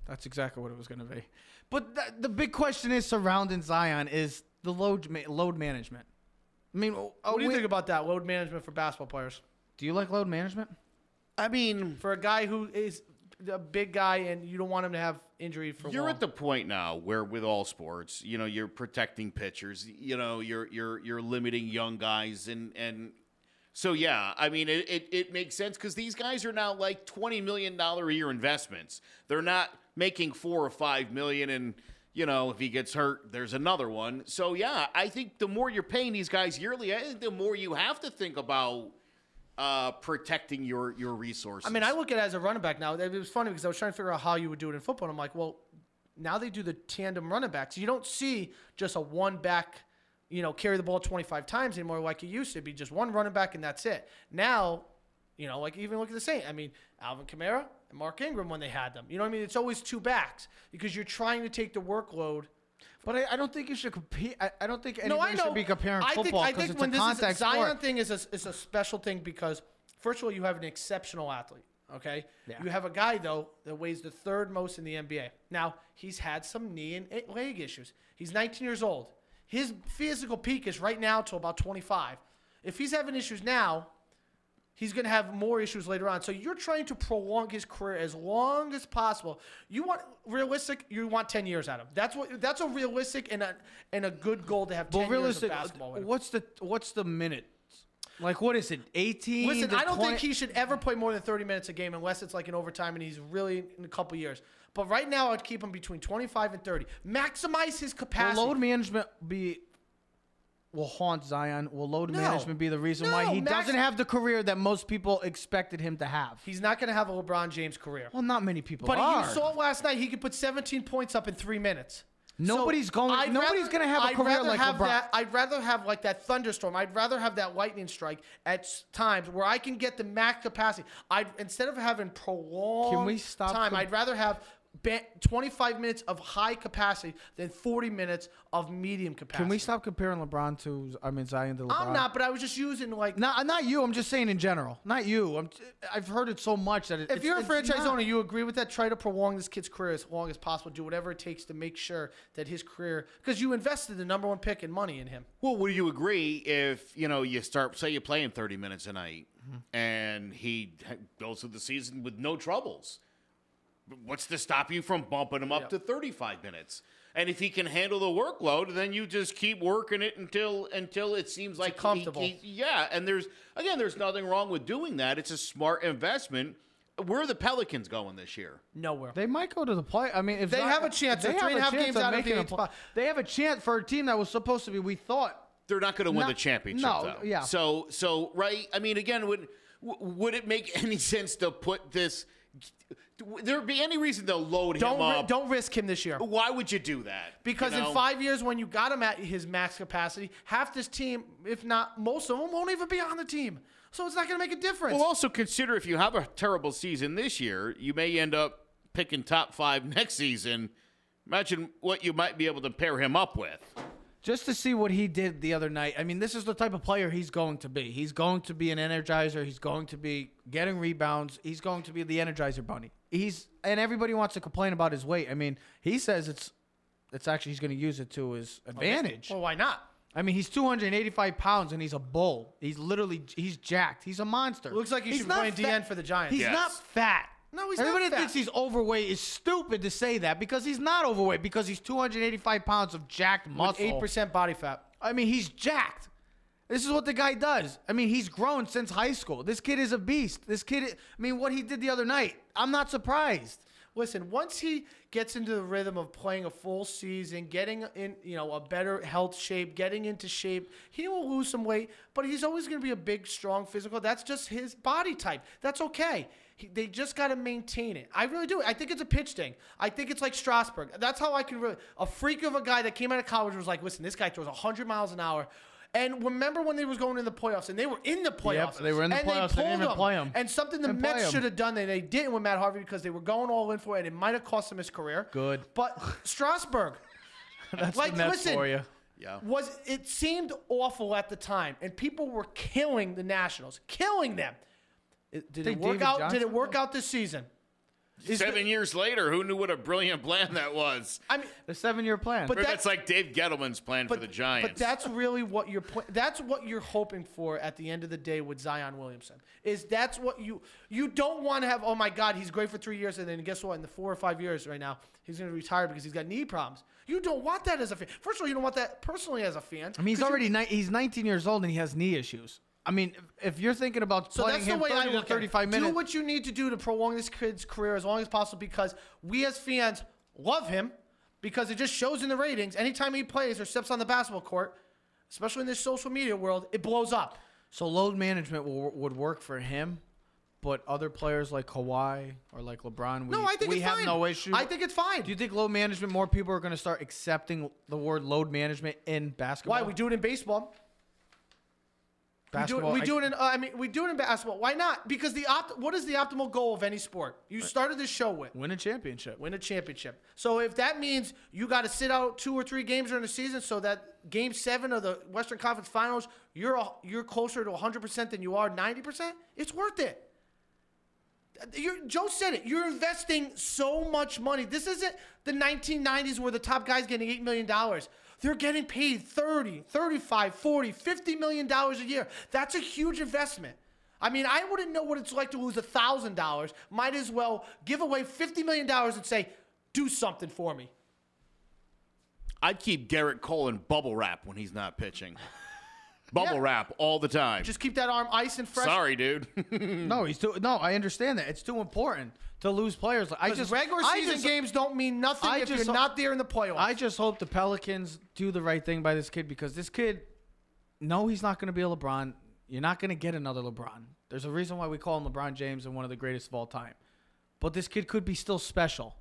That's exactly what it was going to be. But th- the big question is surrounding Zion is the load ma- load management. I mean, oh, What do you wait- think about that load management for basketball players? Do you like load management? I mean, For a guy who is a big guy and you don't want him to have injury for you're long. at the point now where with all sports, you know, you're protecting pitchers. You know, you're you're you're limiting young guys and and so yeah, I mean it it, it makes sense because these guys are now like twenty million dollar a year investments. They're not making four or five million and you know, if he gets hurt, there's another one. So yeah, I think the more you're paying these guys yearly, I think the more you have to think about uh, protecting your your resources. I mean, I look at it as a running back now. It was funny because I was trying to figure out how you would do it in football. And I'm like, well, now they do the tandem running backs. You don't see just a one back, you know, carry the ball 25 times anymore like it used to be just one running back and that's it. Now, you know, like even look at the Saints. I mean, Alvin Kamara and Mark Ingram when they had them. You know what I mean? It's always two backs because you're trying to take the workload. But I, I don't think you should compete. I, I don't think No, anybody I should be comparing I football because it's when a this is contact Zion sport. thing is a, is a special thing because first of all, you have an exceptional athlete. Okay. Yeah. You have a guy though that weighs the third most in the NBA. Now he's had some knee and leg issues. He's 19 years old. His physical peak is right now till about 25. If he's having issues now, he's going to have more issues later on. So you're trying to prolong his career as long as possible. You want realistic. You want 10 years out of him. That's what. That's a realistic and a and a good goal to have 10 Well, years of realistic. Uh, basketball. What's the what's the minute? Like what is it? 18. Listen, I don't 20? think he should ever play more than 30 minutes a game unless it's like an overtime and he's really in a couple years. But right now, I'd keep him between 25 and 30. Maximize his Will capacity. load management be will haunt Zion? Will load No. management be the reason why he Max- doesn't have the career that most people expected him to have? He's not going to have a LeBron James career. Well, not many people But are. you saw last night, he could put 17 points up in three minutes. Nobody's going- I'd nobody's gonna have a I'd career like have LeBron. That, I'd rather have like that thunderstorm. I'd rather have that lightning strike at times where I can get the max capacity. I'd instead of having prolonged Can we stop time, com- I'd rather have 25 minutes of high capacity than 40 minutes of medium capacity. Can we stop comparing LeBron to I mean Zion to LeBron? I'm not, but I was just using like. Not, uh, not you. I'm just saying in general. Not you. I'm, I've heard it so much that it, If it's- you're a franchise not- owner, you agree with that. Try to prolong this kid's career as long as possible. Do whatever it takes to make sure that his career, because you invested the number one pick and money in him. Well, would you agree if you know you start say you play him thirty minutes a night mm-hmm. and he goes through the season with no troubles? What's to stop you from bumping him up Yep. to thirty-five minutes? And if he can handle the workload, then you just keep working it until until it seems like he- comfortable. he- yeah, and there's again, there's nothing wrong with doing that. It's a smart investment. Where are the Pelicans going this year? Nowhere. They might go to the play. I mean, if They Zion- have a chance. They They're three and a half games of out of the making pl- They have a chance for a team that was supposed to be. We thought They're not going to win the championship, no, though. yeah. So, so right. I mean, again, would w- would it make any sense to put this? Would there be any reason to load don't him ri- up? don't risk him this year. Why would you do that? Because You know? in five years, when you got him at his max capacity, half this team, if not most of them, won't even be on the team. So it's not going to make a difference. Well, also consider if you have a terrible season this year, you may end up picking top five next season. Imagine what you might be able to pair him up with. just to see what he did the other night. I mean, this is the type of player he's going to be. He's going to be an energizer. He's going to be getting rebounds. He's going to be the energizer bunny. He's and everybody wants to complain about his weight. I mean, he says it's it's actually he's going to use it to his oh, advantage. well, why not? I mean, he's 285 pounds and he's a bull. He's literally he's jacked. He's a monster. Looks like he He's should be not playing DN for the Giants. He's Yes. not fat. No, he's not Everybody fat. thinks he's overweight. Is stupid to say that because he's not overweight because he's 285 pounds of jacked With muscle. eight percent body fat. I mean, he's jacked. This is what the guy does. I mean, he's grown since high school. This kid is a beast. This kid, I mean, what he did the other night, I'm not surprised. Listen, once he gets into the rhythm of playing a full season, getting in, you know, a better health shape, getting into shape, he will lose some weight, but he's always going to be a big, strong physical. That's just his body type. That's okay. He, they just got to maintain it. I really do. I think it's a pitch thing. I think it's like Strasburg. That's how I can really. A freak of a guy that came out of college was like, listen, this guy throws 100 miles an hour. And remember when they was going in the playoffs, and they were in the playoffs. they were in the and playoffs. They didn't pulled even play 'em. And something the Didn't play Mets 'em. should have done that they didn't with Matt Harvey because they were going all in for it, and it might have cost him his career. Good. But Strasburg, That's like, the Nets listen, for you. Yeah. was it seemed awful at the time, and people were killing the Nationals, killing them. It- did it Think work David out? Did it work out this season? Is the- Seven years later, who knew what a brilliant plan that was? I mean, The seven-year plan. But Or that- that's like Dave Gettleman's plan but for the Giants. But that's really what you're pl- that's what you're hoping for at the end of the day with Zion Williamson. Is that's what you you don't want to have oh my god, he's great for 3 years and then guess what in the 4 or 5 years right now, he's going to retire because he's got knee problems. You don't want that as a fan. First of all, you don't want that personally as a fan. I mean, he's already ni- he's 19 years old and he has knee issues. I mean, if, you're thinking about So playing that's the him way 30 I to look 35 at it. minutes, Do what you need to do to prolong this kid's career as long as possible because we as fans love him because it just shows in the ratings. Anytime he plays or steps on the basketball court, especially in this social media world, it blows up. so load management will, would work for him, but other players like Kawhi or like LeBron, we, No, I think we it's have fine. no issue. I think it's fine. Do you think load management? More people are going to start accepting the word load management in basketball. Why we do it in baseball? We do, it, we I- do it in. Uh, I mean, we do it in basketball. Why not? Because the opt. What is the optimal goal of any sport? You started this show with win a championship. win a championship. So if that means you got to sit out two or three games during the season, so that Game Seven of the Western Conference Finals, you're a, you're closer to 100 percent than you are 90 percent. It's worth it. You're, Joe said it. You're investing so much money. This isn't the 1990s where the top guy's getting $8 million. They're getting paid 30, 35, 40, 50 million dollars a year. That's a huge investment. I mean, I wouldn't know what it's like to lose $1,000. Might as well give away $50 million and say, do something for me. I'd keep Gerrit Cole in bubble wrap when he's not pitching. Bubble Yeah. wrap all the time. Just keep that arm ice and fresh. Sorry, dude. No, he's too. No, I understand that. It's too important to lose players. I just regular I season just- games don't mean nothing I if just- you're not there in the playoffs. I just hope the Pelicans do the right thing by this kid because this kid, no, he's not going to be a LeBron. You're not going to get another LeBron. There's a reason why we call him LeBron James and one of the greatest of all time. But this kid could be still special.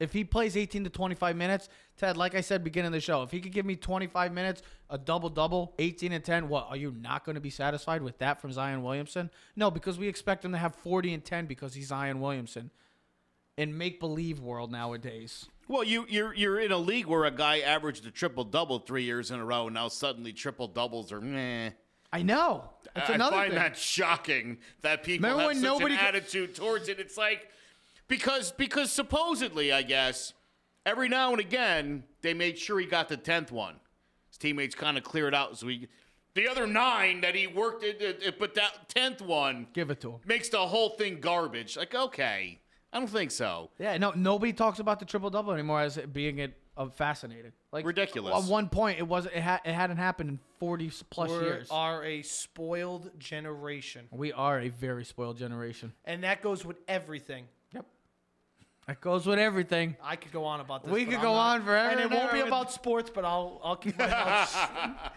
If he plays 18 to 25 minutes, Ted, like I said beginning of the show, if he could give me 25 minutes, a double double, 18 and 10, what, are you not going to be satisfied with that from Zion Williamson? No, because we expect him to have 40 and 10 because he's Zion Williamson. In make believe world nowadays. well, you, you're you're in a league where a guy averaged a triple double three years in a row. and Now suddenly triple doubles are meh. I know. That's I another find thing. that shocking that people Remember have such nobody an attitude towards it. It's like because because supposedly, I guess, every now and again they made sure he got the tenth one. His teammates kind of cleared out, so he the other nine that he worked it, it, it- but that tenth one Give it to him. makes the whole thing garbage. Like okay, I don't think so. Yeah, no, nobody talks about the triple double anymore as it being it uh, fascinating. Like Ridiculous. At one point, it was it, ha- it hadn't happened in forty plus we years. are a spoiled generation. we are a very spoiled generation. And that goes with everything. Yep. That goes with everything. I could go on about this. We but could I'm go not. on forever And it and won't be ever with- about sports, but I'll I'll keep my mouth.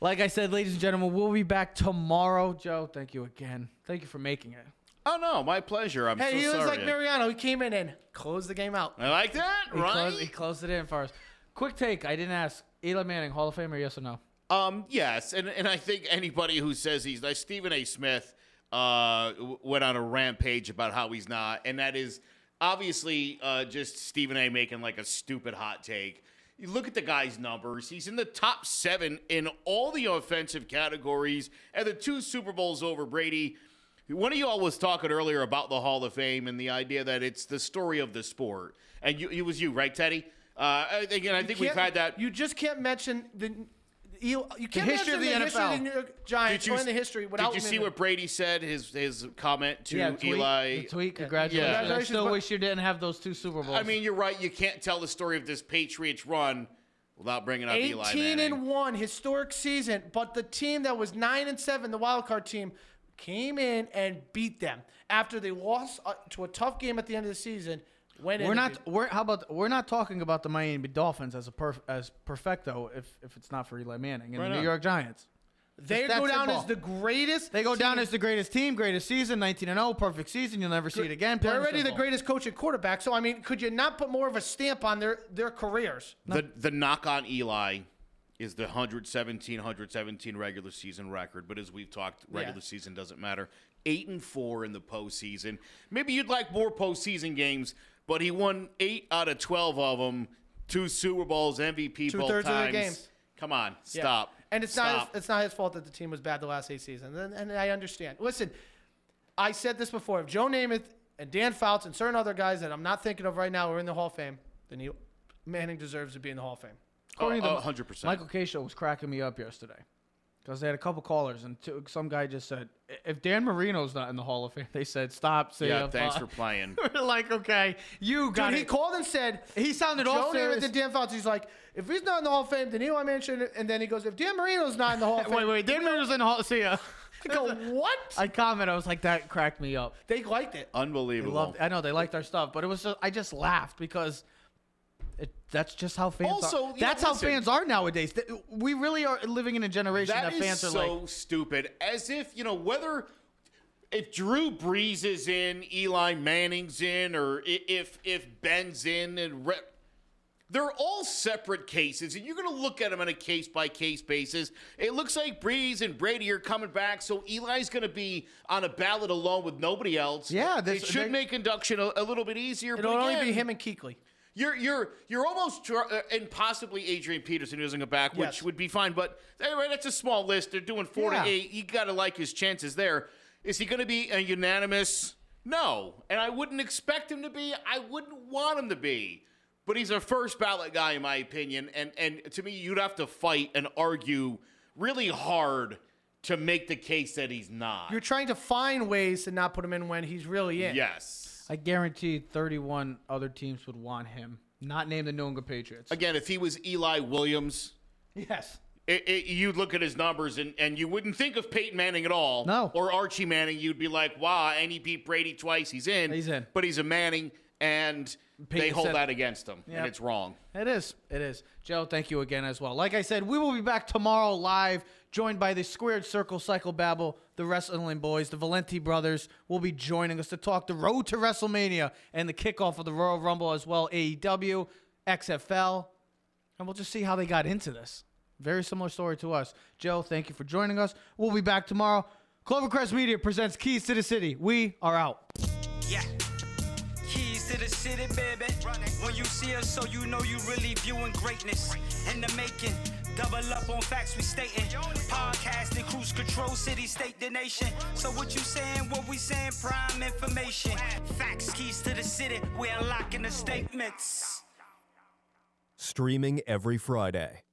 Like I said, ladies and gentlemen, we'll be back tomorrow. Joe, thank you again. Thank you for making it. Oh no, my pleasure. I'm Hey, so he was sorry. like Mariano. He came in and closed the game out. I like that, He, right? closed, he closed it in for us. Quick take. I didn't ask. Eli Manning, Hall of Famer, yes or no? Um, yes, and and I think anybody who says he's like Stephen A. Smith uh, w- went on a rampage about how he's not, and that is obviously uh, just Stephen A. making like a stupid hot take. You look at the guy's numbers; he's in the top seven in all the offensive categories, and the two Super Bowls over Brady. One of y'all was talking earlier about the Hall of Fame and the idea that it's the story of the sport, and you, it was you, right, Teddy? Uh, think, I think we've had that. You just can't mention the. You, you can't history of mention the history of NFL. the New York Giants or in the history without. Did you see what Brady said? His his comment to tweet, Eli. The tweet. Congratulations. I Congratulations, still but- wish you didn't have those two Super Bowls. I mean, you're right. You can't tell the story of this Patriots run without bringing up Eli 18 and one, historic season but the team that was 9 and 7 the wild card team came in and beat them after they lost uh, to a tough game at the end of the season went in We're not. beat- We're how about we're not talking about the Miami Dolphins as a perf, as perfecto if if it's not for Eli Manning and Right the New on. York Giants. they go down simple. as the greatest They go down team. as the greatest team, greatest season, 19 and 0, perfect season. You'll never see it again. they're Plain and already the greatest coach and quarterback so i mean could you not put more of a stamp on their their careers the the knock on Eli is the 117 117 regular season record, but as we've talked, regular Yeah. season doesn't matter. Eight and four in the postseason. Maybe you'd like more postseason games, but he won eight out of 12 of them. Two Super Bowls, MVP both Two-thirds of the times. games. Come on, Yeah. stop. And it's Stop. not his, it's not his fault that the team was bad the last eight seasons. And, and I understand. Listen, I said this before. If Joe Namath and Dan Fouts and certain other guys that I'm not thinking of right now are in the Hall of Fame, then he, Manning deserves to be in the Hall of Fame. According Oh, to oh, 100%. Michael Kay show was cracking me up yesterday because they had a couple callers and two, some guy just said, "If Dan Marino's not in the Hall of Fame," they said, "Stop." Say yeah, thanks for playing. We're like, okay, you got Dude, he called and said He sounded all Joe Namath serious. and Dan Fouts. He's like, if he's not in the Hall of Fame, then Eli Manning should. And then he goes, if Dan Marino's not in the Hall of Fame, Wait, wait, Dan Marino's in the Hall. See ya. I go, what? I comment. I was like, that cracked me up. they liked it. They Unbelievable. loved. I know they liked our stuff, but it was. Just, I just laughed because. It, that's just how fans Also, are. yeah, That's how listen. fans are nowadays. We really are living in a generation That that, fans so are like. stupid. As if you know whether if Drew Brees is in, Eli Manning's in, or if if Ben's in, and Re- they're all separate cases, and you're going to look at them on a case by case basis. It looks like Brees and Brady are coming back, so Eli's going to be on a ballot alone with nobody else. Yeah, it this- should make induction a, a little bit easier. It'll but only be him and Kuechly. You're you're you're almost dr- uh, and possibly Adrian Peterson using a back, which Yes. would be fine. But anyway, that's a small list. They're doing four Yeah. to eight. You got to like his chances there. Is he going to be a unanimous No, and I wouldn't expect him to be. I wouldn't want him to be. But he's a first ballot guy, in my opinion. And and to me, you'd have to fight and argue really hard to make the case that he's not. You're trying to find ways to not put him in when he's really in. yes. I guarantee 31 other teams would want him. Not named the New England Patriots. Again, if he was Eli Williams, Yes. it, it, you'd look at his numbers and, and you wouldn't think of Peyton Manning at all. No. Or Archie Manning. You'd be like, wow, and he beat Brady twice. He's in. He's in. But he's a Manning, and they hold said- that against him, and it's wrong. It is. It is. Joe, thank you again as well. Like I said, we will be back tomorrow live, joined by the Squared Circle Psycho Babble, the Wrestling Boys, the Valenti brothers will be joining us to talk the road to WrestleMania and the kickoff of the Royal Rumble as well, AEW, XFL, and we'll just see how they got into this. Very similar story to us. Joe, thank you for joining us. We'll be back tomorrow. Clovercrest Media presents Keys to the City. We are out. Yeah. Keys to the city, baby. When you see us, so you know you really viewing greatness in the making. Double up on facts we stating. Podcasting, cruise control, city, state, the nation. So what you saying? What we saying? Prime information. Facts, keys to the city. We're unlocking the statements. Streaming every Friday.